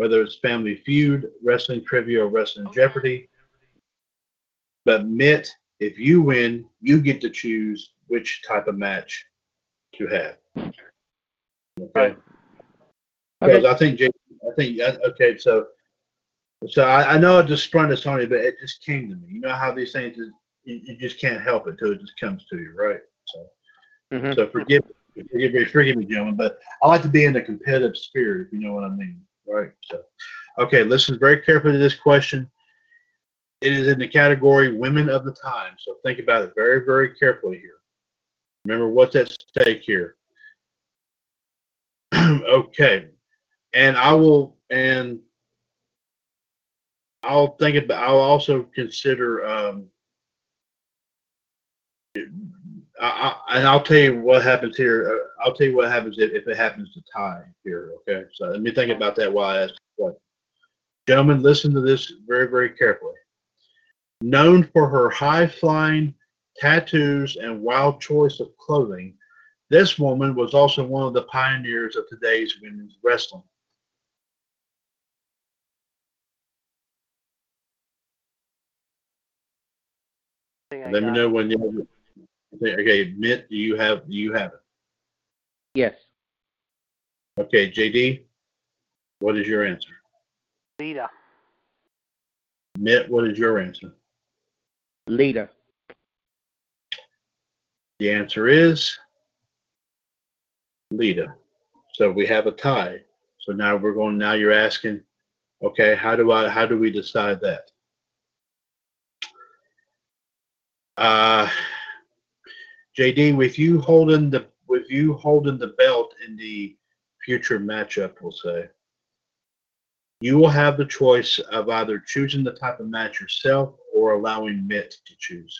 whether it's Family Feud, Wrestling Trivia, or Wrestling Jeopardy. But Mitt, if you win, you get to choose which type of match to have. Okay. Right. Because Okay. I think JD, I think okay, so so I, I know it just sprung this on you, but it just came to me. You know how these things is, you, you just can't help it till it just comes to you, right? So Mhm. so forgive forgive me, forgive me, gentlemen, but I like to be in a competitive spirit, if you know what I mean, right? So okay, listen very carefully to this question. It is in the category women of the time, so think about it very, very carefully here. Remember what's at stake here. okay, and I will and I'll think about. I'll also consider. Um, I, I, and I'll tell you what happens here. Uh, I'll tell you what happens if, if it happens to tie here. Okay, so let me think about that while I ask question. Gentlemen, listen to this very, very carefully. Known for her high flying tattoos and wild choice of clothing, this woman was also one of the pioneers of today's women's wrestling. Let me know when you. Okay, admit do you have do you have it? Yes. Okay, JD, what is your answer? Lita. Mitt, what is your answer? Lita. The answer is Lita. So we have a tie. So now we're going. Now you're asking, okay, how do I? How do we decide that? Uh, JD, with you holding the with you holding the belt in the future matchup, we'll say, you will have the choice of either choosing the type of match yourself or allowing Mitt to choose.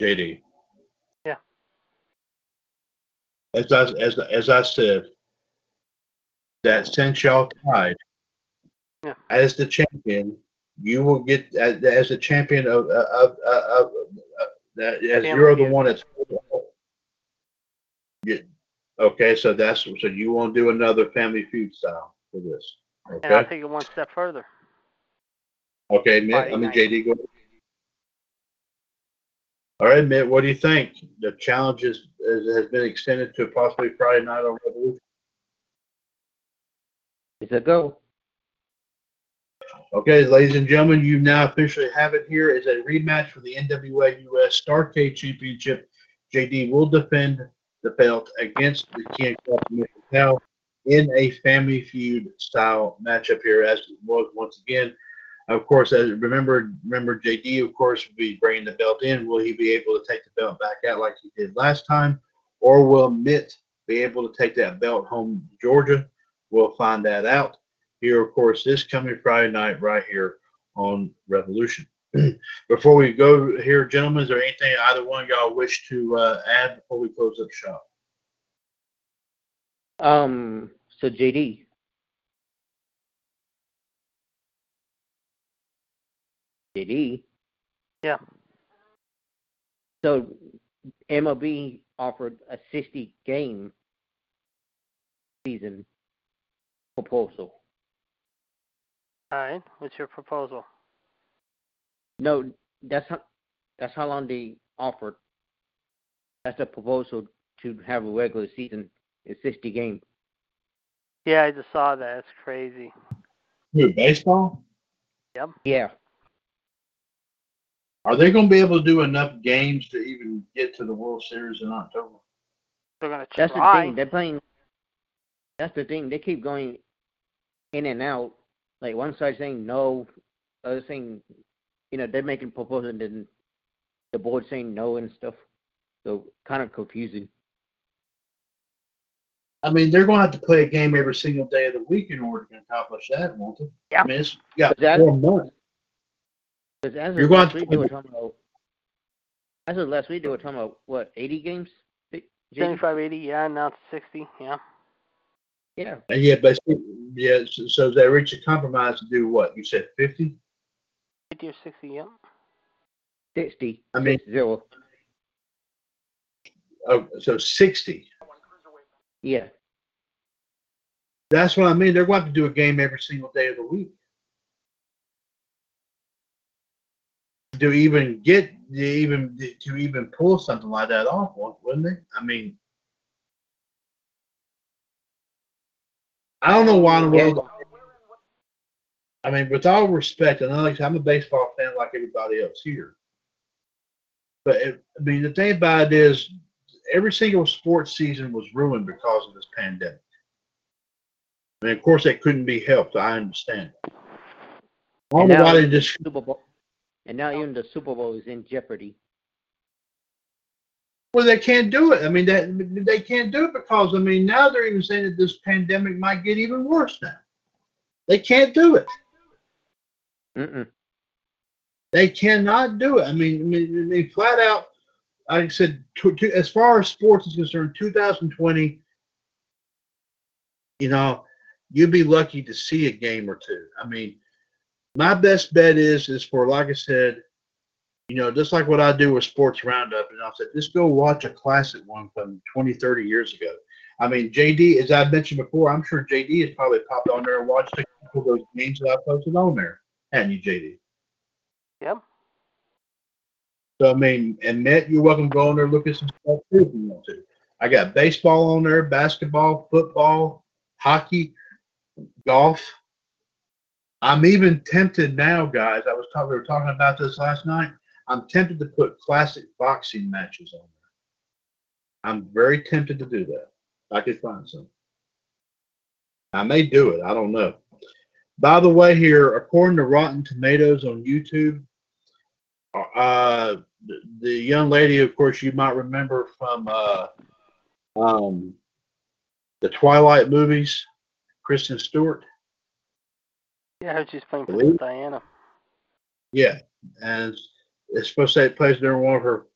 JD. Yeah. As I as as I said, that since y'all tied, Yeah. as the champion, you will get as, as the champion of uh, of, uh, of, of, of that as Family you're the Feud. one that's. You, okay, so that's so you won't do another Family Feud style for this. And I'll Okay. take it one step further. Okay, Mitt. I Friday mean night. JD. Go. All right, Mitt. What do you think? The challenge is, is has been extended to possibly Friday night on Revolution. It's a go. Okay, ladies and gentlemen, you now officially have it here as a rematch for the NWA US Starcade Championship. JD will defend the belt against the King of Patel in a family feud style matchup here, as it was once again. Of course, as remember, remember JD, of course, will be bringing the belt in. Will he be able to take the belt back out like he did last time, or will Mitt be able to take that belt home to Georgia? We'll find that out here, of course, this coming Friday night right here on Revolution. before we go here, gentlemen, is there anything either one of y'all wish to uh, add before we close up shop? Um, so JD. JD. Yeah. So MLB offered a 60 game season proposal. All right. What's your proposal? No, that's how that's how long they offered. That's a proposal to have a regular season. It's 60 games. Yeah, I just saw that. It's crazy. Who, baseball? Yep. Yeah. Are they going to be able to do enough games to even get to the World Series in October? They're gonna try. That's the thing. They're playing. That's the thing. They keep going in and out. Like one side saying no, other saying, you know, they're making proposals and then the board saying no and stuff. So kind of confusing. I mean, they're going to have to play a game every single day of the week in order to accomplish that, won't they? Yeah. I mean, it's you got that- four months. Because as You're of going last to week, they were talking about. As of last week, they were talking about what 80 games. J- JD? 75, 80. Yeah, now it's 60. Yeah. Yeah. And yeah, but yeah, so, so they reach a compromise to do what? You said 50? 50 or 60. Yeah. 60. I mean- six zero. Oh, so 60. Yeah. That's what I mean. They're going to have to do a game every single day of the week. To even get, to even to even pull something like that off, wouldn't they? I mean, I don't know why in the world. I mean, with all respect, and like I said, I'm a baseball fan like everybody else here. But it, I mean, the thing about it is, every single sports season was ruined because of this pandemic. I mean, of course, that couldn't be helped. I understand. I And now why just. Super Bowl. And now even the Super Bowl is in jeopardy. Well, they can't do it. I mean, that they can't do it because I mean now they're even saying that this pandemic might get even worse now. They can't do it. Mm-mm. They cannot do it. I mean, I mean, I mean flat out. Like I said, to, to, as far as sports is concerned, 2020. You know, you'd be lucky to see a game or two. I mean, my best bet is is for like I said, you know, just like what I do with Sports Roundup, and I said, just go watch a classic one from 20, 30 years ago. I mean, JD, as I mentioned before, I'm sure JD has probably popped on there and watched a couple of those games that I posted on there. Hadn't you, JD? Yep. So I mean, and Matt, you're welcome to go on there and look at some stuff too if you want to. I got baseball on there, basketball, football, hockey, golf. I'm even tempted now, guys. I was talking. We were talking about this last night. I'm tempted to put classic boxing matches on there. I'm very tempted to do that. I could find some. I may do it. I don't know. By the way, here, according to Rotten Tomatoes on YouTube, uh, the, the young lady, of course, you might remember from uh, um, the Twilight movies, Kristen Stewart. Yeah, she's playing Princess Diana. Yeah, and it's supposed to take place during one of her.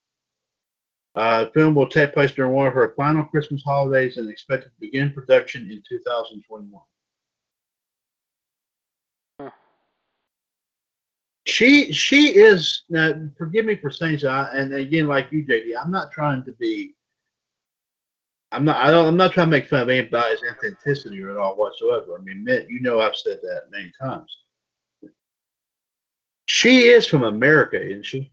Uh, film will take place during one of her final Christmas holidays and expected to begin production in 2021. Hmm. She she is now. Forgive me for saying I- and again, like you, JD, I'm not trying to be. I'm not. I don't. I'm not trying to make fun of anybody's authenticity or at all whatsoever. I mean, you know, I've said that many times. She is from America, isn't she?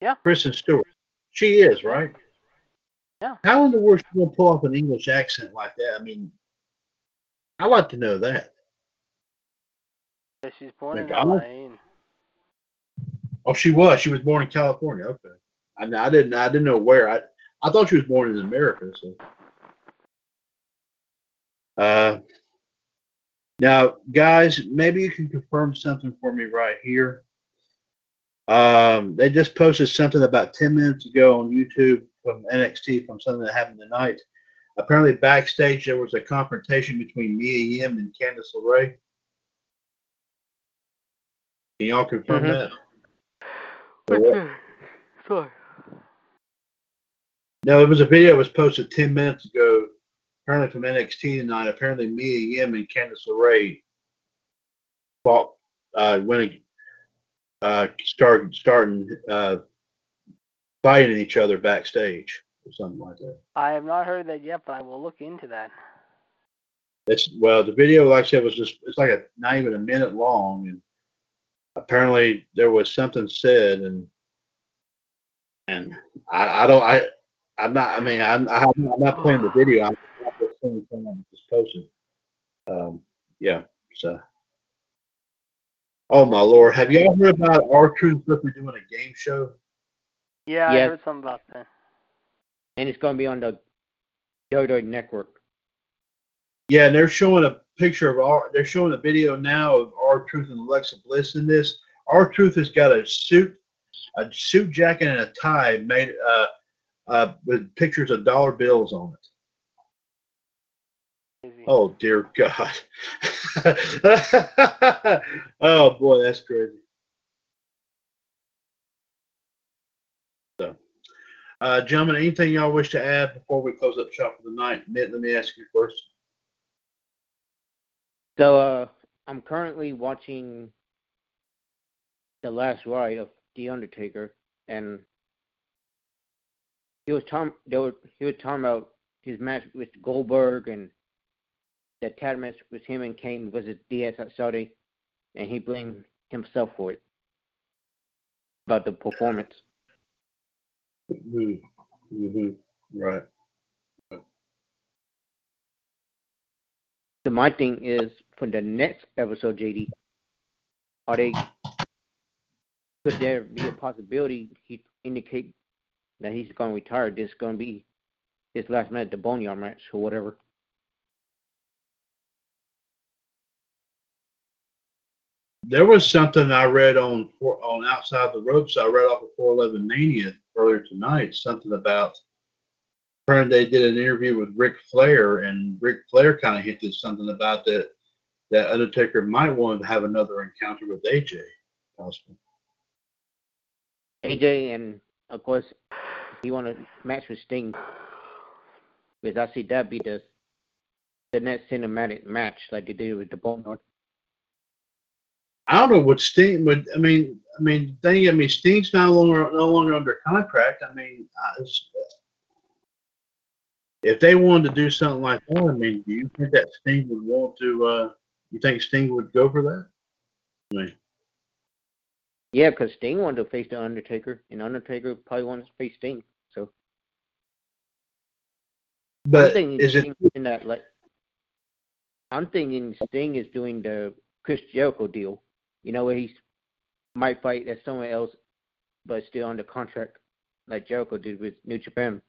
Yeah. Kristen Stewart. She is, right? Yeah. How in the world she gonna pull off an English accent like that? I mean, I'd like to know that. Yeah, she's born in McDonald? LA. and- Oh, she was. She was born in California. Okay. I, I didn't. I didn't know where. I I thought she was born in America. So. Uh. Now, guys, maybe you can confirm something for me right here. Um, they just posted something about 10 minutes ago on YouTube from NXT from something that happened tonight. Apparently, backstage there was a confrontation between Mia Yim and Candice LeRae. Can y'all confirm Mhm. that? So what- Okay. Sorry. No, it was a video that was posted 10 minutes ago, apparently from NXT tonight. Apparently, Mia Yim and Candice LeRae fought, uh, winning, uh, start, starting, uh, fighting each other backstage or something like that. I have not heard that yet, but I will look into that. It's, well, the video, like I said, was just, it's like a, not even a minute long. And apparently, there was something said, and, and I, I don't, I, I'm not. I mean, I'm, I'm not playing the video. I'm not just saying something just posted. Um, yeah. So. Oh my lord! Have you all heard about R-Truth supposed to be doing a game show? Yeah, I heard something about that. and it's going to be on the WWE Network. Yeah, and they're showing a picture of our. They're showing a video now of R-Truth and Alexa Bliss in this. R-Truth has got a suit, a suit jacket, and a tie made uh, uh, with pictures of dollar bills on it. Oh dear God. oh boy, that's crazy. So, uh, gentlemen, anything y'all wish to add before we close up shop for the night? Mitt, let me ask you first. So uh, I'm currently watching the last ride of The Undertaker, and he was talking. They were he was talking about his match with Goldberg and the tag match with him and Kane versus DX at Saudi, and he blamed himself for it about the performance. hmm hmm Right. So my thing is for the next episode, JD, are they could there be a possibility he indicate that he's going to retire? This is going to be his last match, the Boneyard match or whatever. There was something I read on on outside the ropes. I read off of 411 Mania earlier tonight. Something about they did an interview with Ric Flair, and Ric Flair kind of hinted something about that that Undertaker might want to have another encounter with AJ, possibly. AJ and of course he want to match with Sting because I see that be the the next cinematic match like they did with the Boneyard. I don't know what Sting would. I mean, I mean, thing. I mean, Sting's no longer no longer under contract. I mean, I, if they wanted to do something like that, I mean, do you think that Sting would want to? uh You think Sting would go for that? I mean, Yeah, because Sting wanted to face the Undertaker, and Undertaker probably wants to face Sting. So but is it? In that like I'm thinking Sting is doing the Chris Jericho deal. You know where he might fight at someone else but still under contract like Jericho did with New Japan.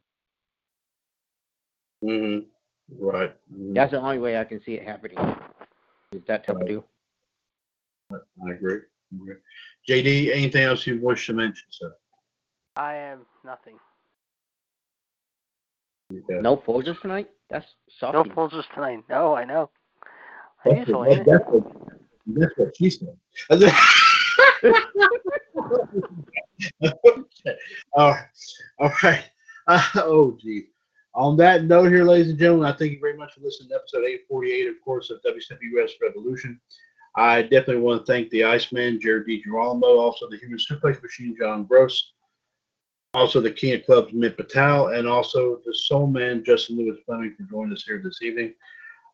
hmm Right. Mhm. That's the only way I can see it happening. Is that type of deal. I agree. I agree. JD, anything else you wish to mention, sir? I am nothing. Okay. No Folgers tonight? That's soft. No shocking. Folgers tonight. No, I know. I That's usually what, that's, what, that's what she said. okay. All right. All right. Uh, oh, gee. On that note here, ladies and gentlemen, I thank you very much for listening to episode 848, of course, of WCWUS Revolution. I definitely want to thank the Iceman, Jared DiGirolamo, also the Human Suplex Machine, John Gross, also the King of Clubs, Mitt Patel, and also the Soul Man, Justin Lewis Fleming, for joining us here this evening.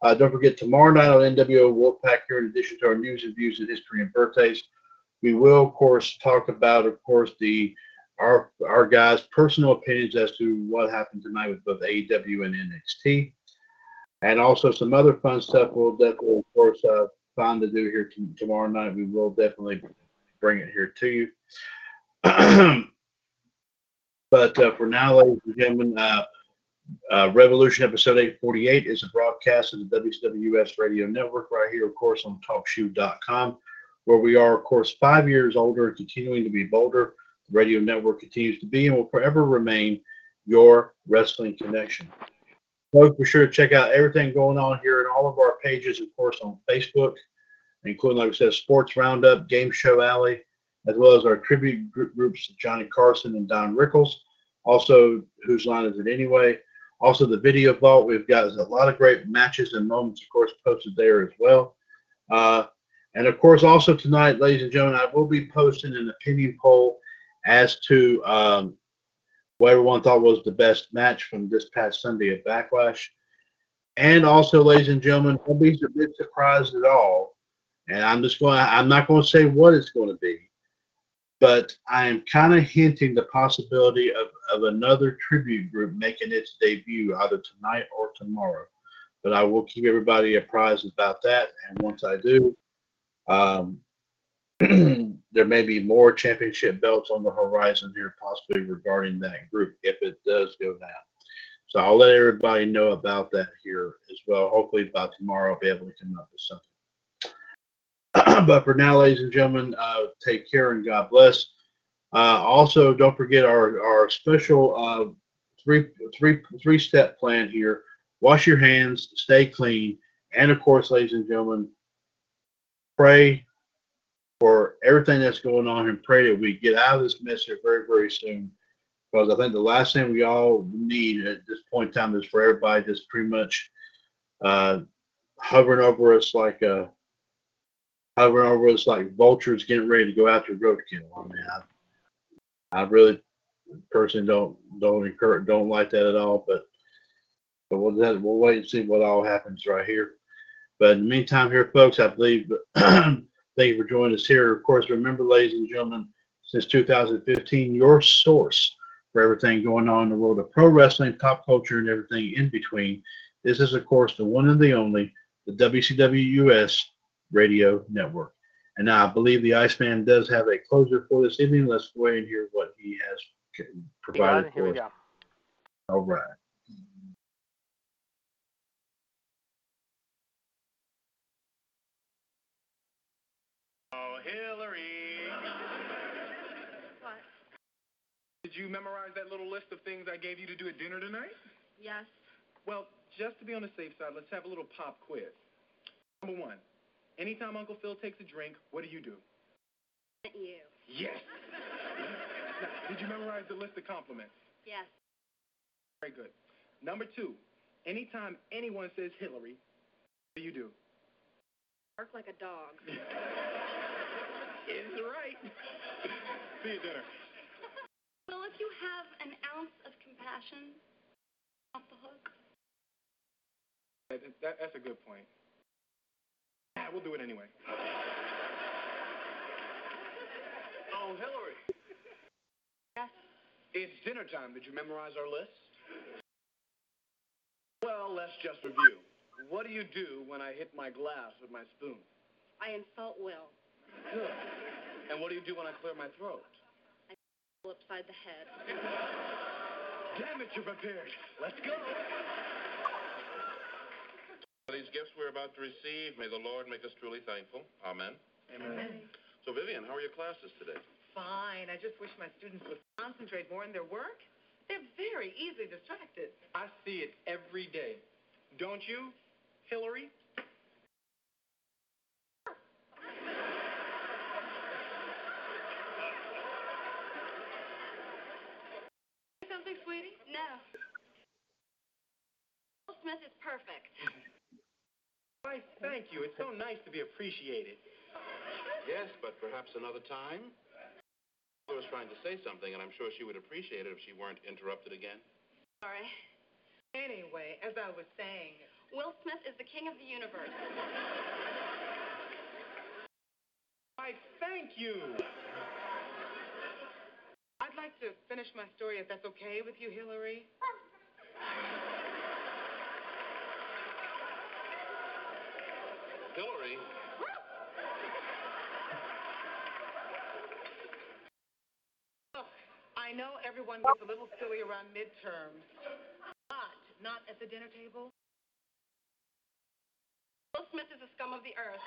Uh, don't forget, tomorrow night on NWO Wolfpack here, in addition to our news and views and history and birthdays, we will, of course, talk about, of course, the our our guys' personal opinions as to what happened tonight with both AEW and NXT, and also some other fun stuff. We'll definitely, of course, uh, find to do here t- tomorrow night. We will definitely bring it here to you. but uh, for now, ladies and gentlemen, uh, uh, Revolution episode 848 is a broadcast of the WCWUS Radio Network right here, of course, on TalkShoe.com, where we are, of course, five years older continuing to be bolder. The radio network continues to be and will forever remain your wrestling connection. Folks, be sure to check out everything going on here in all of our pages, of course, on Facebook, including, like I said, Sports Roundup, Game Show Alley, as well as our tribute group groups Johnny Carson and Don Rickles. Also, whose line is it anyway? Also, the video vault. We've got a lot of great matches and moments, of course, posted there as well. Uh, and of course, also tonight, ladies and gentlemen, I will be posting an opinion poll as to um, what everyone thought was the best match from this past Sunday at Backlash. And also, ladies and gentlemen, don't be a bit surprised at all. And I'm just going. I'm not going to say what it's going to be, but I am kind of hinting the possibility of, of another tribute group making its debut either tonight or tomorrow. But I will keep everybody apprised about that. And once I do, um, there may be more championship belts on the horizon here, possibly regarding that group if it does go down. So I'll let everybody know about that here as well. Hopefully by tomorrow I'll be able to come up with something. But for now, ladies and gentlemen, uh, take care and God bless. Uh, also, don't forget our our special uh, three three three step plan here. Wash your hands, stay clean, and of course, ladies and gentlemen, pray for everything that's going on and pray that we get out of this mess here very very soon. Because I think the last thing we all need at this point in time is for everybody just pretty much uh, hovering over us like uh, over us like vultures getting ready to go after roadkill. I mean, I, I really personally don't don't encourage don't like that at all. But but we'll we'll wait and see what all happens right here. But in the meantime, here, folks, I believe. thank you for joining us here. Of course, remember, ladies and gentlemen, since 2015, your source for everything going on in the world of pro wrestling, pop culture, and everything in between. This is, of course, the one and the only, the WCW US Radio Network. And now I believe the Iceman does have a closer for this evening. Let's go ahead and hear what he has provided Here we for us. go. All right. Oh, Hillary. What? Did you memorize that little list of things I gave you to do at dinner tonight? Yes. Well, just to be on the safe side, let's have a little pop quiz. Number one, anytime Uncle Phil takes a drink, what do you do? You. Yes. now, did you memorize the list of compliments? Yes. Very good. Number two, anytime anyone says Hillary, what do you do? Bark like a dog. Is right. See you dinner. Well, if you have an ounce of compassion, off the hook. That, that, that's a good point. Yeah, we'll do it anyway. Oh, Hillary. Yes. It's dinner time. Did you memorize our list? Well, let's just review. What do you do when I hit my glass with my spoon? I insult Will. Good. And what do you do when I clear my throat? I Will upside the head. Damn it, you're prepared. Let's go. These gifts we're about to receive, may the Lord make us truly thankful. Amen. Amen. So, Vivian, how are your classes today? Fine. I just wish my students would concentrate more in their work. They're very easily distracted. I see it every day. Don't you, Hillary? Something, sweetie? No. Will Smith is perfect. Mm-hmm. Why, thank you. It's so nice to be appreciated. Yes, but perhaps another time? I was trying to say something, and I'm sure she would appreciate it if she weren't interrupted again. Sorry. Anyway, as I was saying, Will Smith is the king of the universe. Why, thank you. I'd like to finish my story if that's okay with you, Hillary. Hillary? Look, I know everyone gets a little silly around midterms, but not at the dinner table. Will Smith is the scum of the earth.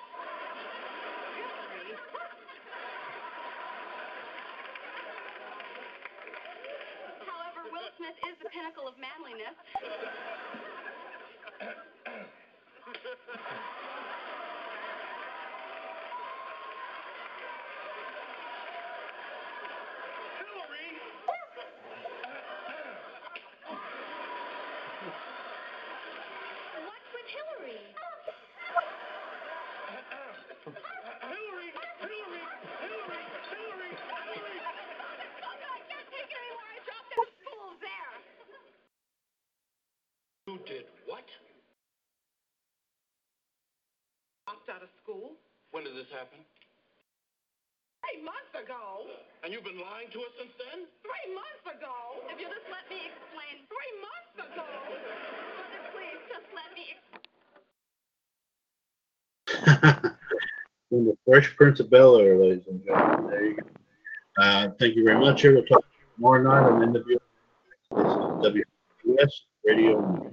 However, Will Smith is the pinnacle of manliness. did what? Dropped out of school When did this happen? three months ago. And you've been lying to us since then? Three months ago. If you'll just let me explain. Three months ago. Mother, please, just let me explain. From the Fresh Prince of Bel Air, ladies and gentlemen. There you go. Uh, thank you very much. Here we'll talk tomorrow night on NWS. This is WS Radio.